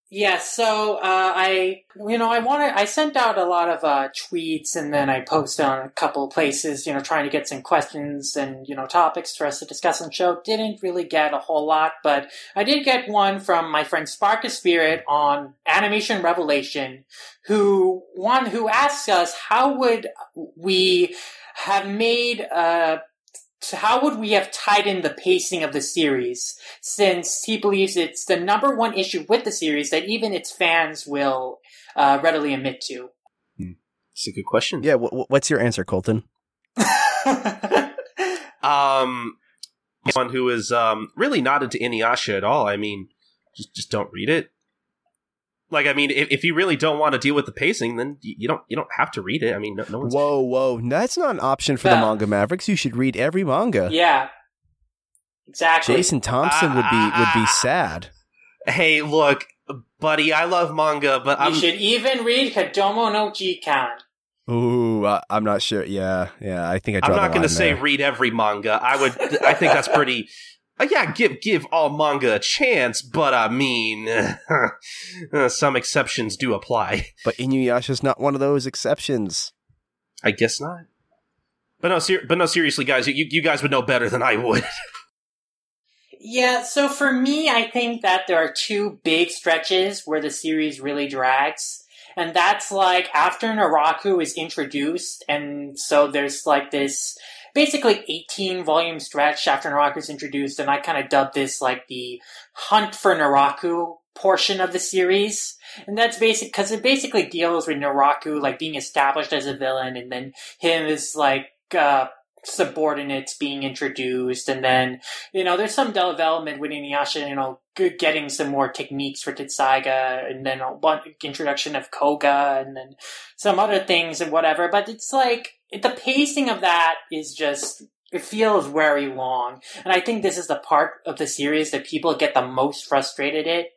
Yeah, so uh, I, you know, I wanted, I sent out a lot of uh, tweets, and then I posted on a couple places, you know, trying to get some questions and you know topics for us to discuss on the show. Didn't really get a whole lot, but I did get one from my friend Spark of Spirit on Animation Revelation, who one who asks us how would we have made uh so how would we have tightened the pacing of the series since he believes it's the number one issue with the series that even its fans will uh, readily admit to? It's a good question. Yeah, wh- wh- what's your answer, Colton? Um, one who is um really not into Inuyasha at all. I mean, just just don't read it. Like, I mean, if, if you really don't want to deal with the pacing, then you, you don't you don't have to read it. I mean, no, no one's Whoa, whoa. That's not an option for the manga Mavericks. You should read every manga. yeah, exactly. Jason Thompson would be would be ah. sad. Hey, look, buddy, I love manga, but you I'm should even read Kodomo no Jikan. Ooh, I, I'm not sure. Yeah, yeah. I think I. I'm not going going to say read every manga. I would. I think that's pretty. Uh, yeah, give give all manga a chance, but I mean, uh, some exceptions do apply. but Inuyasha's not one of those exceptions. I guess not. But no, ser- but no, seriously, guys, you you guys would know better than I would. Yeah, so for me, I think that there are two big stretches where the series really drags. And that's like after Naraku is introduced, and so there's like this basically 18 volume stretch after Naraku is introduced, and I kind of dubbed this like the Hunt for Naraku portion of the series. And that's basic, cause it basically deals with Naraku like being established as a villain, and then him as like, uh, subordinates being introduced, and then you know, there's some development with Inuyasha, you know, getting some more techniques for Tessaiga, and then a one introduction of Koga, and then some other things and whatever. But it's like the pacing of that is just it feels very long, and I think this is the part of the series that people get the most frustrated it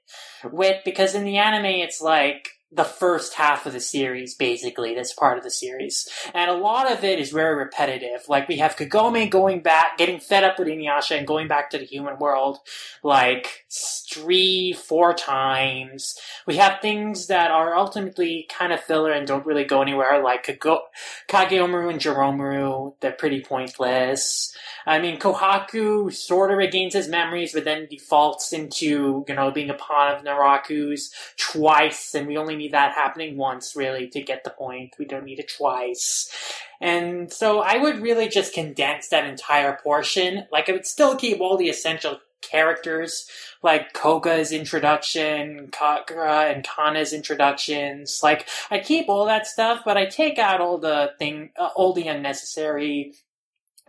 with because in the anime it's like the first half of the series, basically, this part of the series. And a lot of it is very repetitive. Like, we have Kagome going back, getting fed up with Inuyasha and going back to the human world, like, three, four times. We have things that are ultimately kind of filler and don't really go anywhere, like Kago- Kageromaru and Juromaru. They're pretty pointless. I mean, Kohaku sort of regains his memories, but then defaults into, you know, being a pawn of Naraku's twice, and we only need that happening once, really, to get the point. We don't need it twice. And so I would really just condense that entire portion. Like, I would still keep all the essential characters, like Koga's introduction, Kagura and Kanna's introductions. Like, I keep all that stuff, but I take out all the thing, uh, all the unnecessary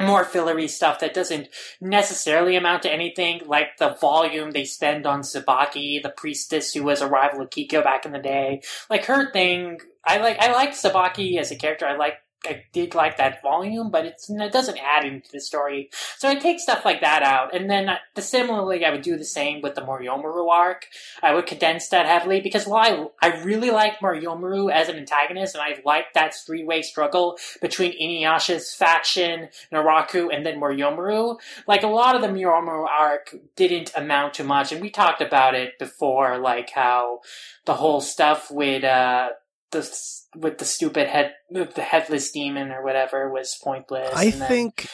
more fillery stuff that doesn't necessarily amount to anything, like the volume they spend on Tsubaki, the priestess who was a rival of Kikyo back in the day. Like her thing, I like I like Tsubaki as a character. I like I did like that volume, but it doesn't add into the story. So I take stuff like that out, and then similarly, I would do the same with the Moryomaru arc. I would condense that heavily because while I, I really like Moryomaru as an antagonist, and I like that three way struggle between Inuyasha's faction, Naraku, and then Moryomaru, like a lot of the Moryomaru arc didn't amount to much, and we talked about it before, like how the whole stuff with uh the with the stupid head, the headless demon or whatever was pointless. I then, think,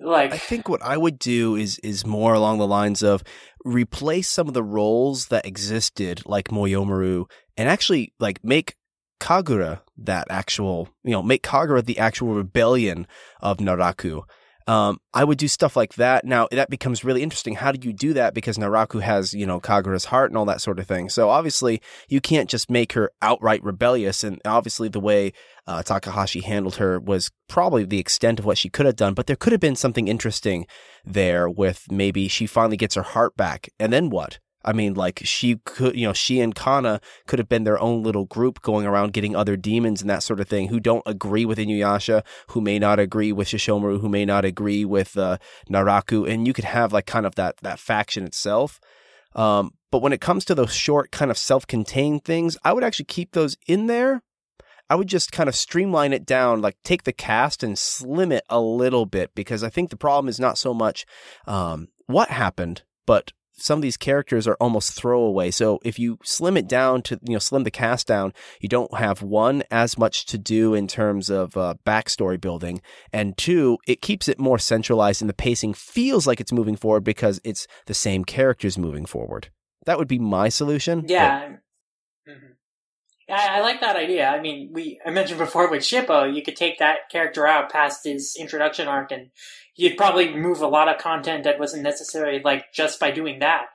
like, I think what I would do is is more along the lines of replace some of the roles that existed, like Moryomaru, and actually like make Kagura that actual, you know, make Kagura the actual rebellion of Naraku. Um, I would do stuff like that. Now that becomes really interesting. How do you do that? Because Naraku has, you know, Kagura's heart and all that sort of thing. So obviously you can't just make her outright rebellious. And obviously the way uh, Takahashi handled her was probably the extent of what she could have done. But there could have been something interesting there with maybe she finally gets her heart back. And then what? I mean, like she could, you know, she and Kanna could have been their own little group going around getting other demons and that sort of thing who don't agree with Inuyasha, who may not agree with Sesshomaru, who may not agree with uh, Naraku, and you could have like kind of that that faction itself. Um, but when it comes to those short, kind of self-contained things, I would actually keep those in there. I would just kind of streamline it down, like take the cast and slim it a little bit, because I think the problem is not so much um, what happened, but some of these characters are almost throwaway. So if you slim it down to, you know, slim the cast down, you don't have one as much to do in terms of uh, backstory building, and two, it keeps it more centralized, and the pacing feels like it's moving forward because it's the same characters moving forward. That would be my solution. Yeah. But... Mm-hmm. I, I like that idea. I mean, we I mentioned before with Shippo, you could take that character out past his introduction arc and you'd probably remove a lot of content that wasn't necessary, like just by doing that.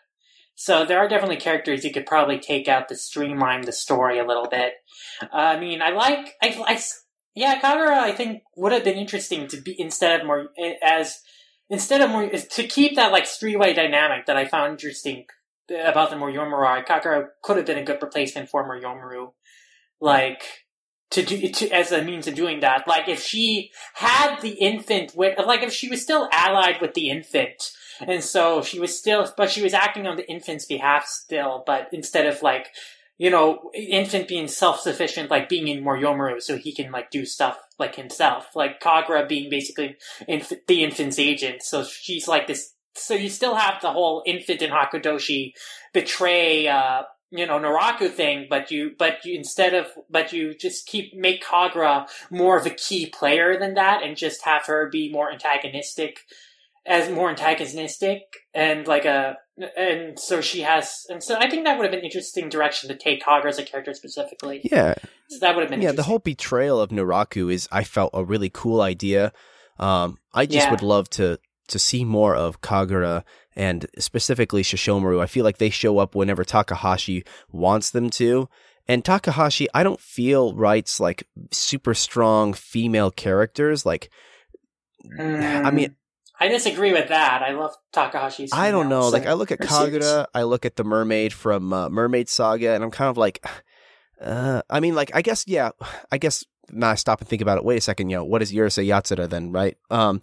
So there are definitely characters you could probably take out to streamline the story a little bit. Uh, I mean, I like, I, I, yeah, Kagura I think would have been interesting to be instead of more as instead of more to keep that like three-way dynamic that I found interesting about the Moryomaru. Kagura could have been a good replacement for more Moryomaru. Like to do to, as a means of doing that. Like if she had the infant with, like if she was still allied with the infant, and so she was still, but she was acting on the infant's behalf still, but instead of like, you know, infant being self-sufficient, like being in Moryomaru, so he can like do stuff like himself, like Kagura being basically inf- the infant's agent. So she's like this. So you still have the whole infant and Hakudoshi betray uh, you know Naraku thing, but you but you instead of but you just keep make Kagura more of a key player than that, and just have her be more antagonistic, as more antagonistic and like a and so she has and so I think that would have been an interesting direction to take Kagura as a character specifically. Yeah, so that would have been yeah. The whole betrayal of Naraku is I felt a really cool idea. Um, I just yeah. would love to to see more of Kagura and specifically Sesshomaru. I feel like they show up whenever Takahashi wants them to. And Takahashi, I don't feel writes like super strong female characters. Like, mm, I mean, I disagree with that. I love Takahashi's. I don't know. Like, I look at Kagura, I look at the mermaid from uh, Mermaid Saga, and I'm kind of like, uh, I mean, like, I guess, yeah, I guess now I stop and think about it. Wait a second, know, what is Urusei Yatsura then, right? Um,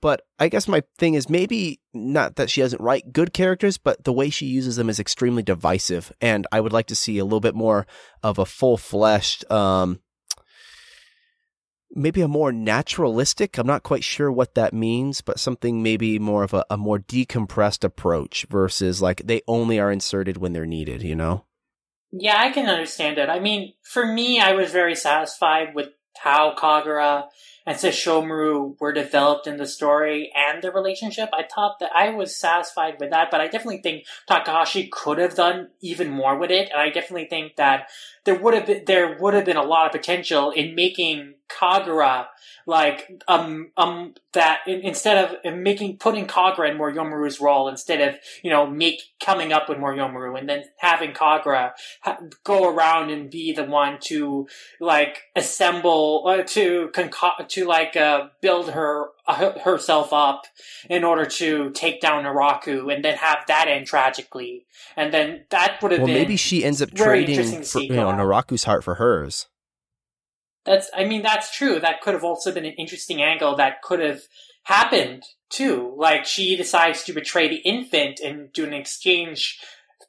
but I guess my thing is maybe not that she doesn't write good characters, but the way she uses them is extremely divisive. And I would like to see a little bit more of a full fleshed, um, maybe a more naturalistic. I'm not quite sure what that means, but something maybe more of a, a more decompressed approach versus like they only are inserted when they're needed, you know? Yeah, I can understand it. I mean, for me, I was very satisfied with how Kagura and Sesshomaru were developed in the story and the relationship. I thought that I was satisfied with that, but I definitely think Takahashi could have done even more with it, and I definitely think that there would have been there would have been a lot of potential in making Kagura like um um that in, instead of making putting Kagura in Moryomaru's role instead of you know make coming up with Moryomaru and then having Kagura ha- go around and be the one to like assemble uh, to concoct to like uh, build her herself up in order to take down Naraku and then have that end tragically and then that would have well, been maybe she ends up trading for, you know Naraku's heart for hers That's, I mean, that's true. That could have also been an interesting angle that could have happened too. Like she decides to betray the infant and do an exchange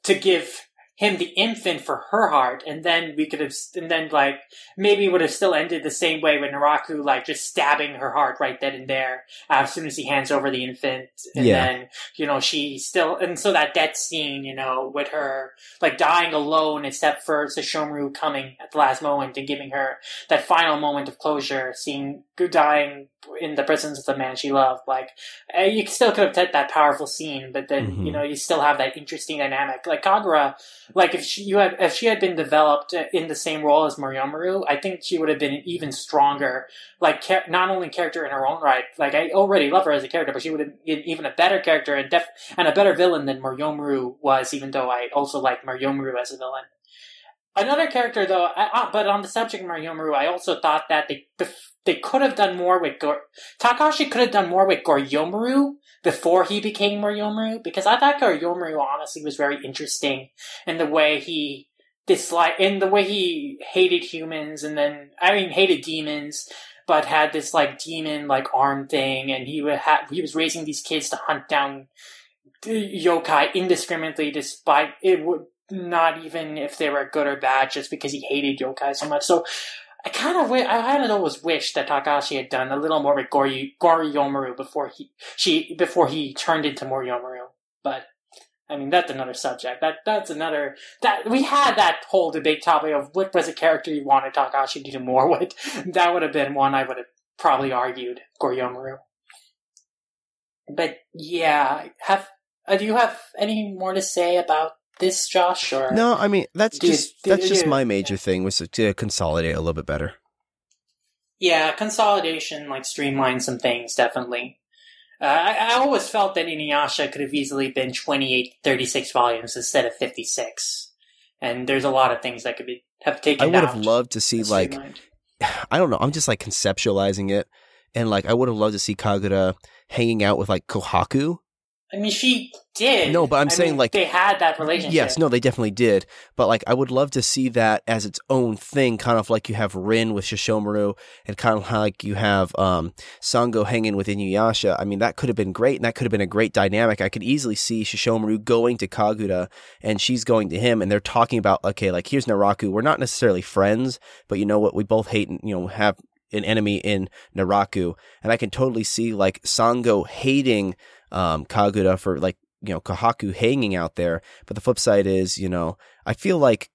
to give him the infant for her heart, and then we could have, and then like maybe would have still ended the same way with Naraku, like just stabbing her heart right then and there uh, as soon as he hands over the infant, and Yeah. then you know she still, and so that death scene, you know, with her like dying alone, except for Sesshomaru coming at the last moment and giving her that final moment of closure, seeing dying in the presence of the man she loved, like uh, you still could have had that powerful scene, but then Mhm. you know you still have that interesting dynamic. Like Kagura, like if she you had if she had been developed in the same role as Moryomaru, I think she would have been an even stronger, like not only character in her own right. Like I already love her as a character, but she would have been even a better character and def- and a better villain than Moryomaru was. Even though I also like Moryomaru as a villain. Another character, though, I, uh, but on the subject of Moryomaru, I also thought that they they could have done more with Gor- Takahashi could have done more with Goryomaru before he became Moryomaru because I thought Goryomaru honestly was very interesting in the way he disliked in the way he hated humans and then I mean hated demons but had this like demon like arm thing and he would ha- he was raising these kids to hunt down yokai indiscriminately despite it would not even if they were good or bad just because he hated yokai so much so I kind of wi- I kind of always wish that Takahashi had done a little more with Gori Goryomaru before he she before he turned into Moryomaru. But I mean that's another subject. That that's another that we had that whole debate topic of what was a character you wanted Takahashi to do more with. That would have been one I would have probably argued Goryomaru. But yeah, have uh, do you have any more to say about this, Josh? Or No, I mean that's Do just do that's just you- my major thing was to consolidate a little bit better. Yeah, consolidation, like streamline some things, definitely. Uh, I, I always felt that Inuyasha could have easily been 28, 36 volumes instead of 56. And there's a lot of things that could be have taken I would have loved to see like. I don't know. I'm just like conceptualizing it, and like I would have loved to see Kagura hanging out with like Kohaku. I mean, she did. No, but I'm I saying, mean, like- they had that relationship. Yes, no, they definitely did. But like, I would love to see that as its own thing, kind of like you have Rin with Sesshomaru, and kind of like you have um, Sango hanging with Inuyasha. I mean, that could have been great, and that could have been a great dynamic. I could easily see Sesshomaru going to Kagura, and she's going to him, and they're talking about, okay, like here's Naraku. We're not necessarily friends, but you know what? We both hate, and you know, have an enemy in Naraku, and I can totally see like Sango hating um, Kagura for like you know Kohaku hanging out there. But the flip side is, you know, I feel like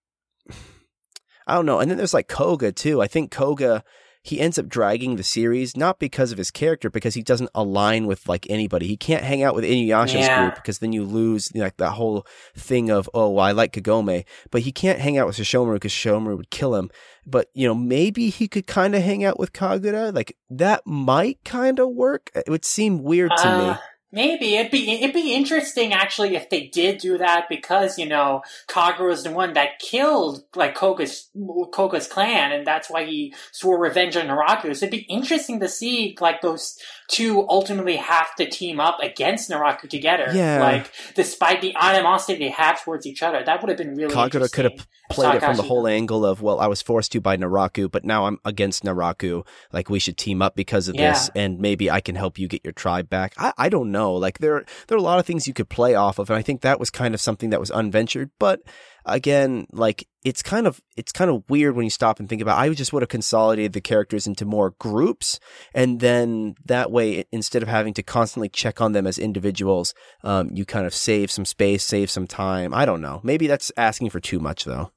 I don't know. And then there's like Koga too. I think Koga he ends up dragging the series not because of his character, because he doesn't align with like anybody. He can't hang out with Inuyasha's Yeah. group because then you lose you know, like that whole thing of oh well, I like Kagome, but he can't hang out with Sesshomaru because Sesshomaru would kill him. But you know maybe he could kind of hang out with Kagura. Like that might kind of work. It would seem weird to me. Maybe it'd be it'd be interesting actually if they did do that because you know Kagura was the one that killed like Koga's Koga's clan and that's why he swore revenge on Naraku. So it'd be interesting to see like those two ultimately have to team up against Naraku together. Yeah. Like despite the animosity they have towards each other, that would have been really Kagura could have interesting. played it from the whole angle of, well, I was forced to by Naraku, but now I'm against Naraku. Like we should team up because of this, and maybe I can help you get your tribe back. I, I don't know. Like there there are a lot of things you could play off of, and I think that was kind of something that was unventured. But again, like it's kind of it's kind of weird when you stop and think about. It. I just would have consolidated the characters into more groups, and then that way, instead of having to constantly check on them as individuals, um, you kind of save some space, save some time. I don't know. Maybe that's asking for too much, though.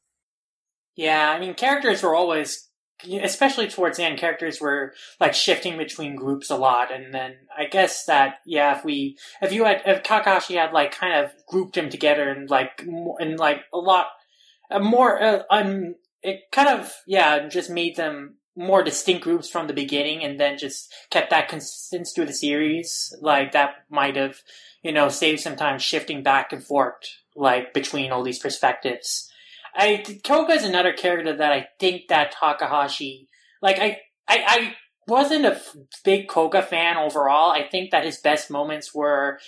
Yeah, I mean, characters were always, especially towards the end, characters were like shifting between groups a lot, and then I guess that yeah, if we, if you had, if Takahashi had like kind of grouped them together and like and like a lot uh, more, uh, um, it kind of yeah, just made them more distinct groups from the beginning, and then just kept that consistent through the series. Like that might have, you know, saved some time shifting back and forth like between all these perspectives. I Koga is another character that I think that Takahashi like I I, I wasn't a f- big Koga fan overall. I think that his best moments were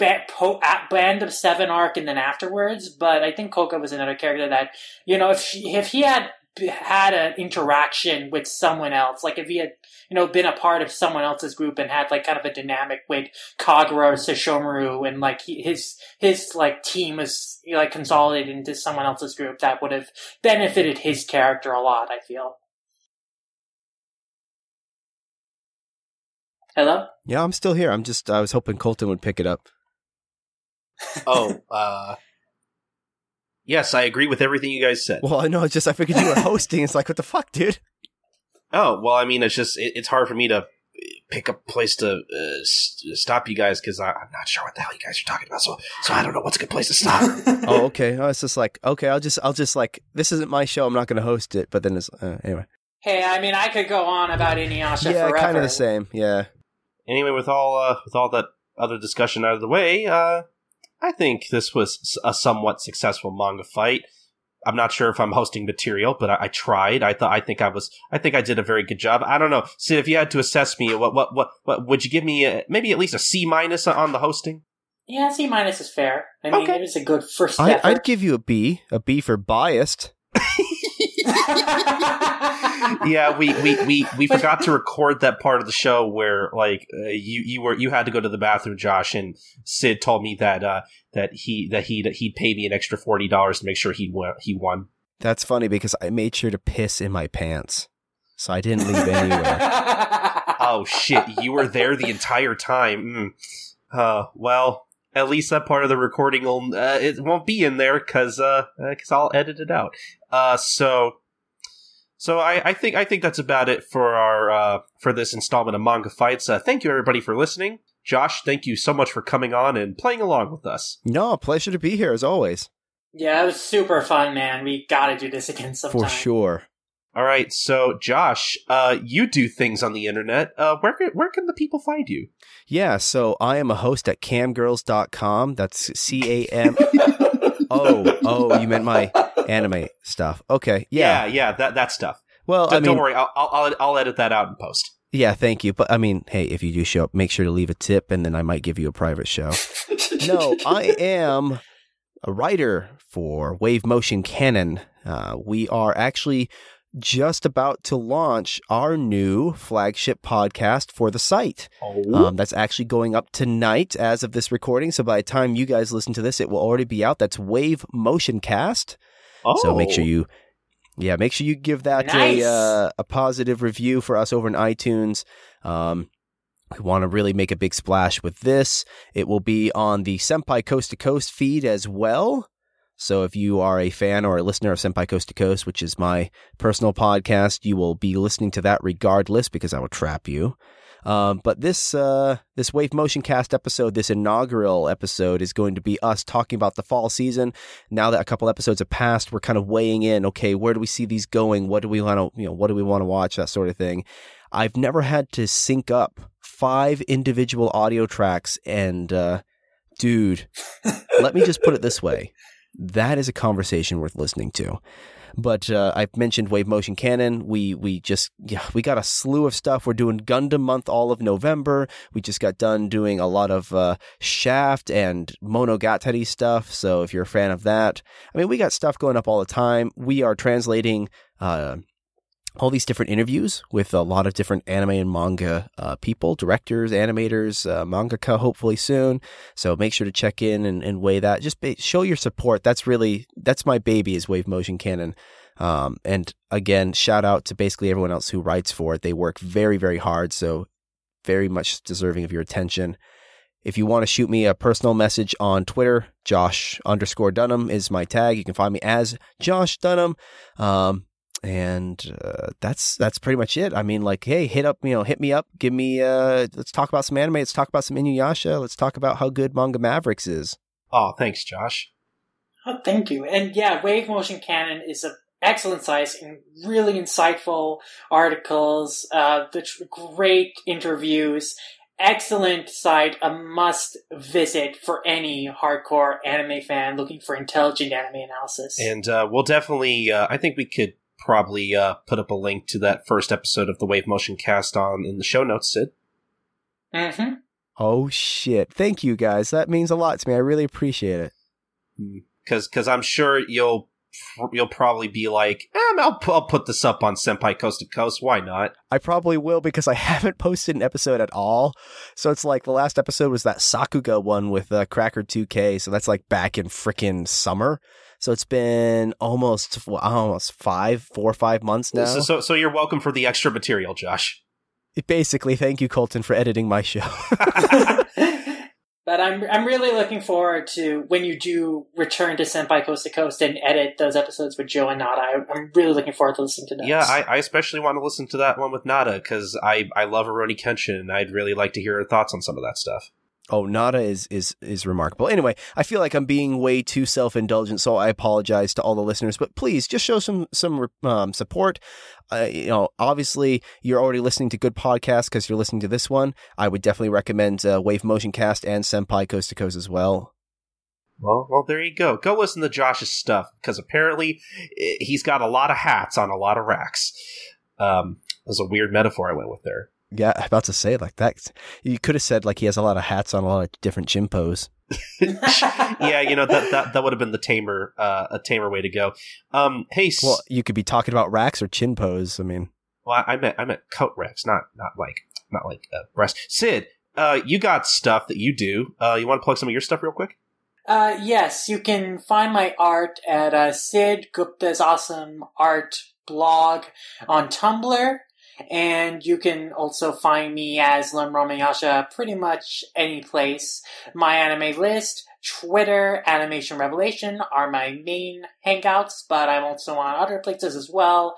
at Band of Seven arc and then afterwards. But I think Koga was another character that you know if she, if he had had an interaction with someone else, like if he had, you know, been a part of someone else's group and had like kind of a dynamic with Kagura or Sesshomaru and like he, his, his like team was like consolidated into someone else's group, that would have benefited his character a lot, I feel. Hello? Yeah, I'm still here. I'm just, I was hoping Colton would pick it up. oh, uh, yes, I agree with everything you guys said. Well, I know, it's just, I figured you were hosting. It's like, what the fuck, dude? Oh, well, I mean, it's just, it, it's hard for me to pick a place to uh, st- stop you guys because I'm not sure what the hell you guys are talking about. So, so I don't know what's a good place to stop. oh, okay. Oh, it's just like, okay, I'll just, I'll just like, this isn't my show. I'm not going to host it. But then it's, uh, anyway. Hey, I mean, I could go on about Inuyasha yeah, forever. kind of the same. Yeah. anyway, with all uh, with all that other discussion out of the way, uh, I think this was a somewhat successful manga fight. I'm not sure if I'm hosting material, but I, I tried. I thought I think I was. I think I did a very good job. I don't know. Sid, if you had to assess me, what what what, what would you give me? A, maybe at least a C minus on the hosting. Yeah, C minus is fair. I mean, Okay. it was a good first I, effort. I'd give you a B, a B for biased. yeah, we we we, we forgot to record that part of the show where like uh, you you were you had to go to the bathroom, Josh, and Sid told me that uh, that he that he that he'd pay me an extra forty dollars to make sure he won. He won. That's funny because I made sure to piss in my pants. So I didn't leave anywhere. Oh shit! You were there the entire time. Mm. Uh, well, at least that part of the recording will uh, it won't be in there because uh, because I'll edit it out. Uh, so. So I, I think I think that's about it for our uh, for this installment of manga fights. Uh, thank you everybody for listening. Josh, thank you so much for coming on and playing along with us. No, pleasure to be here as always. yeah, it was super fun, man. We gotta do this again sometime. For sure. All right, so Josh, uh, you do things on the internet. Uh, where can, where can the people find you? Yeah, so I am a host at camgirls.com. That's C A M. Oh, oh, you meant my anime stuff. Okay. Yeah, Yeah. yeah, that that stuff. Well, D- I mean, don't worry, I'll, I'll I'll edit that out in post. yeah, thank you. But I mean, hey, if you do show up, make sure to leave a tip and then I might give you a private show. no, I am a writer for Wave Motion Cannon. Uh, we are actually just about to launch our new flagship podcast for the site. Oh, Um, that's actually going up tonight as of this recording. So by the time you guys listen to this, it will already be out. That's Wave Motion Cast. Oh. So make sure you, yeah, make sure you give that Nice. a uh, a positive review for us over in iTunes. Um, we want to really make a big splash with this. It will be on the Senpai Coast to Coast feed as well. So if you are a fan or a listener of Senpai Coast to Coast, which is my personal podcast, you will be listening to that regardless because I will trap you. Um, but this uh, this Wave Motion Cast episode, this inaugural episode, is going to be us talking about the fall season. Now that a couple episodes have passed, we're kind of weighing in. Okay, where do we see these going? What do we want to you know What do we want to watch? That sort of thing. I've never had to sync up five individual audio tracks, and uh, dude, let me just put it this way: that is a conversation worth listening to. But uh, I've mentioned Wave Motion Cannon. We we just yeah we got a slew of stuff. We're doing Gundam month all of November. We just got done doing a lot of uh, Shaft and Monogatari stuff. So if you're a fan of that, I mean we got stuff going up all the time. We are translating. Uh, all these different interviews with a lot of different anime and manga uh, people, directors, animators, uh, mangaka, hopefully soon. So make sure to check in and, and weigh that. Just ba- show your support. That's really that's my baby is Wave Motion Cannon. Um, and again, shout out to basically everyone else who writes for it. They work very very hard, so very much deserving of your attention. If you want to shoot me a personal message on Twitter, Josh underscore Dunham is my tag. You can find me as Josh Dunham. Um, and uh, that's that's pretty much it. I mean, like, hey, hit up, you know, hit me up, give me, uh, let's talk about some anime, let's talk about some Inuyasha, let's talk about how good Manga Mavericks is. Oh, thanks, Josh. Oh, thank you. And yeah, Wave Motion Cannon is an excellent site and really insightful articles, uh, the tr- great interviews, excellent site, a must visit for any hardcore anime fan looking for intelligent anime analysis. And uh, we'll definitely. Uh, I think we could probably uh, put up a link to that first episode of the Wave Motion Cast on in the show notes, Sid. hmm Oh shit! Thank you guys. That means a lot to me. I really appreciate it. Because because I'm sure you'll you'll probably be like, eh, I'll, I'll put this up on Senpai Coast to Coast. Why not? I probably will because I haven't posted an episode at all. So it's like the last episode was that Sakuga one with uh, Cracker 2K. So that's like back in freaking summer. So it's been almost almost five, four or five months now. So, so, so you're welcome for the extra material, Josh. Basically, thank you, Colton, for editing my show. But I'm I'm really looking forward to when you do return to Senpai Coast to Coast and edit those episodes with Joe and Nada. I, am really looking forward to listening to those. Yeah, I, I especially want to listen to that one with Nada because I I love Rurouni Kenshin and I'd really like to hear her thoughts on some of that stuff. Oh, Nada is is is remarkable. Anyway, I feel like I'm being way too self indulgent, so I apologize to all the listeners. But please, just show some some um, support. Uh, you know, obviously, you're already listening to good podcasts because you're listening to this one. I would definitely recommend uh, Wave Motion Cast and Senpai Coast to Coast as well. Well, well, there you go. Go listen to Josh's stuff because apparently he's got a lot of hats on a lot of racks. Um, was a weird metaphor I went with there. Yeah, about to say like that. You could have said like he has a lot of hats on a lot of different chimpos. yeah, you know that that, that would have been the tamer uh, a tamer way to go. Um, hey, well, you could be talking about racks or chinpos. I mean, well, I meant I meant coat racks, not not like not like uh, breast. Sid, uh, you got stuff that you do. Uh, you want to plug some of your stuff real quick? Uh, yes, you can find my art at uh, Sid Gupta's awesome art blog on Tumblr. And you can also find me as Lem Ramayasha pretty much any place. My anime list, Twitter, Animation Revelation are my main hangouts, but I'm also on other places as well,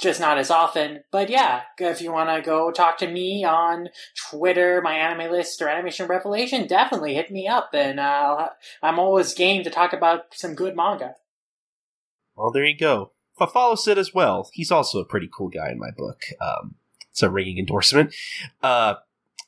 just not as often. But yeah, if you want to go talk to me on Twitter, my anime list, or Animation Revelation, definitely hit me up, and uh, I'm always game to talk about some good manga. Well, there you go follow Sid as well. He's also a pretty cool guy in my book. Um, it's a ringing endorsement. Uh,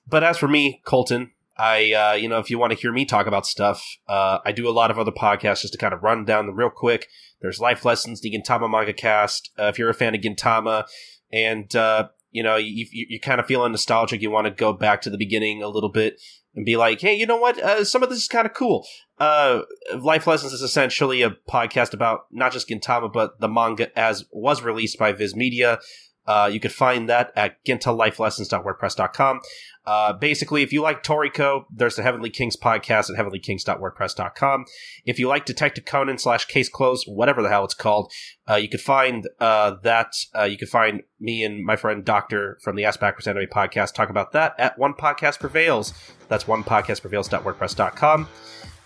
but as for me, Colton, I, uh, you know, if you want to hear me talk about stuff, uh, I do a lot of other podcasts just to kind of run down them real quick. There's Life Lessons, the Gintama Manga Cast. Uh, if you're a fan of Gintama and, uh, you know, you, you, kind of feeling nostalgic, you want to go back to the beginning a little bit and be like, hey, you know what? Uh, some of this is kind of cool. Uh, Life Lessons is essentially a podcast about not just Gintama, but the manga as was released by Viz Media. Uh, you could find that at gintalifelessons.wordpress.com. Uh, basically, if you like Toriko, there's the Heavenly Kings podcast at heavenlykings.wordpress.com. If you like Detective Conan slash Case Closed, whatever the hell it's called, uh, you could find uh, that. Uh, you can find me and my friend Doctor from the Ask Backwards Anime podcast talk about that at One Podcast Prevails. That's one podcast prevails.wordpress.com.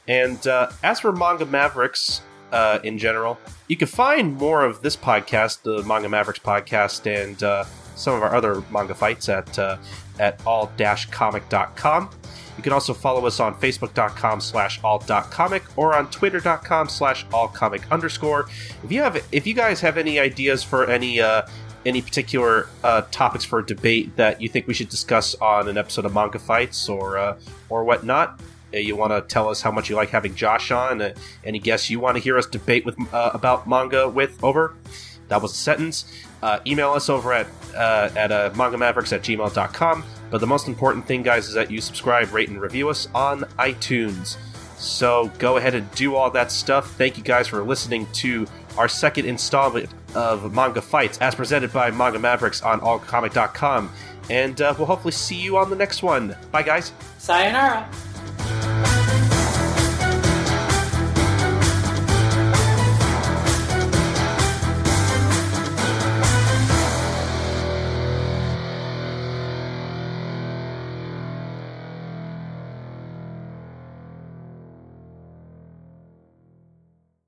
And uh, as for Manga Mavericks, uh, in general. You can find more of this podcast, the Manga Mavericks podcast, and uh, some of our other manga fights at uh, at all-comic.com. You can also follow us on facebook.com slash alt.comic or on twitter.com slash allcomic underscore. If you have if you guys have any ideas for any uh, any particular uh, topics for a debate that you think we should discuss on an episode of Manga Fights or uh, or whatnot, you want to tell us how much you like having Josh on, uh, any guests you want to hear us debate with uh, about manga with over, that was a sentence. Uh, email us over at uh, at uh, mangamavericks at gmail.com. But the most important thing, guys, is that you subscribe, rate, and review us on iTunes. So go ahead and do all that stuff. Thank you guys for listening to our second installment of Manga Fights, as presented by Manga Mavericks on allcomic.com. And uh, we'll hopefully see you on the next one. Bye, guys. Sayonara.